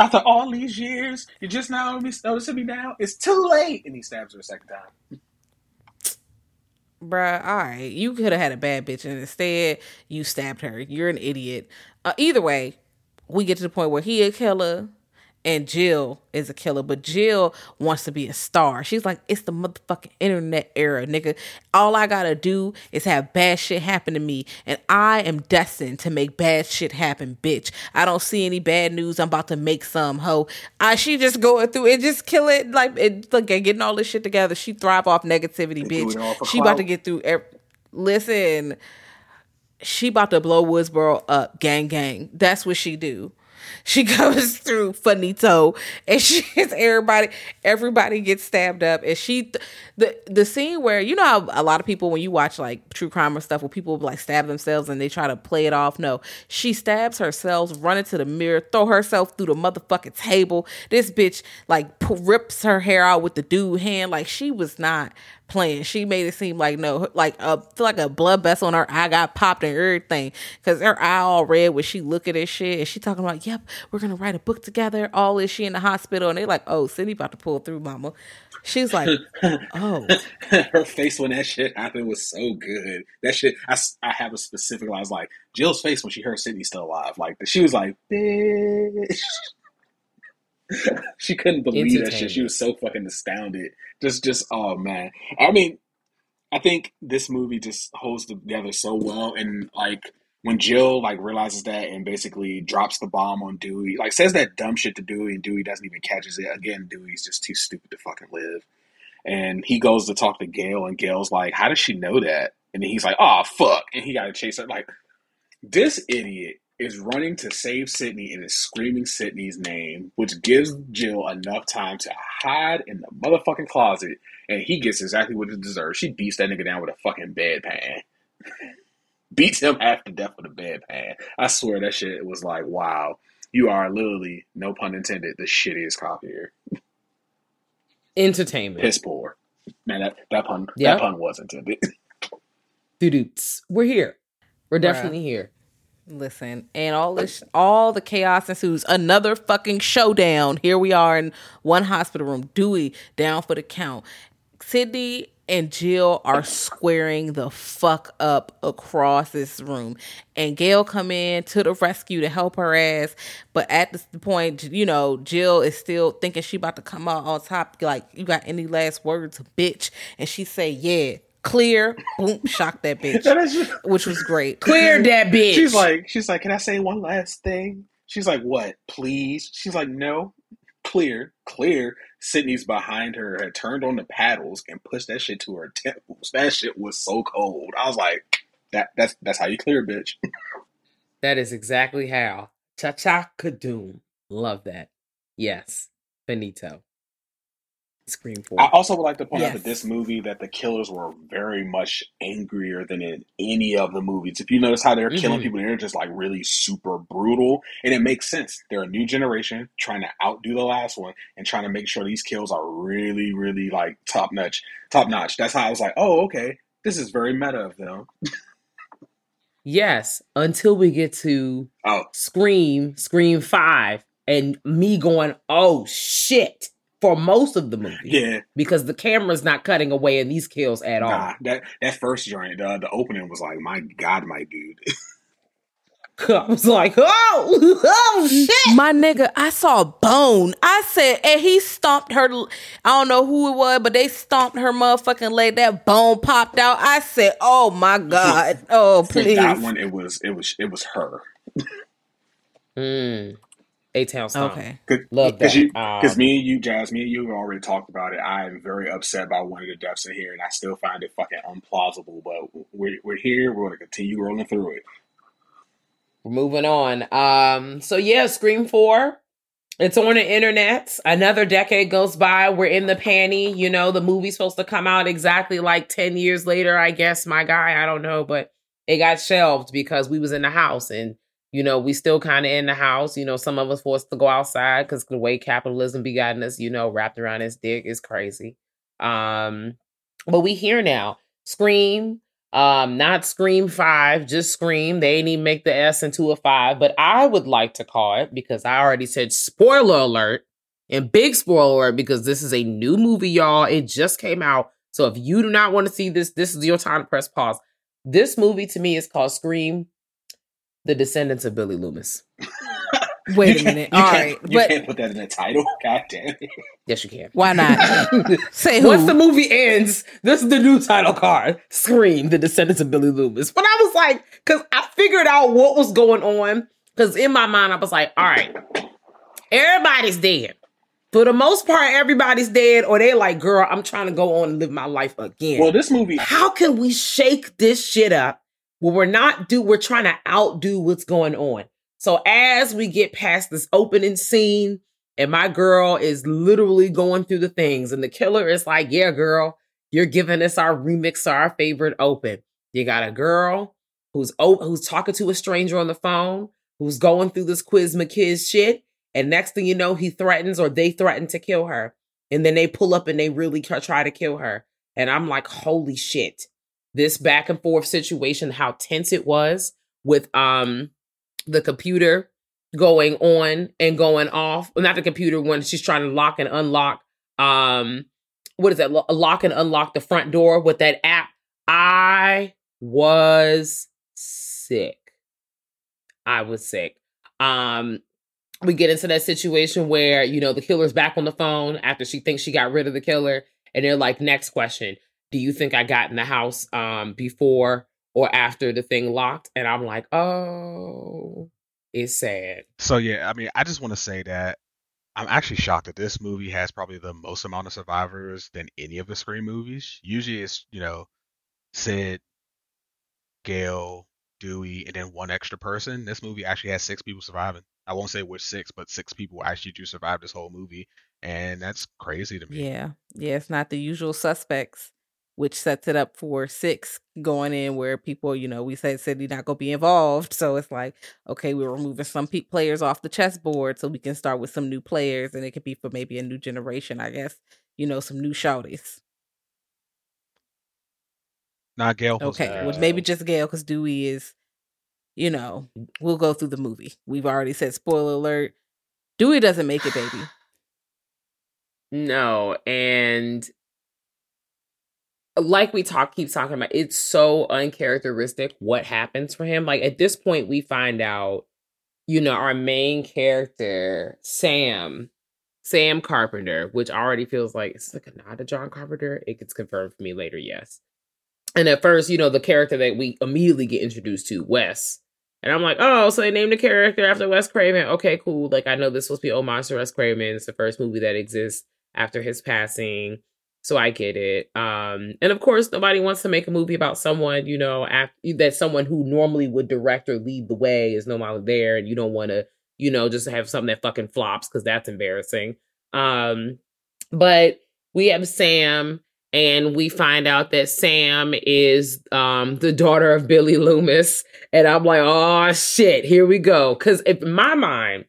After all these years, you're just now noticing me now. It's too late, and he stabs her a second time. Bruh, all right. You could have had a bad bitch, and instead you stabbed her. You're an idiot. Uh, either way, we get to the point where he a killer and Jill is a killer, but Jill wants to be a star. She's like, it's the motherfucking internet era, nigga. All I gotta do is have bad shit happen to me, and I am destined to make bad shit happen, bitch. I don't see any bad news. I'm about to make some hoe. I she just going through it, just kill it, like it, like getting all this shit together. She thrive off negativity, bitch. it She about to get through. Every, listen, she about to blow Woodsboro up, gang, gang. That's what she do. She goes through Finito, and she gets everybody. Everybody gets stabbed up, and she the the scene where you know a lot of people when you watch like true crime or stuff where people like stab themselves and they try to play it off. No, she stabs herself, run into the mirror, throw herself through the motherfucking table. This bitch like rips her hair out with the dude hand. Like she was not playing. She made it seem like no, like a feel like a blood vessel in her eye got popped and everything because her eye all red when she look at this shit and she talking about, yep, we're gonna write a book together. All this she in the hospital and they like, oh, Cindy about to pull through, mama. She's like, oh, her face when that shit happened was so good. That shit, I have a specific. I was like, Jill's face when she heard Sidney still alive. Like she was like, bitch. she couldn't believe that shit. She was so fucking astounded. Just, just, oh man. I mean, I think this movie just holds together so well, and like when Jill like realizes that and basically drops the bomb on Dewey, like says that dumb shit to Dewey, and Dewey doesn't even catches it. Again, Dewey's just too stupid to fucking live. And he goes to talk to Gale, and Gale's like, "How does she know that?" And then he's like, "Oh fuck!" And he got to chase her. Like this idiot is running to save Sidney and is screaming Sidney's name, which gives Jill enough time to hide in the motherfucking closet, and he gets exactly what he deserves. She beats that nigga down with a fucking bedpan. Beats him half to death with a bedpan. I swear that shit was like, wow, you are literally, no pun intended, the shittiest cop here. Entertainment. Piss poor. Man, that, that pun Yep. that pun was intended. Doo-doots. We're here. We're Bruh. definitely here. Listen, and all this, all the chaos ensues. Another fucking showdown. Here we are in one hospital room. Dewey down for the count. Sidney and Jill are squaring the fuck up across this room, and Gale come in to the rescue to help her ass. But at this point, you know, Jill is still thinking she about to come out on top. Like, you got any last words, bitch? And she say, "Yeah." Clear, boom, shock that bitch, That is just- which was great. Clear that bitch. She's like, she's like, can I say one last thing? She's like, what? Please? She's like, no. Clear, clear. Sidney's behind her, had turned on the paddles and pushed that shit to her temples. That shit was so cold. I was like, that that's that's how you clear, bitch. That is exactly how. Cha cha kadoom. Love that. Yes. Benito. Scream 4 I also would like to point out that this movie that the killers were very much angrier than in any of the movies. If you notice how they're killing Mhm. people, they're just like really super brutal, and it makes sense. They're a new generation trying to outdo the last one and trying to make sure these kills are really, really like top notch. Top notch. That's how I was like, oh, okay, this is very meta of them. Yes. Until we get to Oh, Scream, Scream 5, and me going, oh shit, for most of the movie. yeah, Because the camera's not cutting away in these kills at all. nah. That that first joint, uh, the opening was like, my God, my dude. I was like, oh, oh shit. My nigga, I saw a bone. I said, and he stomped her. I don't know who it was, but they stomped her motherfucking leg. That bone popped out. I said, "Oh my god! Oh please!" that one, it was it was it was her. Mm. A Town Stomp. Okay. Love that. because Um, me and you, Jazz, me and you have already talked about it. I am very upset by one of the deaths in here, and I still find it fucking unplausible. But we're we're here. We're going to continue rolling through it. We're moving on. Um, so yeah, Scream 4. It's on the internet. Another decade goes by. We're in the panty. You know, the movie's supposed to come out exactly like 10 years later, I guess, my guy. I don't know, but it got shelved because we was in the house and you know, we still kind of in the house. You know, some of us forced to go outside because the way capitalism be gotten us, you know, wrapped around its dick is crazy. Um, but we here now. Scream, um, not Scream 5, just Scream. They ain't even make the S into a 5, but I would like to call it because I already said spoiler alert and big spoiler alert because this is a new movie, y'all. It just came out. So if you do not want to see this, this is your time to press pause. This movie to me is called Scream The Descendants of Billy Loomis. Wait a minute. You All can't- right, you but can't put that in the title. God damn it. Yes, you can. why not? Say who? Once the movie ends, this is the new title card. Scream, The Descendants of Billy Loomis. But I was like, because I figured out what was going on. Because in my mind, I was like, all right, everybody's dead. For the most part, everybody's dead, or they like, girl, I'm trying to go on and live my life again. Well, this movie, How can we shake this shit up where we're not do we're trying to outdo what's going on? So as we get past this opening scene, and my girl is literally going through the things, and the killer is like, Yeah, girl, you're giving us our remix our favorite open. You got a girl who's who's talking to a stranger on the phone, who's going through this quiz McKiz shit, and next thing you know, he threatens or they threaten to kill her, and then they pull up and they really try to kill her. And I'm like, holy shit. This back and forth situation, how tense it was with um the computer going on and going off. Well, not the computer when she's trying to lock and unlock um what is that? Lo- Lock and unlock the front door with that app. I was sick. I was sick. Um we get into that situation where, you know, the killer's back on the phone after she thinks she got rid of the killer and they're like, "Next question do you think I got in the house um before or after the thing locked? And I'm like, oh, it's sad. So yeah, I mean, I just want to say that I'm actually shocked that this movie has probably the most amount of survivors than any of the Scream movies. Usually it's, you know, Sid, Gale, Dewey, and then one extra person. This movie actually has six people surviving. I won't say which six, but six people actually do survive this whole movie. And that's crazy to me. Yeah. Yeah, it's not the usual suspects, which sets it up for six going in where people, you know, we said City not gonna be involved. So it's like, okay, we're removing some pe- players off the chessboard so we can start with some new players and it could be for maybe a new generation, I guess. You know, some new shouties. Not Gale. Okay. Well, maybe just Gale because Dewey is, you know, we'll go through the movie. We've already said spoiler alert. Dewey doesn't make it, baby. No, and like we talk keep talking about, it's so uncharacteristic what happens for him. Like at this point, we find out, you know, our main character, Sam, Sam Carpenter, which already feels like it's like a nod to John Carpenter. It gets confirmed for me later, yes. And at first, you know, the character that we immediately get introduced to, Wes. And I'm like, oh, so they named the character after Wes Craven. Okay, cool. Like I know this to be Omar to Wes Craven. It's the first movie that exists after his passing. So I get it. Um, and of course, nobody wants to make a movie about someone, you know, after, that someone who normally would direct or lead the way is no longer there, and you don't want to, you know, just have something that fucking flops because that's embarrassing. Um, but we have Sam, and we find out that Sam is um the daughter of Billy Loomis, and I'm like, oh shit, here we go. Because in my mind,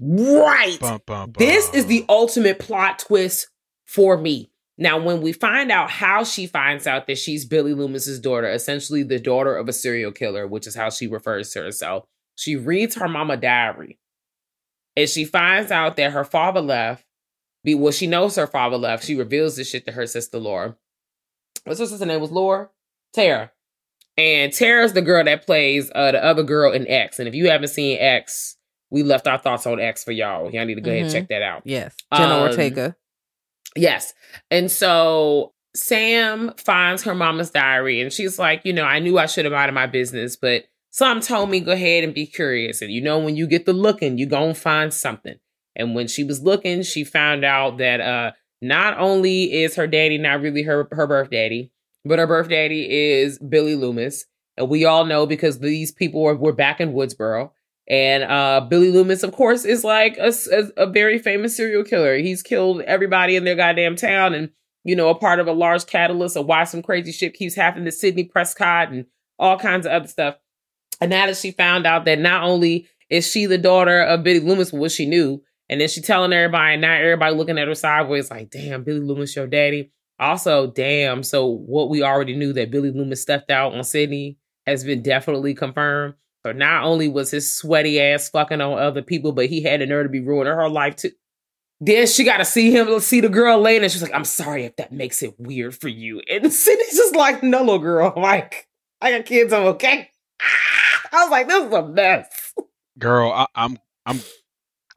right, Bum, bum, this is the ultimate plot twist for me. Now, when we find out how she finds out that she's Billy Loomis's daughter, essentially the daughter of a serial killer, which is how she refers to herself, she reads her mama diary. And she finds out that her father left. Be well, she knows her father left. She reveals this shit to her sister Laura. What's her sister's name? Was Laura? Tara. And Tara's the girl that plays uh, the other girl in X. And if you haven't seen X, we left our thoughts on X for y'all. Y'all need to go ahead and Mhm. check that out. Yes. Jenna Um, Ortega. Yes. And so Sam finds her mama's diary and she's like, you know, I knew I should have minded my business, but some told me go ahead and be curious. And you know, when you get the looking, you gonna find something. And when she was looking, she found out that uh not only is her daddy not really her her birth daddy, but her birth daddy is Billy Loomis. And we all know because these people were, were back in Woodsboro. And uh, Billy Loomis, of course, is like a very famous serial killer. He's killed everybody in their goddamn town and, you know, a part of a large catalyst of why some crazy shit keeps happening to Sidney Prescott and all kinds of other stuff. And now that she found out that not only is she the daughter of Billy Loomis, what she knew, and then she telling everybody, and now everybody looking at her sideways like, damn, Billy Loomis, your daddy. Also, damn, so what we already knew that Billy Loomis stepped out on Sidney has been definitely confirmed. So not only was his sweaty ass fucking on other people, but he had the nerve to be ruining her life too. Then she got to see him, see the girl later, and she's like, "I'm sorry if that makes it weird for you." And Sidney's just like, "No, little girl, like I got kids, I'm okay." I was like, this is a mess. Girl, I, I'm I'm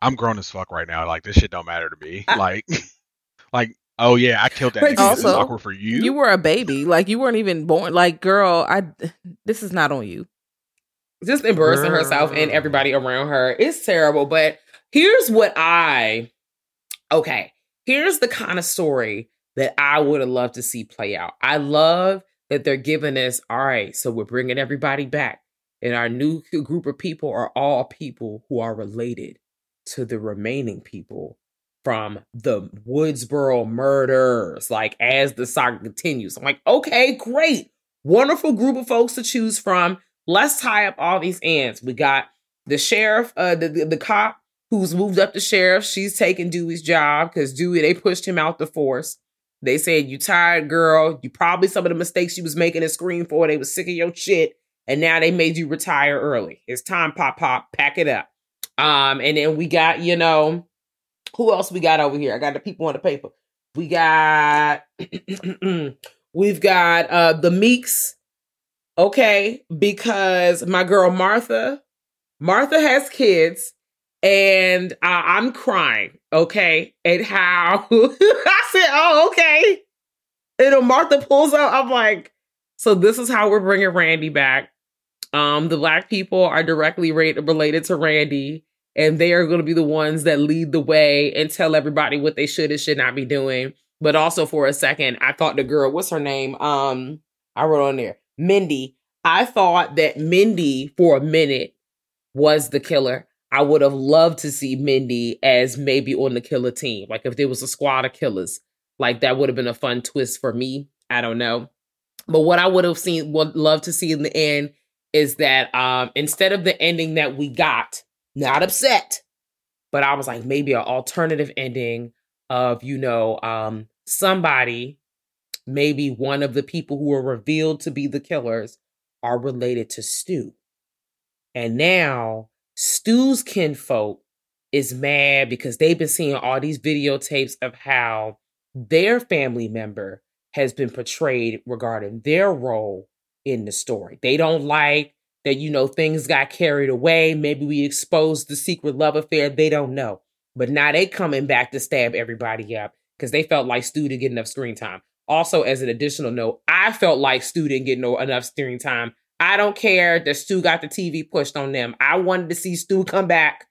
I'm grown as fuck right now. Like this shit don't matter to me. Ah. Like like oh yeah, I killed that. But nigga. This is also, awkward for you. You were a baby. Like you weren't even born. Like, girl, I this is not on you. Just embarrassing herself and everybody around her. It's terrible. But here's what I okay. Here's the kind of story that I would have loved to see play out. I love that they're giving us, all right, so we're bringing everybody back. And our new group of people are all people who are related to the remaining people from the Woodsboro murders, like as the saga continues. I'm like, okay, great. Wonderful group of folks to choose from. Let's tie up all these ends. We got the sheriff, uh, the, the, the cop who's moved up to sheriff. She's taking Dewey's job because Dewey, they pushed him out the force. They said, You tired, girl. You probably some of the mistakes you was making in Scream 4. They was sick of your shit. And now they made you retire early. It's time, pop, pop, pack it up. Um, and then we got, you know, who else we got over here? I got the people on the paper. We got we've got uh the Meeks. Okay, because my girl Martha, Martha has kids, and uh, I'm crying. Okay, and how I said, "Oh, okay." And Martha pulls out. I'm like, "So this is how we're bringing Randy back." Um, the black people are directly ra- related to Randy, and they are going to be the ones that lead the way and tell everybody what they should and should not be doing. But also, for a second, I thought the girl, what's her name? Um, I wrote on there, Mindy. I thought that Mindy, for a minute, was the killer. I would have loved to see Mindy as maybe on the killer team. Like if there was a squad of killers, like that would have been a fun twist for me. I don't know. But what I would have seen, would love to see in the end is that um instead of the ending that we got, not upset, but I was like maybe an alternative ending of, you know, um somebody, maybe one of the people who were revealed to be the killers are related to Stu. And now Stu's kinfolk is mad because they've been seeing all these videotapes of how their family member has been portrayed regarding their role in the story. They don't like that, you know, things got carried away. Maybe we exposed the secret love affair. They don't know. But now they coming back to stab everybody up because they felt like Stu didn't get enough screen time. Also, as an additional note, I felt like Stu didn't get no enough steering time. I don't care that Stu got the TV pushed on them. I wanted to see Stu come back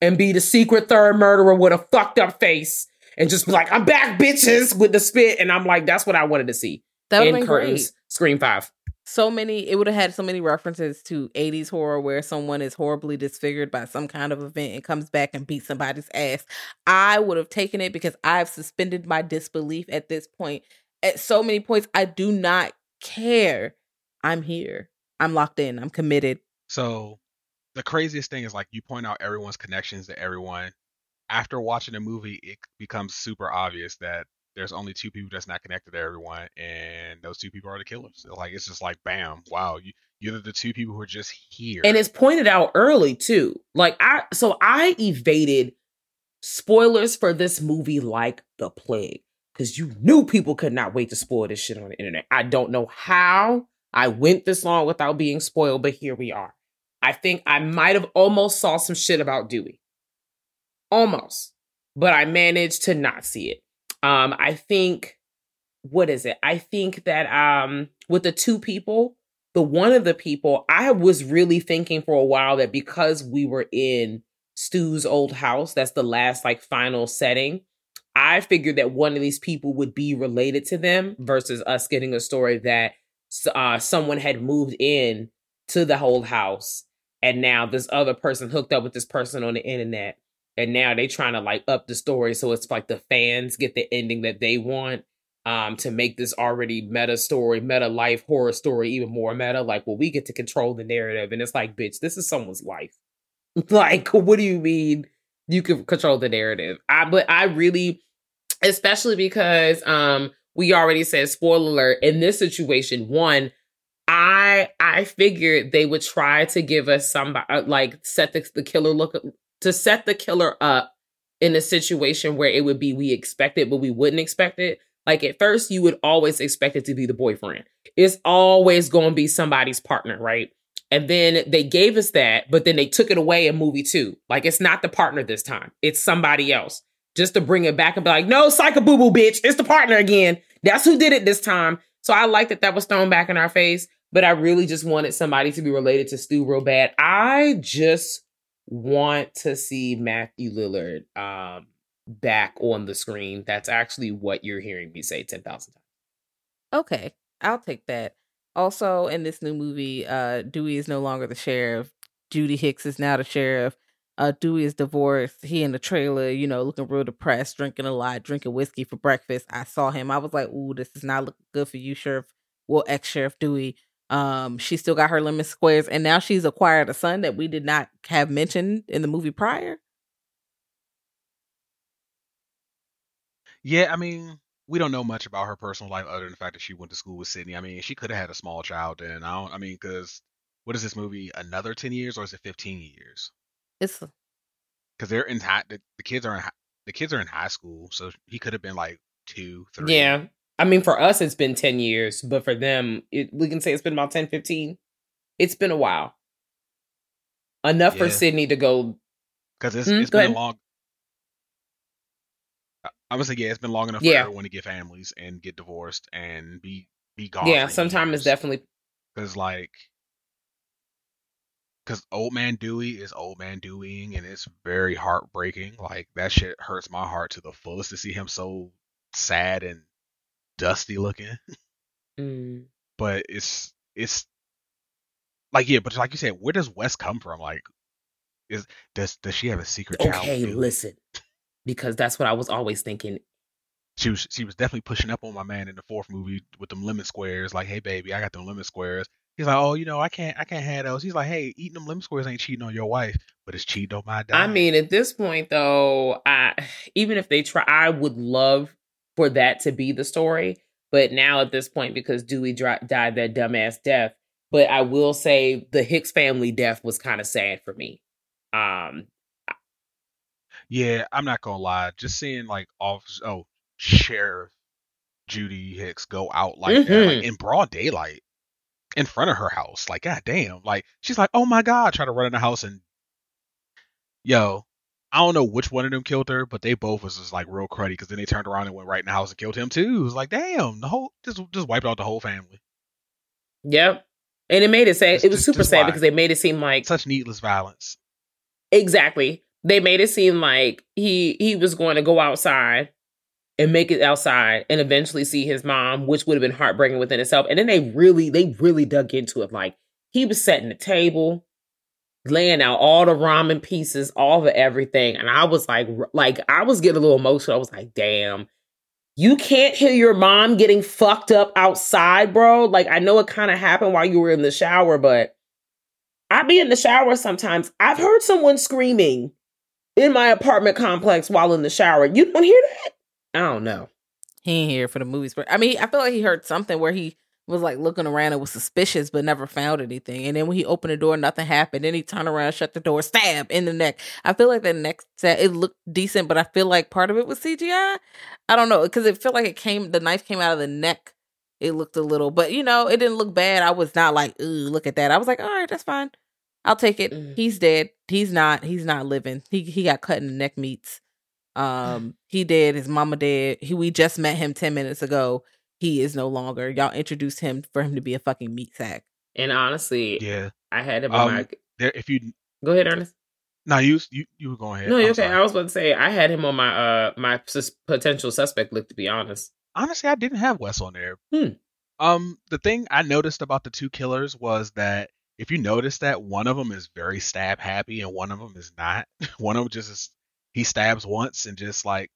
and be the secret third murderer with a fucked up face and just be like, I'm back, bitches, with the spit. And I'm like, that's what I wanted to see. That would in have been Curtains, great. Scream 5. So many, it would have had so many references to 80s horror where someone is horribly disfigured by some kind of event and comes back and beats somebody's ass. I would have taken it because I've suspended my disbelief at this point. At so many points, I do not care. I'm here. I'm locked in. I'm committed. So the craziest thing is like you point out everyone's connections to everyone. After watching the movie, it becomes super obvious that there's only two people that's not connected to everyone, and those two people are the killers. Like it's just like bam, wow, you you're the two people who are just here. And it's pointed out early too. Like I so I evaded spoilers for this movie like the plague because you knew people could not wait to spoil this shit on the internet. I don't know how I went this long without being spoiled, but here we are. I think I might have almost saw some shit about Dewey. Almost. But I managed to not see it. Um, I think what is it? I think that um with the two people, the one of the people, I was really thinking for a while that because we were in Stu's old house, that's the last like final setting. I figured that one of these people would be related to them versus us getting a story that uh, someone had moved in to the whole house and now this other person hooked up with this person on the internet and now they're trying to like up the story so it's like the fans get the ending that they want um to make this already meta story meta life horror story even more meta like well we get to control the narrative and it's like bitch this is someone's life. Like what do you mean you can control the narrative? I but i really especially because um we already said spoiler alert in this situation one i i figured they would try to give us somebody like set the, the killer look to set the killer up in a situation where it would be we expect it but we wouldn't expect it like at first you would always expect it to be the boyfriend it's always going to be somebody's partner right And then they gave us that, but then they took it away in movie two. Like it's not the partner this time. It's somebody else. Just to bring it back and be like, no, psycho boo boo, bitch. It's the partner again. That's who did it this time. So I like that that was thrown back in our face, but I really just wanted somebody to be related to Stu real bad. I just want to see Matthew Lillard um, back on the screen. That's actually what you're hearing me say 10,000 times. Okay, I'll take that. Also, in this new movie, uh, Dewey is no longer the sheriff. Judy Hicks is now the sheriff. Uh, Dewey is divorced. He in the trailer, you know, looking real depressed, drinking a lot, drinking whiskey for breakfast. I saw him. I was like, "Ooh, this is not looking good for you, Sheriff." Well, ex Sheriff Dewey. Um, she still got her lemon squares, and now she's acquired a son that we did not have mentioned in the movie prior. Yeah, I mean, we don't know much about her personal life other than the fact that she went to school with Sidney. I mean, she could have had a small child then. I don't. I mean, because what is this movie? Another ten years or is it fifteen years? It's Because they're in high. The, the kids are in. hi- The kids are in high school, so he could have been like two, three. Yeah. I mean, for us, it's been 10 years, but for them, it, we can say it's been about 10, 15. It's been a while. Enough for Sidney to go. Because it's Mm, it's go been ahead. long. I- would say yeah, it's been long enough Yeah. for everyone to get families and get divorced and be be gone. Yeah, sometime is definitely. because like because old man Dewey is old man Deweying and it's very heartbreaking. Like that shit hurts my heart to the fullest to see him so sad and dusty looking. Mm. But it's it's like yeah, but like you said, where does Wes come from? Like is does does she have a secret? Okay, listen. Because that's what I was always thinking. She was she was definitely pushing up on my man in the fourth movie with them lemon squares. Like, hey baby, I got them lemon squares. He's like, oh, you know, I can't I can't have those. He's like, hey, eating them lemon squares ain't cheating on your wife, but it's cheating on my dad. I mean, at this point, though, I even if they try, I would love for that to be the story. But now at this point, because Dewey died that dumbass death, but I will say the Hicks family death was kind of sad for me. Um, Yeah, I'm not gonna lie. Just seeing like officer, oh, Sheriff Judy Hicks go out like that, Mhm. like in broad daylight, in front of her house. Like, god damn. Like, she's like, oh my god, try to run in the house and, yo, I don't know which one of them killed her, but they both was just like real cruddy because then they turned around and went right in the house and killed him too. It was like, damn, the whole just just wiped out the whole family. yep. And it made it sad. Just- It was just- super just sad why? because they made it seem like Such needless violence. Exactly. They made it seem like he he was going to go outside and make it outside and eventually see his mom, which would have been heartbreaking within itself. And then they really they really dug into it. Like he was setting the table, laying out all the ramen pieces, all the everything, and I was like, like I was getting a little emotional. I was like, damn. You can't hear your mom getting fucked up outside, bro. Like I know it kind of happened while you were in the shower, but I be in the shower sometimes. I've heard someone screaming in my apartment complex while in the shower. You don't hear that? I don't know. he ain't here for the movies. I mean, I feel like he heard something where he was like looking around and was suspicious, but never found anything. And then when he opened the door, nothing happened. Then he turned around, shut the door, stab in the neck. I feel like the neck set it looked decent, but I feel like part of it was CGI. I don't know because it felt like it came. The knife came out of the neck. It looked a little, but you know, it didn't look bad. I was not like, ooh, look at that. I was like, all right, that's fine. I'll take it. Mm. He's dead. He's not. He's not living. He he got cut in the neck meats. Um, he dead. His mama dead. He we just met him ten minutes ago. He is no longer. Y'all introduced him for him to be a fucking meat sack. And honestly, Yeah. I had him on Um, my. There, if you Go ahead, Ernest. no, you you you were going ahead. No, you're okay. sorry. I was about to say I had him on my uh my sus- potential suspect list. To be honest, honestly, I didn't have Wes on there. Hmm. Um, the thing I noticed about the two killers was that if you notice that one of them is very stab happy and one of them is not. one of them just is, he stabs once and just like,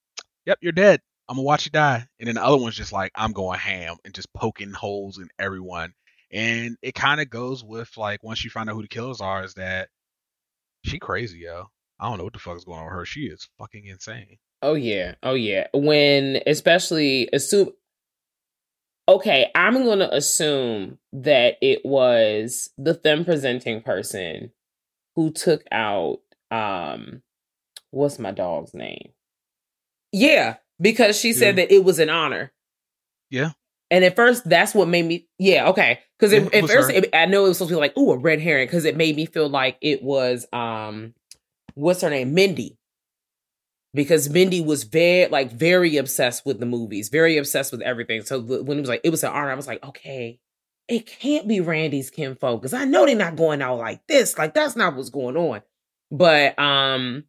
yep, you're dead. I'm gonna watch you die. And then the other one's just like, I'm going ham and just poking holes in everyone. And it kind of goes with like once you find out who the killers are, is that she crazy, yo. I don't know what the fuck is going on with her. She is fucking insane. Oh yeah, oh yeah. When especially assume Okay, I'm to assume that it was the them presenting person who took out um what's my dog's name? Yeah, because she said Yeah. that it was an honor. Yeah. And at first, that's what made me, yeah, okay. Because Yeah, at first, it, I know it was supposed to be like, ooh, a red herring, because it made me feel like it was, um, what's her name, Mindy, because Mindy was very, like, very obsessed with the movies, very obsessed with everything. So the, when it was like, it was an honor, I was like, okay, it can't be Randy's kinfolk because I know they're not going out like this. Like that's not what's going on. But um,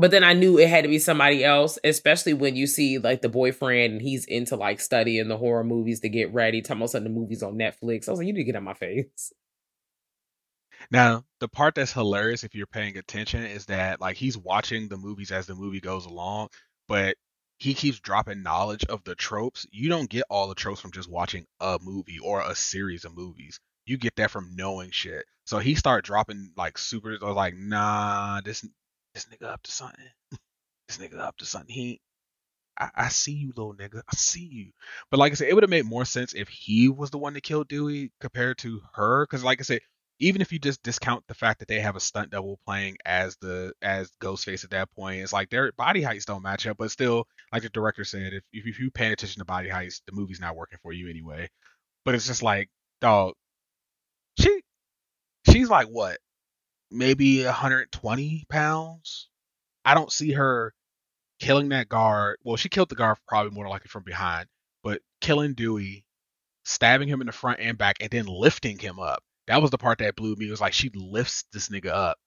but then I knew it had to be somebody else, especially when you see like the boyfriend and he's into like studying the horror movies to get ready. Talking about some of the movies on Netflix. I was like, you need to get out my face. Now, the part that's hilarious if you're paying attention is that like he's watching the movies as the movie goes along, but he keeps dropping knowledge of the tropes. You don't get all the tropes from just watching a movie or a series of movies. You get that from knowing shit. So he started dropping like super like, nah, this this nigga up to something. this nigga up to something. He I, I see you, little nigga. I see you. But like I said, it would have made more sense if he was the one that killed Dewey compared to her. Because like I said, even if you just discount the fact that they have a stunt double playing as the as Ghostface at that point, it's like their body heights don't match up. But still, like the director said, if if, you paying attention to body heights, the movie's not working for you anyway. But it's just like, dog, she she's like what, maybe 120 pounds. I don't see her killing that guard. Well, she killed the guard probably more likely from behind, but killing Dewey, stabbing him in the front and back, and then lifting him up. That was the part that blew me. It was like she lifts this nigga up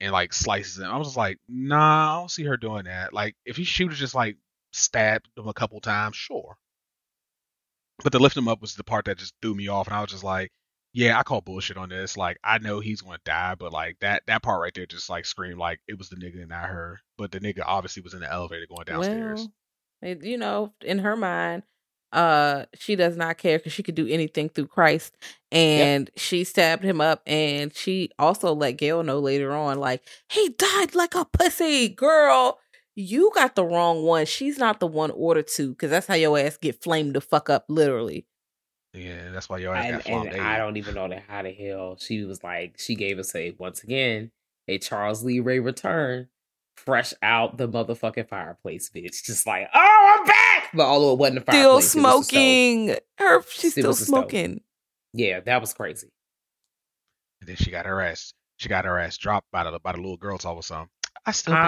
and like slices him. I was just like, nah, I don't see her doing that. Like if he, have just like stabbed him a couple times, sure. But the lift him up was the part that just threw me off, and I was just like, yeah, I call bullshit on this. Like I know he's gonna die, but like that that part right there just like screamed like it was the nigga and not her. But the nigga obviously was in the elevator going downstairs. Well, you know, in her mind, uh, she does not care because she could do anything through Christ, and she stabbed him up, and she also let Gale know later on, like he died like a pussy, girl. You got the wrong one. She's not the one ordered to, because that's how your ass get flamed the fuck up, literally. Yeah, that's why your ass And, got and. I don't even know that how the hell she was like. She gave us a once again a Charles Lee Ray return, fresh out the motherfucking fireplace, bitch. Just like, oh, I'm back. But although it wasn't a Still fireplace, it was the stove. smoking. Her, she's It still was the stove. smoking. Yeah, that was crazy. And then she got her ass she got her ass dropped by the by the little girl talk or something. I still I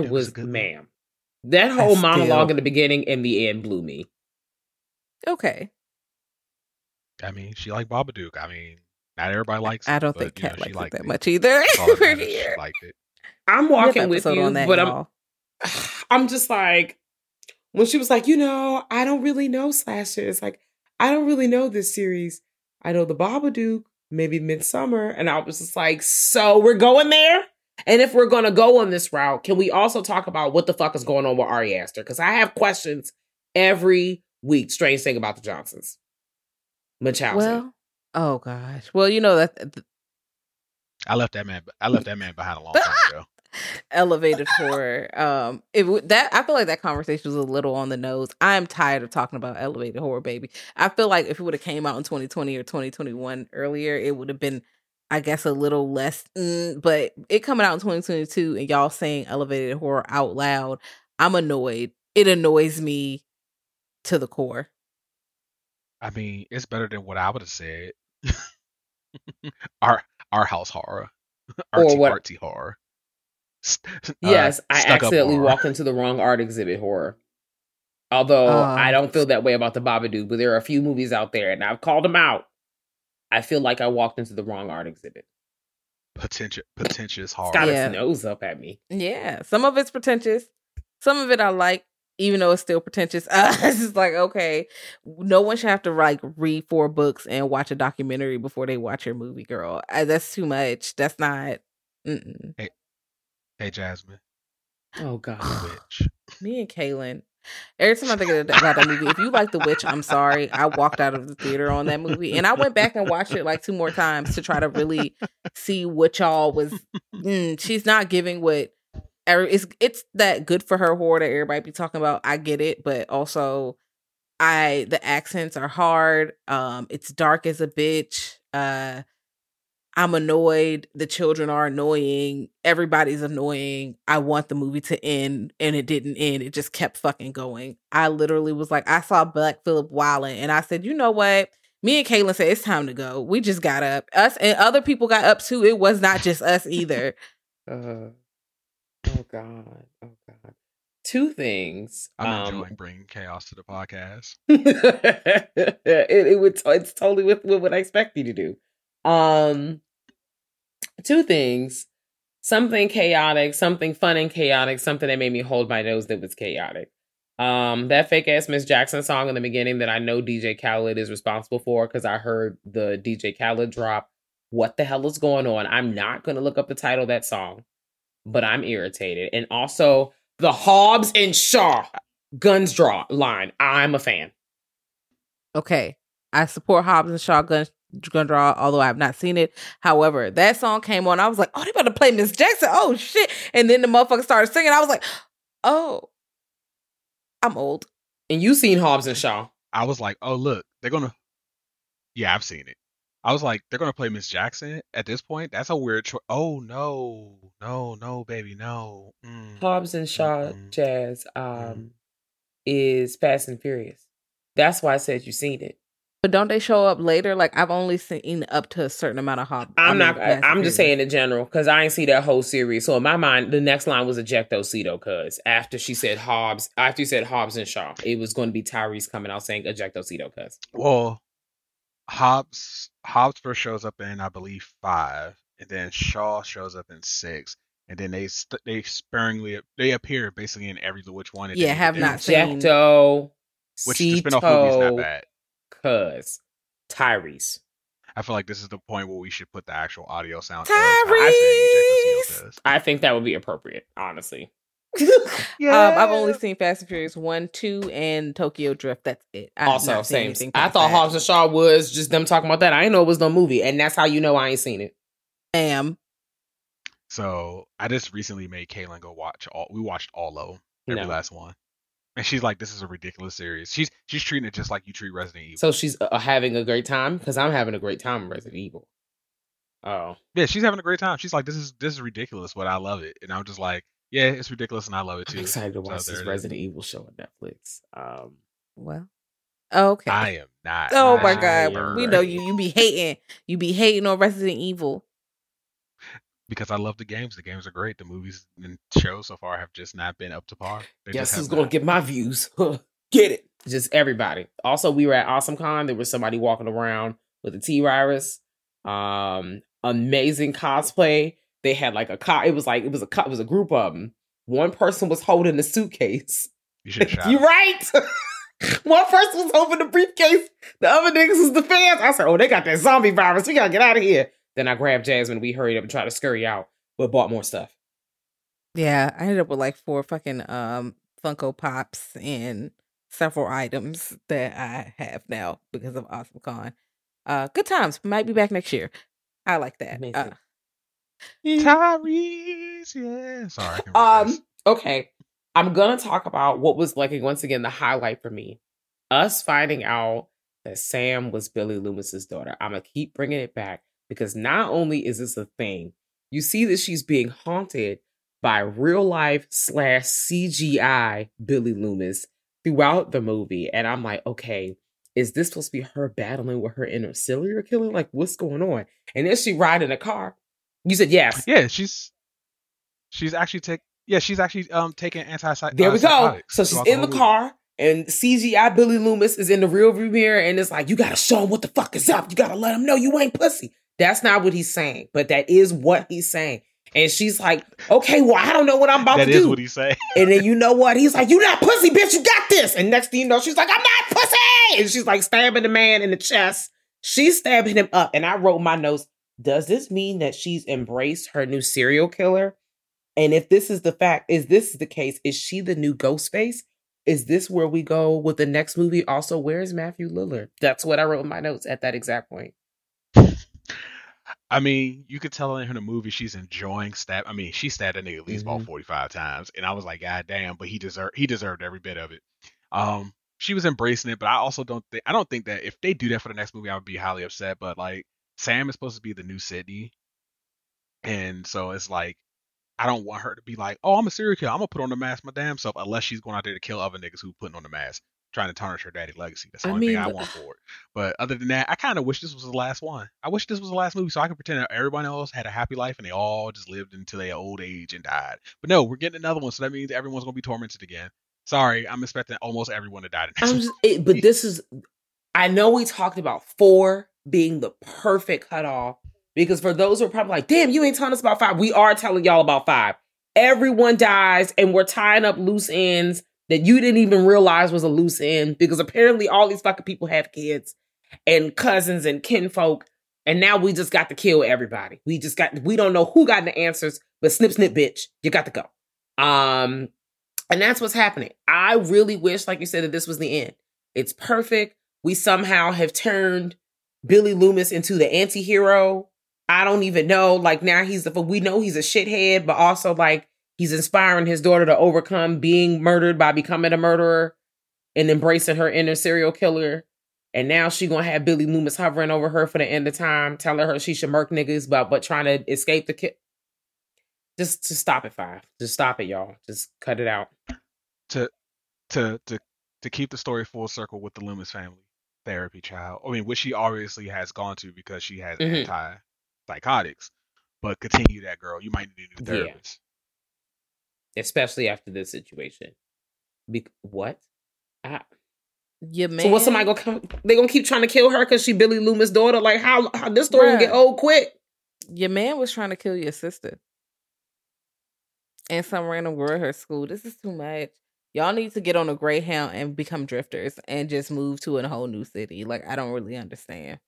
Babadook is was a good ma'am. That whole still- monologue in the beginning and the end blew me. Okay. I mean, she liked Babadook. I mean, not everybody likes. I don't but, think you know, Kat she likes it that it. much either. That's all that We're matters. here. She liked it. I'm walking an with you, on that, but I'm y'all. I'm just like when she was like, you know, I don't really know slashers. Like, I don't really know this series. I know the Babadook, maybe Midsommar, and I was just like, so we're going there. And if we're gonna go on this route, can we also talk about what the fuck is going on with Ari Aster? Because I have questions every week. Strange thing about the Johnsons, Munchausen. Well, oh gosh. Well, you know that th- I left that man. I left that man behind a long time ago. elevated horror. Um, it would that I feel like that conversation was a little on the nose. I'm tired of talking about elevated horror, baby. I feel like if it would have came out in 2020 or 2021 earlier, it would have been, I guess, a little less. Mm, but it coming out in 2022 and y'all saying elevated horror out loud, I'm annoyed. It annoys me to the core. I mean, it's better than what I would have said. our our house horror, Or artsy what- artsy horror. St- uh, Yes, I accidentally walked into the wrong art exhibit horror. Although Uh. I don't feel that way about the Babadook, but there are a few movies out there, and I've called them out. I feel like I walked into the wrong art exhibit. Potential, pretentious horror. It's got Yeah. its nose up at me. Yeah, some of it's pretentious. Some of it I like, even though it's still pretentious. Uh, it's just like okay, no one should have to like read four books and watch a documentary before they watch your movie, girl. Uh, that's too much. That's not. Mm-mm. Hey, Jasmine, Oh God. witch. Me and Kaylin. Every time I think about that movie, if you like The Witch, I'm sorry. I walked out of the theater on that movie, and I went back and watched it like two more times to try to really see what y'all was. Mm, she's not giving what. It's it's that good for her horror that everybody be talking about. I get it, but also, I the accents are hard. Um, it's dark as a bitch. Uh, I'm annoyed. The children are annoying. Everybody's annoying. I want the movie to end, and it didn't end. It just kept fucking going. I literally was like, I saw Black Phillip wilding, and I said, you know what? Me and Caitlin said it's time to go. We just got up. Us and other people got up too. It was not just us either. Uh, oh god. Oh god. Two things. I'm um, enjoying bringing chaos to the podcast. it, it would it's totally with, with what I expect you to do. Um two things. Something chaotic, something fun and chaotic, something that made me hold my nose that was chaotic. Um, that fake ass Miss Jackson song in the beginning that I know DJ Khaled is responsible for because I heard the DJ Khaled drop. What the hell is going on? I'm not gonna look up the title of that song, but I'm irritated. And also the Hobbs and Shaw guns draw line. I'm a fan. Okay. I support Hobbs and Shaw guns gun draw, although I have not seen it. However, that song came on. I was like, oh, they about to play Miss Jackson. Oh, shit. And then the motherfucker started singing. I was like, oh, I'm old. And you seen Hobbs and Shaw. I was like, oh look, they're gonna. Yeah, I've seen it. I was like, they're gonna play Miss Jackson at this point. That's a weird choice. Oh no, no, no, baby, no. Mm. Hobbs and Shaw Mm-mm. Jazz um is Fast and Furious. That's why I said you seen it. But don't they show up later? Like I've only seen up to a certain amount of Hobbs. I'm I mean, not. Fast I'm just Furious. saying in general because I ain't see that whole series. So in my mind, the next line was ejectocito. Cause after she said Hobbs, after you said Hobbs and Shaw, it was going to be Tyrese coming out saying ejectocito. Cause Well, Hobbs Hobbs shows up in I believe five, and then Shaw shows up in six, and then they st- they sparingly they appear basically in every which one. and Yeah, then- have not seen- ejecto, Which the spin-off movie is not bad. Cause Tyrese. I feel like this is the point where we should put the actual audio sound. Tyrese! I think that would be appropriate, honestly. Um, I've only seen Fast and Furious one, two, and Tokyo Drift. That's it. I've also, same. anything I thought that. Hobbs and Shaw was just them talking about that. I didn't know it was no movie, and that's how you know I ain't seen it. Am So I just recently made Kaylin go watch all. We watched all of them, every No. last one, and she's like, "This is a ridiculous series." She's she's treating it just like you treat Resident Evil. So she's uh, having a great time because I'm having a great time in Resident Evil. Oh, yeah, she's having a great time. She's like, "This is this is ridiculous, but I love it," and I'm just like, "Yeah, it's ridiculous, and I love it too." I'm excited to watch there this it is. Resident Evil show on Netflix. Um, well. Okay. I am not. oh I my god, not. we know you. You be hating. You be hating on Resident Evil. because I love the games. The games are great. The movies and shows so far have just not been up to par. They yes, just who's gonna get my views? get it? Just everybody. Also, we were at Awesome Con. There was somebody walking around with a T virus. Um, amazing cosplay. They had like a co- It was like it was a co- it was a group of them. One person was holding the suitcase. You should have. You him. right. One person was holding the briefcase. The other niggas was the fans. I said, "Oh, they got that zombie virus. We gotta get out of here." Then I grabbed Jasmine. We hurried up and tried to scurry out, but bought more stuff. Yeah, I ended up with like four fucking um Funko Pops and several items that I have now because of Awesome Con. Uh, good times. Might be back next year. I like that. Uh, Tyrese, yeah. Sorry. Um. Okay. I'm gonna talk about what was like once again the highlight for me. Us finding out that Sam was Billy Loomis's daughter. I'm gonna keep bringing it back because not only is this a thing, you see that she's being haunted by real life slash CGI Billy Loomis throughout the movie, and I'm like, okay, is this supposed to be her battling with her inner serial killer? Like, what's going on? And then she ride in a car. You said yes. yeah, she's she's actually take yeah, she's actually um taking anti There we go. So she's in the car, and CGI Billy Loomis is in the rear view mirror, and it's like, you gotta show him what the fuck is up. You gotta let him know you ain't pussy. That's not what he's saying, but that is what he's saying. And she's like, okay, well, I don't know what I'm about That to is do. what he's saying. and then you know what? He's like, you not pussy, bitch. You got this. And next thing you know, she's like, I'm not pussy. And she's like stabbing the man in the chest. She's stabbing him up. And I wrote my notes. Does this mean that she's embraced her new serial killer? And if this is the fact, is this the case? Is she the new Ghostface? Is this where we go with the next movie? Also, where's Matthew Lillard? That's what I wrote in my notes at that exact point. I mean, you could tell in the movie she's enjoying stab. I mean, she stabbed a nigga at least Mhm. about forty five times, and I was like, God damn! But he deserved he deserved every bit of it. Um, she was embracing it, but I also don't think I don't think that if they do that for the next movie, I would be highly upset. But like Sam is supposed to be the new Sidney, and so it's like I don't want her to be like, oh, I'm a serial killer. I'm gonna put on the mask my damn self, unless she's going out there to kill other niggas who putting on the mask, trying to tarnish her daddy legacy. That's the I only thing I want for it. But other than that, I kind of wish this was the last one. I wish this was the last movie so I could pretend that everyone else had a happy life and they all just lived until their old age and died. But no, we're getting another one, so that means everyone's gonna be tormented again. Sorry, I'm expecting almost everyone to die. The next I'm one. just, it, but this is, I know we talked about four being the perfect cutoff because for those who are probably like, damn, you ain't telling us about five. We are telling y'all about five. Everyone dies, and we're tying up loose ends that you didn't even realize was a loose end because apparently all these fucking people have kids and cousins and kinfolk. And now we just got to kill everybody. We just got, we don't know who got the answers, but snip, snip, bitch, you got to go. Um, and that's what's happening. I really wish, like you said, that this was the end. It's perfect. We somehow have turned Billy Loomis into the anti-hero. I don't even know. Like now he's the we know he's a shithead, but also like he's inspiring his daughter to overcome being murdered by becoming a murderer and embracing her inner serial killer. And now she gonna have Billy Loomis hovering over her for the end of time, telling her she should murk niggas, but but trying to escape the kid. Just to stop it, five. Just stop it, y'all. Just cut it out. to to to to keep the story full circle with the Loomis family therapy child. I mean, which she obviously has gone to because she has Mhm. anti psychotics. But continue that girl. You might need a new Yeah. therapist. especially after this situation. Be- what? I- Your man. so what's somebody gonna come? They gonna keep trying to kill her because she Billy Loomis' daughter? Like how? How this story gonna get old quick? Your man was trying to kill your sister. And some random girl at her school. This is too much. Y'all need to get on a Greyhound and become drifters and just move to a whole new city. Like I don't really understand.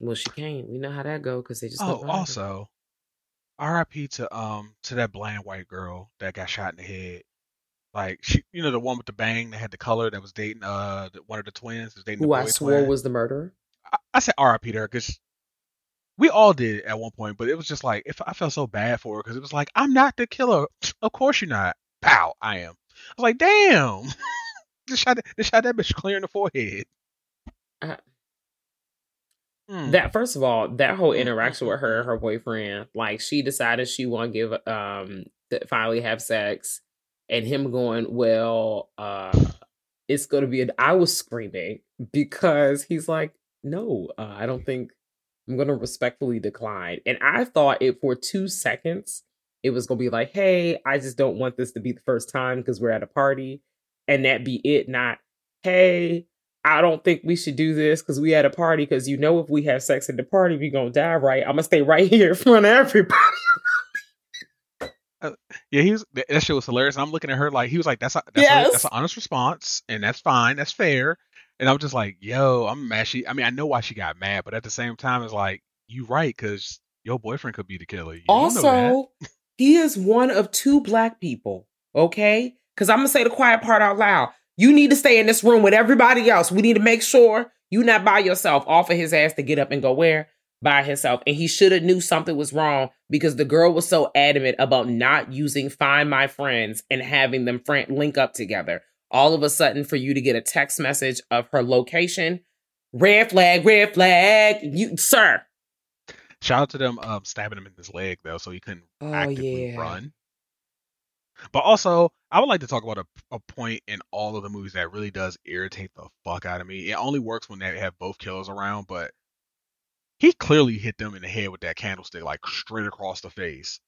Well, she can't. We know how that go because they just. Oh, don't mind her. also, R.I.P. to um to that bland white girl that got shot in the head. Like she, you know, the one with the bang that had the color that was dating uh the, one of the twins was dating who the I swore twin. was the murderer. I, I said R.I.P. to her because we all did at one point, but it was just like if I felt so bad for her because it was like I'm not the killer. Of course you're not. Pow, I am. I was like, damn. just shot, just shot that bitch clear in the forehead. Uh. That first of all, that whole interaction with her and her boyfriend, like she decided she want to give um to finally have sex, and him going, well, uh, it's gonna be. An, I was screaming because he's like, no, uh, I don't think I'm gonna respectfully decline, and I thought it for two seconds it was gonna be like, hey, I just don't want this to be the first time because we're at a party, and that be it, not hey. I don't think we should do this because we at a party. Because you know, if we have sex at the party, we gonna die, right? I'm gonna stay right here in front of everybody. Uh, yeah, he was. That shit was hilarious. And I'm looking at her like he was like, "That's a, that's, a, Yes. that's an honest response, and that's fine, that's fair." And I'm just like, "Yo, I'm mad." She, I mean, I know why she got mad, but at the same time, it's like you right because your boyfriend could be the killer. You don't know that. Also, he is one of two black people. Okay, because I'm gonna say the quiet part out loud. You need to stay in this room with everybody else. We need to make sure you not by yourself. Offer his ass to get up and go where by himself, and he should have knew something was wrong because the girl was so adamant about not using "Find My Friends" and having them friend link up together. All of a sudden, for you to get a text message of her location, red flag, red flag, you sir. Shout out to them um, stabbing him in his leg though, so he couldn't Oh, actively yeah. run. But also, I would like to talk about a, a point in all of the movies that really does irritate the fuck out of me. It only works when they have both killers around, but he clearly hit them in the head with that candlestick, like straight across the face.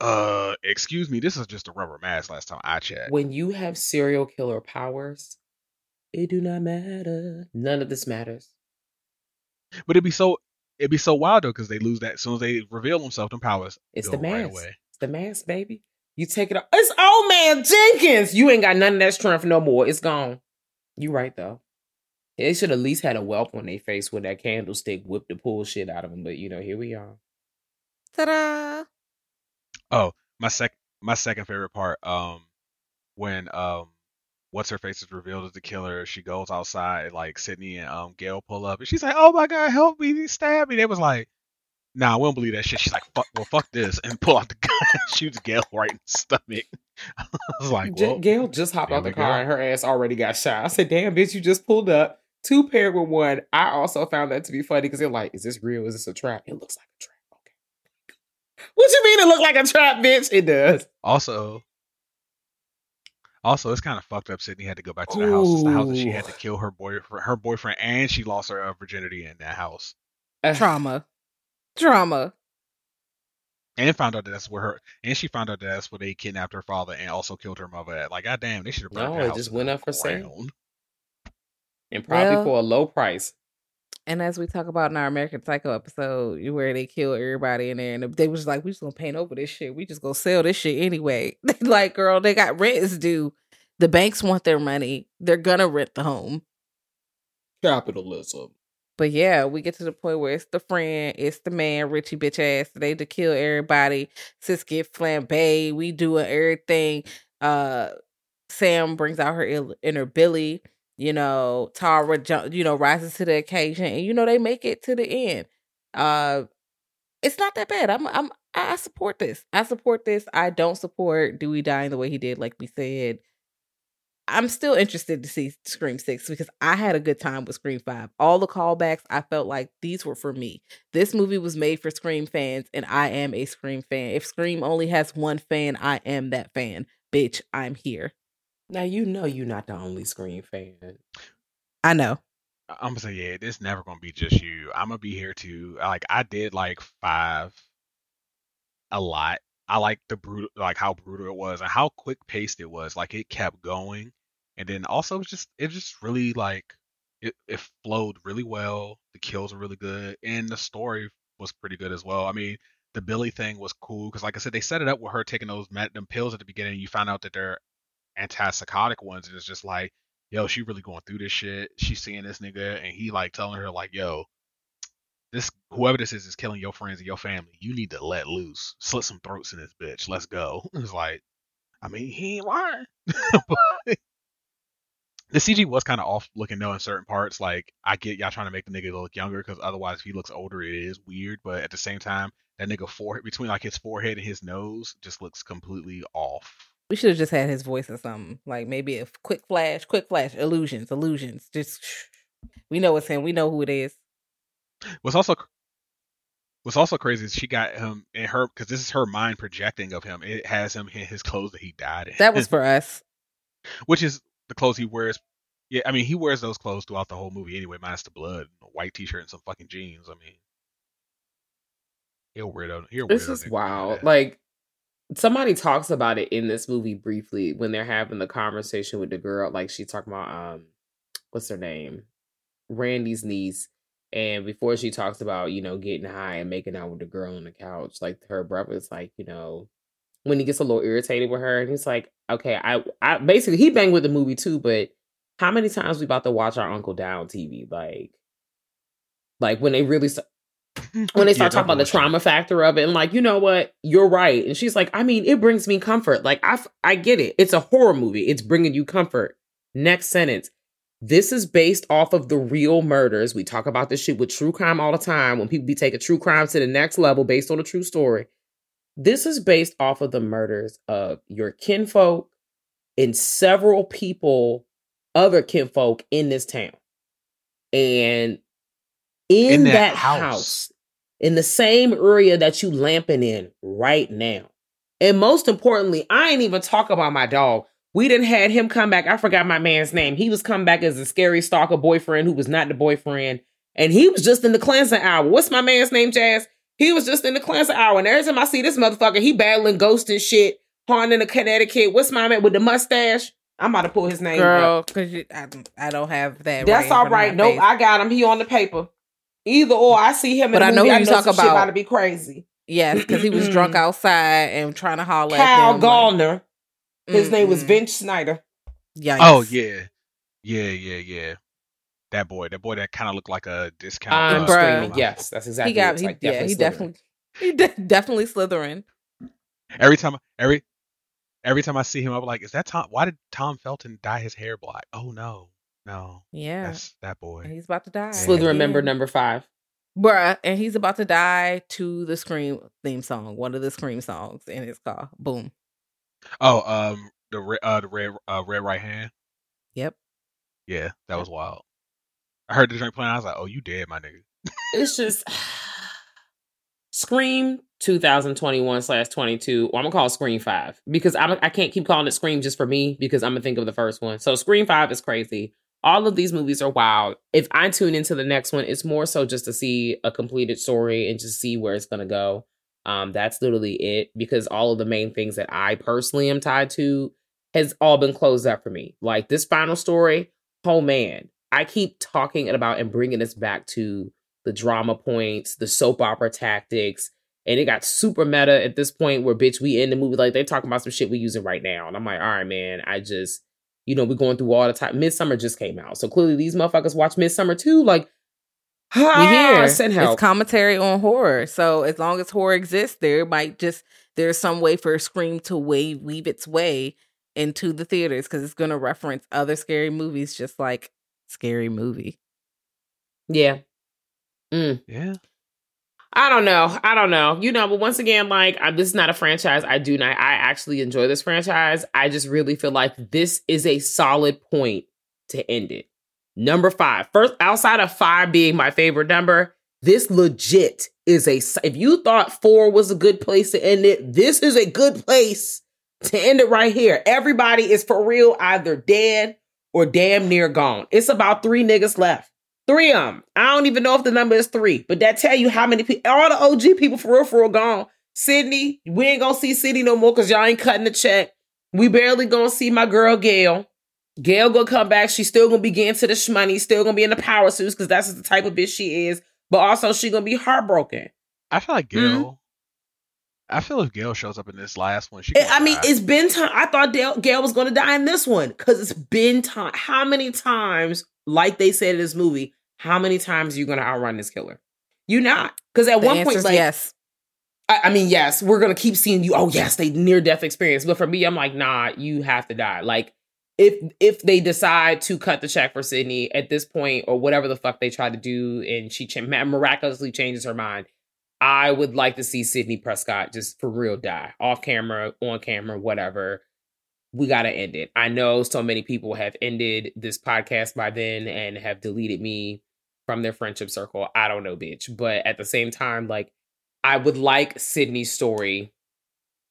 Uh, excuse me, this is just a rubber mask. Last time I checked. when you have serial killer powers, it do not matter. None of this matters. But it'd be so it'd be so wild though, because they lose that as soon as they reveal themselves, them powers It's the right mask. away. It's the mask, baby. You take it off. It's old man Jenkins. You ain't got none of that strength no more. It's gone. You right though. They should at least had a whelp on their face with that candlestick whipped the pull shit out of them. But you know, here we are. Ta-da! Oh, my sec my second favorite part, um, when um what's her face is revealed as the killer, she goes outside, like Sidney and um Gale pull up and she's like, Oh my god, help me, he stabbed me. They was like, Nah, I won't believe that shit. She's like, fuck well fuck this and pull out the gun and shoots Gale right in the stomach. I was like, well, Gale just hopped out the car and her ass already got shot. I said, "Damn, bitch, you just pulled up. two paired with one. I also found that to be funny because they're like, "Is this real? Is this a trap?" It looks like a trap. Okay. What you mean it look like a trap, bitch? It does. Also, also, it's kind of fucked up. Sidney had to go back to the house. It's the house that she had to kill her boy, her boyfriend, and she lost her uh, virginity in that house, Trauma. Trauma. and found out that that's where her, and she found out that that's where they kidnapped her father and also killed her mother. At like, goddamn, they should have No, it just went up for sale. and probably Well- for a low price. And as we talk about in our American Psycho episode, where they kill everybody in there, and they was like, "We just gonna paint over this shit. We just gonna sell this shit anyway." like, girl, they got rent is due. The banks want their money. They're gonna rent the home. Capitalism. But yeah, we get to the point where it's the friend, it's the man, Richie bitch ass. They to kill everybody. Sis get flambe. We doing everything. Uh, Sam brings out her inner Billy. You know, Tara, you know, rises to the occasion, and you know they make it to the end. Uh, it's not that bad. I'm, I'm, I support this. I support this. I don't support Dewey dying the way he did, like we said. I'm still interested to see Scream 6 because I had a good time with Scream 5. All the callbacks, I felt like these were for me. This movie was made for Scream fans, and I am a Scream fan. If Scream only has one fan, I am that fan. Bitch, I'm here. Now you know you're not the only Scream fan. I know. I'm gonna say, yeah, this never gonna be just you. I'm gonna be here too. Like I did like five a lot. I like the brutal, like how brutal it was and how quick paced it was. Like it kept going, and then also it was just it just really like it it flowed really well. The kills were really good, and the story was pretty good as well. I mean, the Billy thing was cool because, like I said, they set it up with her taking those med- them pills at the beginning. You find out that they're antipsychotic ones, and it's just like yo, she really going through this shit. She's seeing this nigga, and he like telling her like, yo, this whoever this is is killing your friends and your family. You need to let loose, slit some throats in this bitch. Let's go. It's like, I mean, he ain't lying. the CG was kind of off looking though in certain parts. Like, I get y'all trying to make the nigga look younger because otherwise, if he looks older, it is weird. But at the same time, that nigga forehead between like his forehead and his nose just looks completely off. We should have just had his voice or something. Like maybe a quick flash, quick flash, illusions, illusions. Just we know it's him. We know who it is. What's also what's also crazy is she got him in her because this is her mind projecting of him. It has him in his clothes that he died in. That was for us. which is the clothes he wears. Yeah, I mean he wears those clothes throughout the whole movie anyway, minus the blood, a white t-shirt and some fucking jeans. I mean, he'll wear those. He'll wear This is wild. Like somebody talks about it in this movie briefly when they're having the conversation with the girl. Like she talking about um, what's her name, Randy's niece, and before she talks about you know getting high and making out with the girl on the couch, like her brother's like you know when he gets a little irritated with her, and he's like, okay, I I basically he banged with the movie too, but how many times we about to watch our uncle down TV, like. Like when they really when they Yeah, start talking about the trauma factor of it and like you know what? You're right. And she's like i mean it brings me comfort. Like i i get it. It's a horror movie. It's bringing you comfort. Next sentence. This is based off of the real murders. We talk about this shit with true crime all the time when people be taking true crime to the next level based on a true story. This is based off of the murders of your kinfolk and several people other kinfolk in this town. And in, In that that, house. house. In the same area that you lamping in right now. And most importantly, I ain't even talk about my dog. We didn't had him come back. I forgot my man's name. He was come back as a scary stalker boyfriend who was not the boyfriend. And he was just in the cleansing hour. What's my man's name, Jazz? He was just in the cleansing hour. And every time I see this motherfucker, he battling ghosts and shit, haunting the Connecticut. What's my man with the mustache? I'm about to pull his name. Girl, because I, I don't have that. That's in all right. Nope, face. I got him. He on the paper. Either or, I see him in But the I know movie. who you talk some shit about. about to be crazy. Yes, because he was drunk outside and trying to holler at Kyle them. like, Gallner. His name was. Vince Schneider. Yikes. Oh yeah, yeah, yeah, yeah. That boy, that boy that kind of looked like a discount. I'm uh, Bruh. Yes, that's exactly. he got. what He, like. yeah, he definitely. He de- definitely Slytherin. Every time, every every time I see him, I'm like, is that Tom? Why did Tom Felton dye his hair black? Oh no, no, Yeah, that's that boy. and he's about to die. Slytherin again. member number five. bruh, and he's about to die to the Scream theme song, one of the Scream songs in his car. Boom. Oh, um, the red, uh, the red, uh, red right hand. Yep. Yeah, that was wild. I heard the drink playing. I was like, "Oh, you dead, my nigga." It's just Scream 2021 slash 22. Well, I'm gonna call it Scream Five because I'm I can't keep calling it Scream just for me because I'm gonna think of the first one. So Scream Five is crazy. All of these movies are wild. If I tune into the next one, it's more so just to see a completed story and just see where it's gonna go. Um, that's literally it because all of the main things that I personally am tied to has all been closed up for me. Like this final story, oh man, I keep talking about and bringing this back to the drama points, the soap opera tactics, and it got super meta at this point where bitch we in the movie like they talking about some shit we using right now, and I'm like, all right, man, I just you know we're going through all the time. Midsommar just came out, so clearly these motherfuckers watch Midsommar too. Like, we here. Send help. It's commentary on horror. So as long as horror exists, there might just there's some way for Scream to wave weave its way into the theaters because it's going to reference other scary movies, just like Scary Movie. Yeah. Mm. Yeah. I don't know. I don't know. You know, but once again, like I, this is not a franchise. I do not. I actually enjoy this franchise. I just really feel like this is a solid point to end it. Number five, first outside of five being my favorite number, this legit is a. If you thought four was a good place to end it, this is a good place to end it right here. Everybody is for real either dead or damn near gone. It's about three niggas left. Three of them. I don't even know if the number is three, but that tell you how many people, all the OG people for real, for real gone. Sidney, we ain't gonna see Sidney no more because y'all ain't cutting the check. We barely gonna see my girl Gale. Gale gonna come back. She's still gonna be getting to the shmoney, still gonna be in the power suits because that's the type of bitch she is. But also she gonna be heartbroken. I feel like Gale. Mm-hmm. I feel if Gale shows up in this last one, she. I gonna mean, die. it's been time. I thought Gale, Gale was to die in this one because it's been time. How many times, like they said in this movie, how many times are you going to outrun this killer? You're not. Because at The one point, like, yes. I, I mean, yes, we're going to keep seeing you. Oh, yes, they near death experience. But for me, I'm like, nah, you have to die. Like, if if they decide to cut the check for Sidney at this point, or whatever the fuck they try to do, and she ch- miraculously changes her mind, I would like to see Sidney Prescott just for real die off camera, on camera, whatever. We got to end it. I know so many people have ended this podcast by then and have deleted me from their friendship circle. I don't know, bitch. But at the same time, like, I would like Sidney's story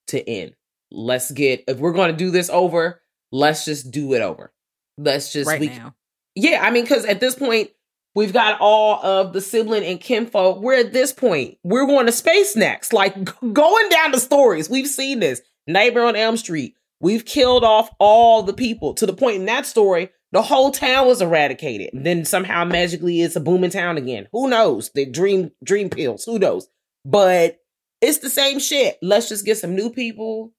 to end. Let's get, if we're going to do this over, let's just do it over. Let's just, right we, now. yeah, I mean, because at this point, we've got all of the sibling and kinfolk. We're at this point, we're going to space next. Like going down the stories, we've seen this. Nightmare on Elm Street. We've killed off all the people to the point in that story, the whole town was eradicated. And then somehow magically it's a booming town again. Who knows? The dream dream pills. Who knows? But it's the same shit. Let's just get some new people.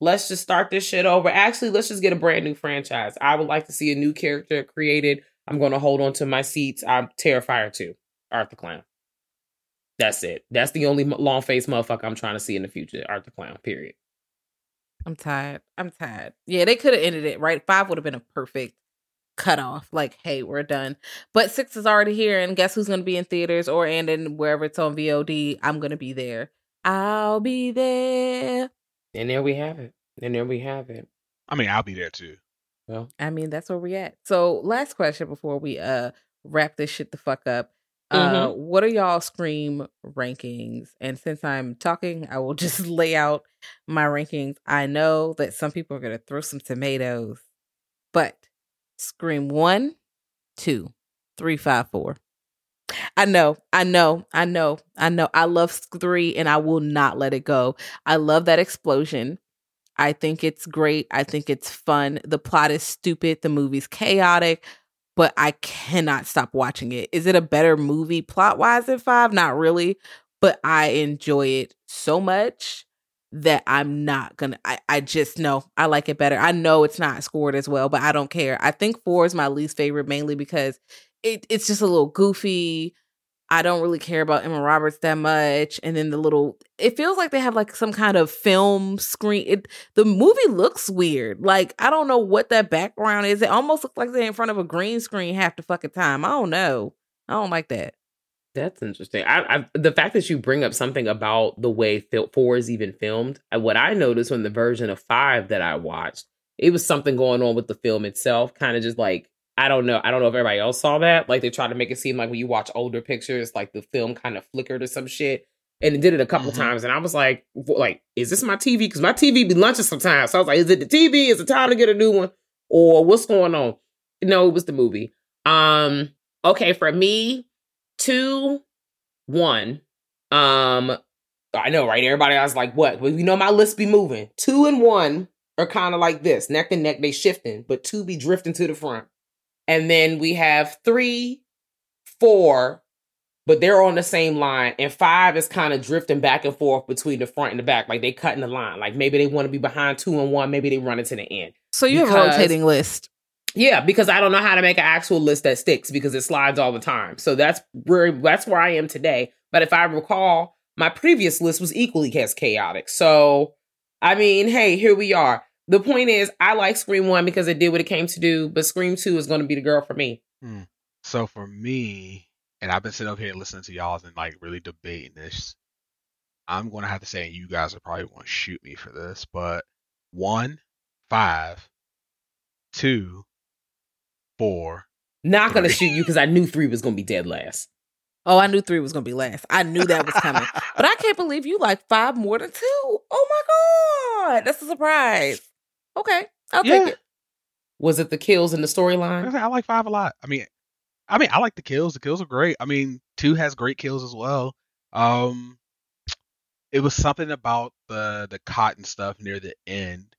Let's just start this shit over. Actually, let's just get a brand new franchise. I would like to see a new character created. I'm going to hold on to my seats. I'm Terrifier too. Art the Clown. That's it. That's the only long faced motherfucker I'm trying to see in the future, Art the Clown, period. I'm tired. I'm tired. Yeah, they could have ended it right. Five would have been a perfect cutoff. Like, hey, we're done. But six is already here, and guess who's going to be in theaters or and in wherever it's on VOD? I'm going to be there. I'll be there. And there we have it. And there we have it. I mean, I'll be there too. Well, I mean, that's where we at. So, last question before we uh wrap this shit the fuck up. Uh, what are y'all scream rankings? And since I'm talking, I will just lay out my rankings. I know that some people are gonna throw some tomatoes, but scream one, two, three, five, four. I know, I know, I know, I know. I love three and I will not let it go. I love that explosion. I think it's great. I think it's fun. The plot is stupid. The movie's chaotic, but I cannot stop watching it. Is it a better movie plot wise than five? Not really, but I enjoy it so much that I'm not gonna. I, I just know I like it better. I know it's not scored as well, but I don't care. I think four is my least favorite mainly because it, it's just a little goofy. I don't really care about Emma Roberts that much. And then the little, it feels like they have like some kind of film screen. It, the movie looks weird. Like, I don't know what that background is. It almost looks like they're in front of a green screen half the fucking time. I don't know. I don't like that. That's interesting. I, I the fact that you bring up something about the way fil- four is even filmed. What I noticed when the version of five that I watched, it was something going on with the film itself, kind of just like I don't know. I don't know if everybody else saw that. Like they tried to make it seem like when you watch older pictures, like the film kind of flickered or some shit. And it did it a couple Mhm. times, and I was like, "Like, is this my TV? Because my TV be lunching sometimes." So I was like, "Is it the TV? Is it time to get a new one, or what's going on?" No, it was the movie. Um, okay, for me, two, one. Um, I know, right? Everybody else like, what? Well, you know, my list be moving. Two and one are kind of like this, neck and neck. They shifting, but two be drifting to the front, and then we have three, four, but they're on the same line, and five is kind of drifting back and forth between the front and the back, like they cutting the line. Like maybe they want to be behind two and one, maybe they run it to the end. So you have a rotating list. Yeah, because I don't know how to make an actual list that sticks because it slides all the time. So that's where that's where I am today. But if I recall, my previous list was equally as chaotic. So I mean, hey, here we are. The point is, I like Scream One because it did what it came to do, but Scream Two is going to be the girl for me. Hmm. So for me, and I've been sitting up here listening to y'all and like really debating this. I'm gonna have to say, you guys are probably gonna shoot me for this, but one, five, two, four. Not going to shoot you because I knew three was going to be dead last. Oh, I knew three was gonna be last. I knew that was coming. but I can't believe you like five more than two. Oh my god. That's a surprise. Okay. I'll Yeah. take it. Was it the kills in the storyline? I like five a lot. I mean, I mean, I like the kills. The kills are great. I mean, two has great kills as well. Um, it was something about the the cotton stuff near the end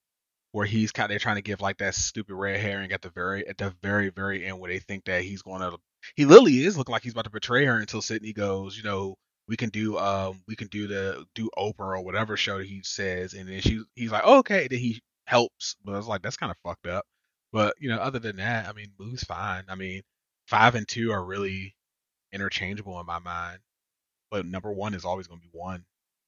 where he's kind of trying to give like that stupid red herring at the very at the very very end where they think that he's going to he literally is looking like he's about to betray her until Sidney goes, you know, we can do um we can do the do Oprah or whatever show that he says, and then she he's like oh, okay, then he helps, but I was like that's kind of fucked up. But you know, other than that, I mean, movie's fine. I mean, five and two are really interchangeable in my mind, but number one is always going to be one.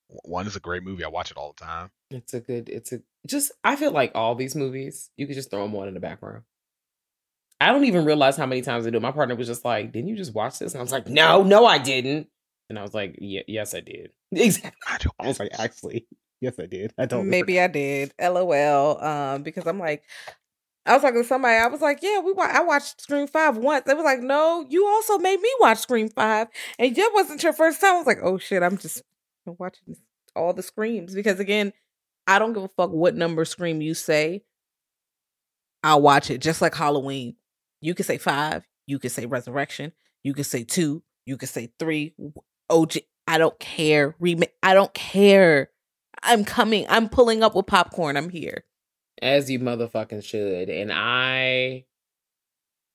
One is a great movie. I watch it all the time. It's a good. It's a just. I feel like all these movies, you could just throw them on in the background. I don't even realize how many times I do. My partner was just like, "Didn't you just watch this?" And I was like, "No, no, I didn't." And I was like, "Yeah, yes, I did." Exactly. I I was like, "Actually, yes, I did." I don't. Maybe I did. LOL. Um, because I'm like, I was talking to somebody. I was like, yeah, we wa- I watched Scream Five once. They was like, no, you also made me watch Scream Five, and that wasn't your first time. I was like, oh shit, I'm just watching all the screams because again, I don't give a fuck what number scream you say. I'll watch it just like Halloween. You could say five. You could say Resurrection. You could say two. You could say three. OG. I don't care. Remake. I don't care. I'm coming. I'm pulling up with popcorn. I'm here. as you motherfucking should and i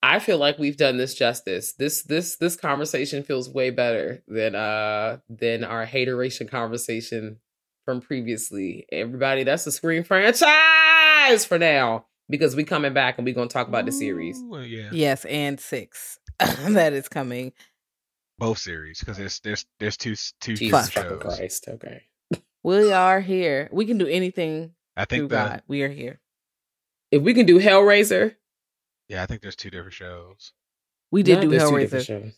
i feel like we've done this justice this this this conversation feels way better than uh than our hateration conversation from previously everybody that's the Scream franchise for now because we coming back and we gonna talk about the series uh, yeah, Yes, and six that is coming. both series because there's there's there's two two jesus shows. christ okay We are here. We can do anything I think the God. We are here. if we can do hellraiser yeah I think there's two different shows. We did Nah, do there's two different Hellraiser.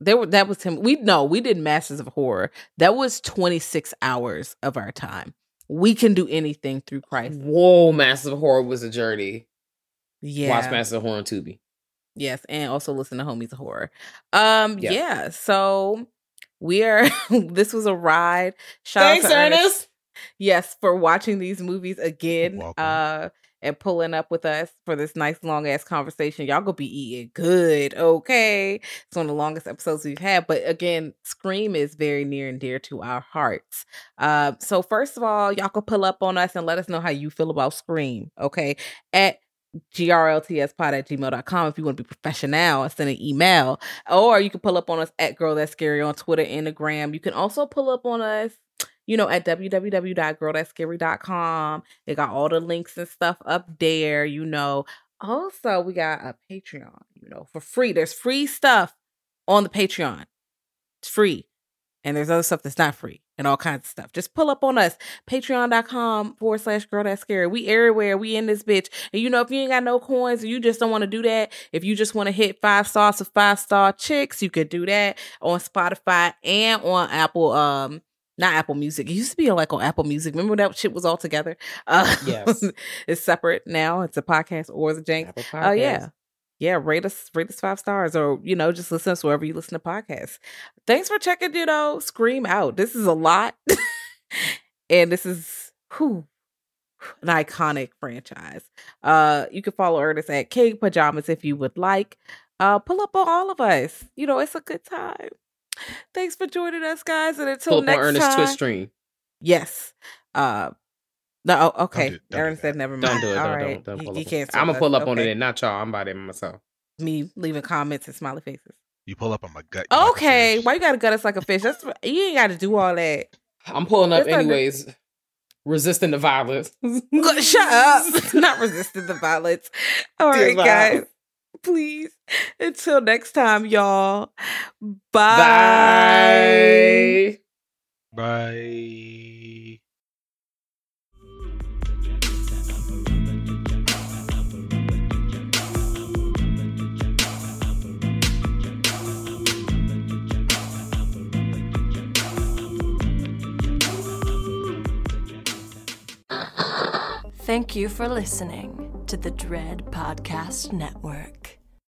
Shows. There were that was him. We no, we did Masters of Horror. That was 26 hours of our time. We can do anything through Christ. whoa Masters of horror was a journey Yeah. watch massive of horror on tubi Yes, and also listen to Homies of Horror. Um, Yeah. yeah. So we are. this was a ride. Shout out thanks to ernest Yes, for watching these movies again. welcome. Uh, and pulling up with us for this nice long ass conversation. Y'all gonna be eating good, okay? It's one of the longest episodes we've had. But again, Scream is very near and dear to our hearts. Uh, so first of all, y'all can pull up on us and let us know how you feel about Scream, okay? At grltspod at gmail.com if you want to be professional and send an email. Or you can pull up on us at Girl That's Scary on Twitter and the gram. You can also pull up on us, you know, at www.girlthatscary.com. They got all the links and stuff up there, you know. Also, we got a Patreon, you know, for free. There's free stuff on the Patreon. It's free. And there's other stuff that's not free and all kinds of stuff. Just pull up on us. Patreon.com forward slash girl that's scary. We everywhere. We in this bitch. And you know, if you ain't got no coins you just don't want to do that, if you just want to hit five stars for five star chicks, you could do that on Spotify and on Apple, um, not Apple Music. It used to be like on Apple Music. Remember when that shit was all together? Uh, Yes. it's separate now. It's a podcast or it's a jank. Oh yeah. Yeah, rate us, rate us five stars, or you know, just listen to us wherever you listen to podcasts. Thanks for checking, you know, Scream out. This is a lot, and this is whew, an iconic franchise. Uh, you can follow Ernest at King Pajamas if you would like. Uh, pull up on all of us. You know, it's a good time. Thanks for joining us, guys, and until Pull up next on Ernest time. Twitch stream. Yes. Uh, no, oh, okay. do- don't do Ernest said never mind. Don't do it. All Don't, right. don't, don't You- pull you up. can't I'm gonna pull us. up on it and not y'all. I'm by them myself. Me leaving comments and smiley faces. You pull up on my gut. you like Okay, why you gotta gut us like a fish? That's you ain't got to do all that. I'm pulling up It's not- anyways. Resisting the violence. Shut up! Not resisting the violence. All Dear right, God. guys. Please. Until next time, y'all. Bye. Bye. Bye. Thank you for listening to the Dread Podcast Network.